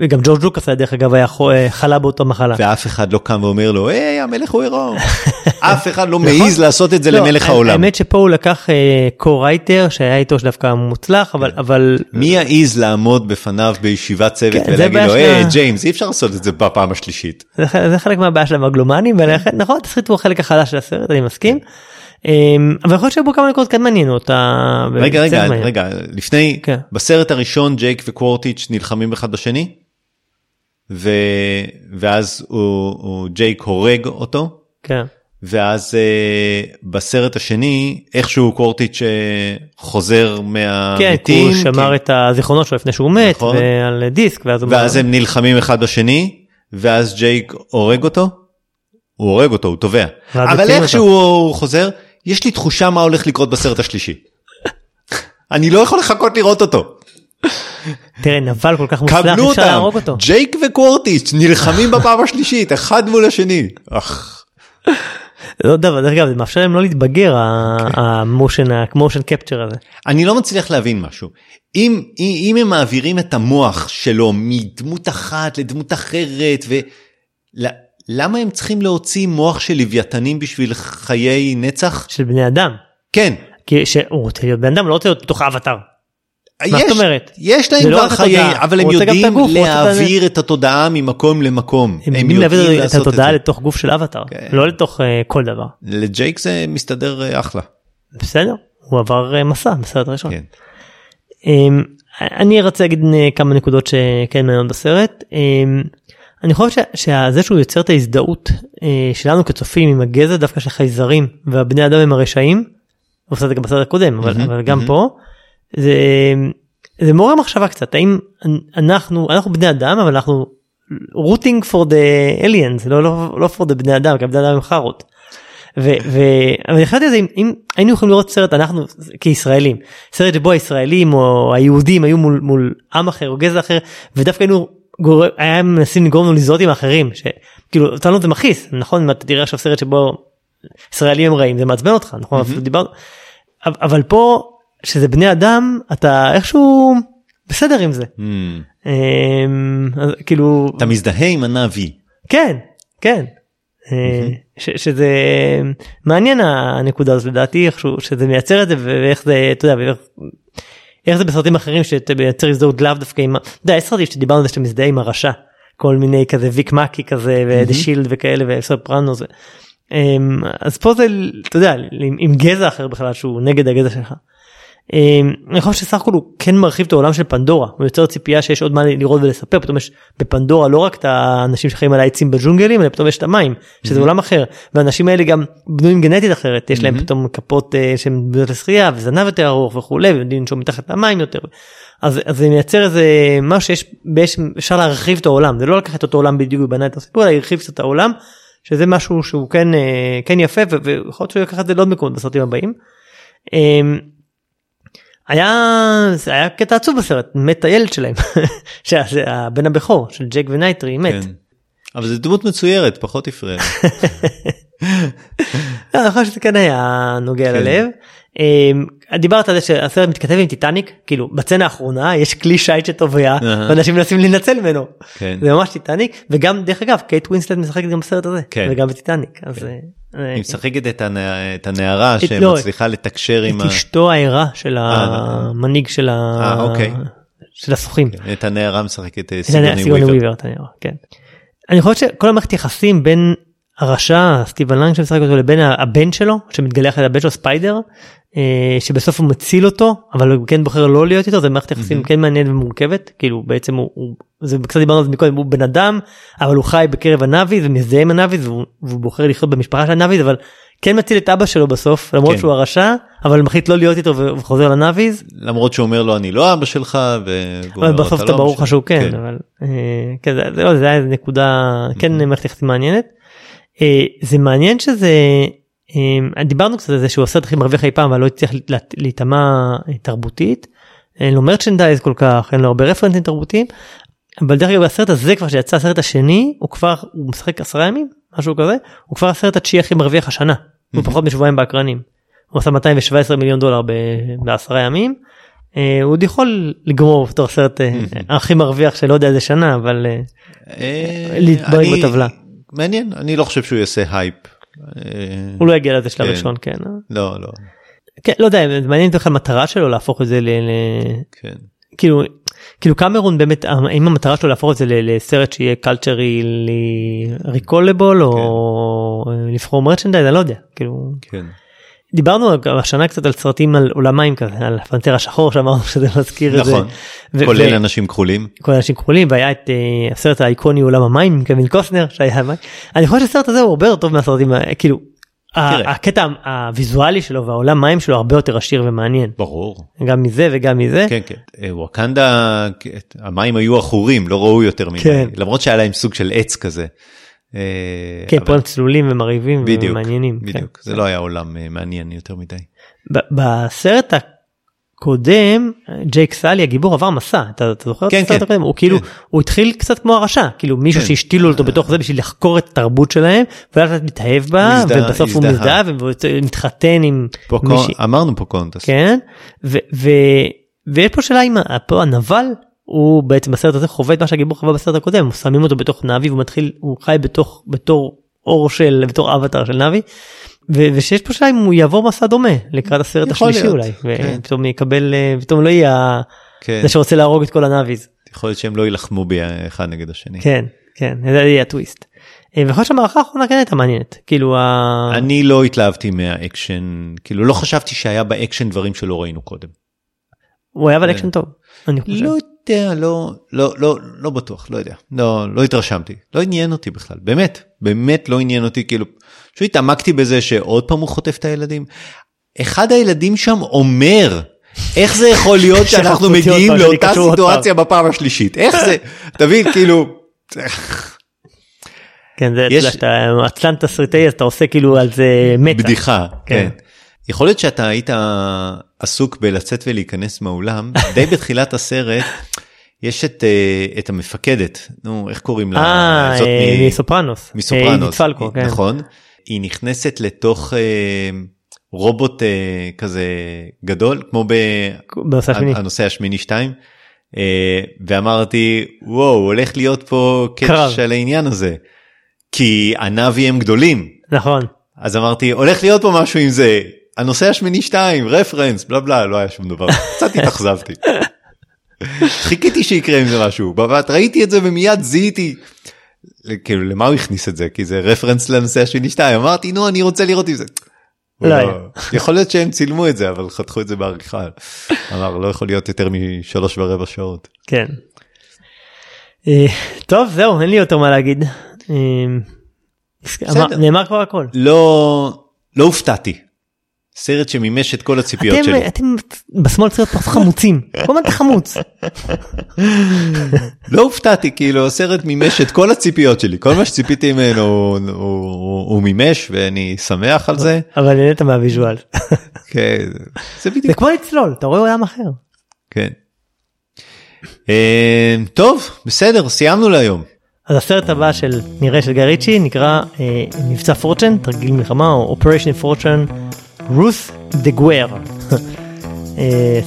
וגם ג'ורג' לוקאס דרך אגב היה אה, חלה באותה מחלה. ואף אחד לא קם ואומר לו, היי, המלך הוא עירום. אף אחד לא מעז לעשות את זה לא, למלך העולם. האמת שפה הוא לקח co-writer שהיה איתו שדווקא מוצלח אבל אבל מי יעז לעמוד בפניו בישיבת צוות כן, ולהגיד לו, היי, ג'יימס, אי אפשר לעשות את זה בפעם השלישית. זה זה חלק מהבעיה של המגלומנים ולכן נכון התסריט הוא החלק החלש של הסרט אני מסכים. אמ, אבל יכול להיות שבו כמה נקודות כן מעניינות. רגע, רגע. רגע, לפני, כן. בסרט הראשון ג'ייק וקוורטיץ' נלחמים אחד בשני, ו... ואז הוא, הוא, ג'ייק הורג אותו, כן. ואז אה, בסרט השני, איכשהו קוורטיץ' אה, חוזר כן, כי מהמתים, הוא שמר את הזיכרונות שלו לפני שהוא מת נכון. ועל דיסק ואז ואז הם נלחמים אחד בשני, ואז ג'ייק הורג אותו, הוא הורג אותו, הוא תובע. אבל איכשהו הוא חוזר, יש לי תחושה מה הולך לקרות בסרט השלישי. אני לא יכול לחכות לראות אותו. תראה נבל כל כך מוצלח אפשר להרוג אותו. ג'ייק וקוורטיץ' נלחמים בפעם השלישית, אחד מול השני. לא דבר דרך אגב זה מאפשר להם לא להתבגר המושן המושן קפצ'ר הזה. אני לא מצליח להבין משהו. אם, אם, אם הם מעבירים את המוח שלו מדמות אחת לדמות אחרת, ולמה הם צריכים להוציא מוח של לוויתנים בשביל חיי נצח? של בני אדם. כן. כי שהוא רוצה להיות בן אדם לא רוצה להיות בתוך אבטאר. מה זאת יש- אומרת? יש להם לא כבר רק חיי, התודעה, אבל הם יודעים הגוף, רוצה את להעביר את התודעה ממקום למקום. הם יודעים להעביר את התודעה. לתוך גוף של אבטאר כן. לא לתוך אה, כל דבר. לג'ייק זה מסתדר אה, אחלה. בסדר הוא עבר אה, מסע בסרט הראשון. כן. אמ, אני רוצה להגיד כמה נקודות שכן מעניינות בסרט. אמ, אני חושב שזה שהוא יוצר את ההזדהות אה, שלנו כצופים עם הגזע דווקא של חייזרים והבני אדם הם הרשעים. הוא עושה את זה גם בסרט הקודם אבל, אבל גם. פה. זה, זה מעורר מחשבה קצת האם אנחנו אנחנו בני אדם אבל אנחנו רוטינג for the aliens לא לא לא for the בני אדם כי הבני אדם הם חארות. ואני החלטתי על זה אם, אם היינו יכולים לראות סרט אנחנו כישראלים סרט שבו הישראלים או היהודים היו מול, מול עם אחר או גזע אחר ודווקא היינו גורם, היה מנסים לגרום לנו להזדהות עם האחרים שכאילו אותנו זה מכעיס נכון? אם אתה תראה עכשיו סרט שבו ישראלים הם רעים זה מעצבן אותך נכון? אפילו דיברנו אבל- פה שזה בני אדם אתה איכשהו בסדר עם זה. Hmm. אמ, אז כאילו אתה מזדהה עם הנביא. כן כן. אה, ש- שזה מעניין הנקודה הזאת לדעתי איכשהו שזה מייצר את זה ואיך זה אתה יודע ואיך איך זה בסרטים אחרים שאתה מייצר הזדהות לאו דווקא עם אתה יודע יש סרטים שדיברנו על זה שאתה מזדהה עם הרשע כל מיני כזה ויק מקי כזה ודה שילד וכאלה וסופרנוס. אמ, אז פה זה אתה יודע עם גזע אחר בכלל שהוא נגד הגזע שלך. אמ, אני חושב שסך הכל הוא כן מרחיב את העולם של פנדורה. הוא יוצר ציפייה שיש עוד מה לראות ולספר. פתאום יש בפנדורה לא רק את האנשים שחיים על העצים בג'ונגלים אלא פתאום יש את המים שזה עולם אחר. והאנשים האלה גם בנויים גנטית אחרת. יש להם פתאום כפות אה, שהן בנויות לשחייה וזנב יותר ארוך וכולי ויודעים לנשום מתחת למים יותר. אז, אז זה מייצר איזה משהו שיש אפשר להרחיב את העולם. זה לא לקחת אותו עולם בדיוק ובנה את הסיפור אלא הרחיב קצת את העולם שזה משהו שהוא כן אה, כן יפה ויכול להיות שהוא יקח את זה לעוד מקומות בסרטים הבאים. אמ, היה זה היה קטע עצוב בסרט מת הילד שלהם שזה הבן הבכור של ג'ק ונייטרי מת. כן. אבל זו דמות מצוירת פחות הפריע. לא, אני חושב שזה כן היה נוגע כן. ללב. אמ, דיברת על זה שהסרט מתכתב עם טיטניק כאילו בסצנה האחרונה יש כלי שיט שטובע. ואנשים מנסים להינצל ממנו כן. זה ממש טיטניק וגם דרך אגב קייט ווינסלט משחקת גם בסרט הזה כן. וגם בטיטניק אז אה, אה, היא משחקת את הנע- את הנערה את- לא, שמצליחה לתקשר עם את ה- אשתו הערה של אה, המנהיג של ה- אה, אוקיי. של הסוחים. את הנערה משחקת אה, סיגוני וויבר. אתה נראה, כן. אני חושב שכל המערכת יחסים בין הרשע סטיבן לנג שמשחק אותו לבין הבן שלו שמתגלה אחרי הבן שלו ספיידר אה, שבסוף הוא מציל אותו אבל הוא כן בוחר לא להיות איתו זה מערכת יחסים כן מעניינת ומורכבת כאילו בעצם הוא, הוא זה קצת דיברנו על זה מקודם הוא בן אדם אבל הוא חי בקרב הנאביז ומזדהה עם הנאביז והוא, והוא בוחר לחיות במשפחה של הנאביז אבל כן מציל את אבא שלו בסוף למרות כן. שהוא הרשע אבל מחליט לא להיות איתו וחוזר לנאביז למרות שהוא אומר לו אני לא אבא שלך ו- והוא אבל אומר, בסוף "אתה לא ברור לך שהוא שלי." כן אבל אה, כן זה- זה לא, זה היה איזה נקודה כן מערכת יחסים מעניינת. אה, זה מעניין שזה אה, דיברנו קצת על זה שהוא הסרט הכי מרוויח אי פעם אבל לא הצליח לה- להיטמע אה, תרבותית. אין לו merchandise כל כך אין לו הרבה רפרנסים תרבותיים. אבל דרך אגב הסרט הזה כבר שיצא הסרט השני הוא כבר הוא משחק עשרה ימים משהו כזה הוא כבר הסרט התשיעי הכי מרוויח השנה. הוא פחות משבועיים באקרנים. הוא עשה 217 מיליון דולר ב- בעשרה ימים. אה, הוא עוד יכול לגמור בתור הסרט אה, הכי מרוויח שלא יודע איזה שנה אבל אה, אה, להתברג בטבלה. מעניין אני לא חושב שהוא יעשה הייפ. אה, הוא לא יגיע לזה שלב כן. ראשון כן. אה? לא לא כן לא יודע מעניין בכלל המטרה שלו להפוך את זה ל... כן. כאילו כאילו קמרון באמת האם המטרה שלו להפוך את זה לסרט שיהיה קלצ'רי ריקולבול או לבחור מרצ'נדייז אני לא יודע כאילו כן. דיברנו השנה קצת על סרטים על עולמיים כזה על הפנתר השחור שאמרנו שזה מזכיר את זה. נכון. כולל אנשים כחולים. כל האנשים כחולים והיה את אה, הסרט האיקוני עולם המים עם קווין קוסטנר שהיה מים. אני חושב שהסרט הזה הוא הרבה יותר טוב מהסרטים כאילו תראה. הקטע הוויזואלי שלו והעולם מים שלו הרבה יותר עשיר ומעניין ברור. גם מזה וגם מזה. כן כן. אה, ווקנדה המים היו עכורים לא ראו יותר מדי. כן. למרות שהיה להם סוג של עץ כזה. אה, כן אבל- פה הם צלולים ומרהיבים בדיוק. ומעניינים. כן. בדיוק. זה לא היה עולם אה, מעניין יותר מדי. בסרט הקודם ג'ייק סאלי הגיבור עבר מסע אתה אתה זוכר כן, את הסרט כן. הקודם הוא כאילו כן. הוא התחיל קצת כמו הרשע כאילו מישהו כן. שהשתילו אותו בתוך זה בשביל לחקור את התרבות שלהם ולאט לאט מתאהב בה הוא הזדהה- ובסוף הוא הזדהה. מזדהה ומתחתן עם פוקו- מישהי. אמרנו פוקונטס. כן ו- ו- ויש פה שאלה אם פה הנבל הוא בעצם בסרט הזה חווה את מה שהגיבור חווה בסרט הקודם שמים אותו בתוך נאבי והוא מתחיל הוא חי בתוך בתור אור של בתור אבטר של נאבי. ו- ושיש פה שאלה אם הוא יעבור מסע דומה לקראת הסרט השלישי להיות, אולי כן. ופתאום יקבל אה, פתאום לא יהיה כן. זה שרוצה להרוג את כל הנאביז יכול להיות שהם לא יילחמו באחד נגד השני. כן כן זה יהיה הטוויסט. אה, ויכול להיות שהמערכה האחרונה כן הייתה מעניינת כאילו ה- אני לא התלהבתי מהאקשן כאילו לא חשבתי שהיה באקשן דברים שלא ראינו קודם. הוא היה אבל אקשן טוב. אני חושב. לא יודע לא לא לא לא בטוח לא יודע לא לא התרשמתי לא עניין אותי בכלל באמת באמת לא עניין אותי כאילו פשוט התעמקתי בזה שעוד פעם הוא חוטף את הילדים. אחד הילדים שם אומר איך זה יכול להיות שאנחנו מגיעים לאותה סיטואציה בפעם השלישית איך זה תבין כאילו כן זה יש-. שאתה עצלן תסריטאי אז אתה עושה כאילו על זה מטה. בדיחה כן. כן. יכול להיות שאתה היית עסוק בלצאת ולהיכנס מהאולם די בתחילת הסרט יש את אה, את המפקדת נו איך קוראים לה אה, אה, מסופרנוס. אה, מסופרנוס עידית פלקו, כן. נכון היא נכנסת לתוך אה, רובוט אה, כזה גדול כמו בנושא השמיני. בנושא השמיני 2 אה, ואמרתי וואו הולך להיות פה. קאץ' על העניין הזה כי הנאבי הם גדולים נכון. אז אמרתי הולך להיות פה משהו עם זה הנושא השמיני 2 רפרנס בלה בלה לא היה שום דבר קצת התאכזבתי. חיכיתי שיקרה עם זה משהו בבת ראיתי את זה ומיד זיהיתי. כאילו למה הוא הכניס את זה כי זה רפרנס לנושא השני 2 אמרתי נו אני רוצה לראות עם זה. לא היה. יכול להיות שהם צילמו את זה אבל חתכו את זה בעריכה. אמר לא יכול להיות יותר משלוש ורבע שעות. כן. אה, טוב זהו אין לי יותר מה להגיד. אה, אמר- נאמר כבר הכל. לא לא הופתעתי. סרט שמימש את כל הציפיות אתם, שלי. אתם בשמאל צריכים להיות פחות חמוצים. כל הזמן אתה חמוץ. לא הופתעתי כאילו הסרט מימש את כל הציפיות שלי כל מה שציפיתי ממנו הוא, הוא, הוא, הוא מימש ואני שמח על זה. אבל נהנית מה visual. כן, זה זה בדיוק כמו לצלול אתה רואה עולם אחר. כן. אה, טוב בסדר סיימנו להיום. אז הסרט הבא של נראה של גיא ריצ'י נקרא אה, מבצע Fortune תרגיל מלחמה או Operation Fortune Ruse de Guerre.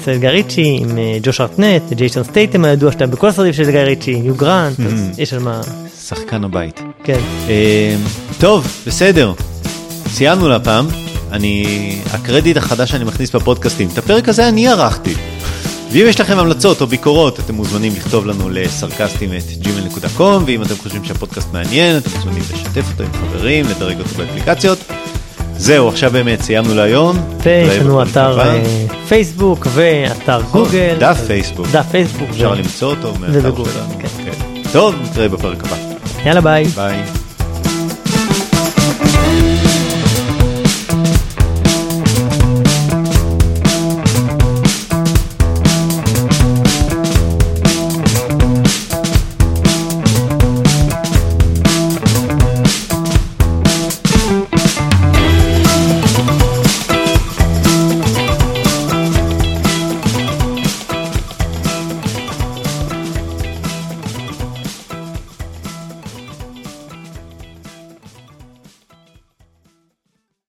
סרט גיא ריצ'י עם אה, ג'וש ארטנט ג'ייסון סטייטם הידוע שאתה בכל הסרטים של גיא ריצ'י יו גרנט אז יש על מה שחקן הבית. כן אה, טוב בסדר סיימנו להפעם אני הקרדיט החדש שאני מכניס בפודקאסטים את הפרק הזה אני ערכתי. ואם יש לכם המלצות או ביקורות אתם מוזמנים לכתוב לנו לסרקסטים את gmail.com ואם אתם חושבים שהפודקאסט מעניין אתם מוזמנים לשתף אותו עם חברים לדרג אותו באפליקציות. זהו, עכשיו באמת סיימנו להיום. ויש לנו אתר אה, פייסבוק ואתר גוגל. דף פייסבוק. דף פייסבוק. אפשר למצוא אותו מהאתר שלנו. כן. אוקיי. טוב, נתראה בפרק הבא. יאללה ביי. ביי.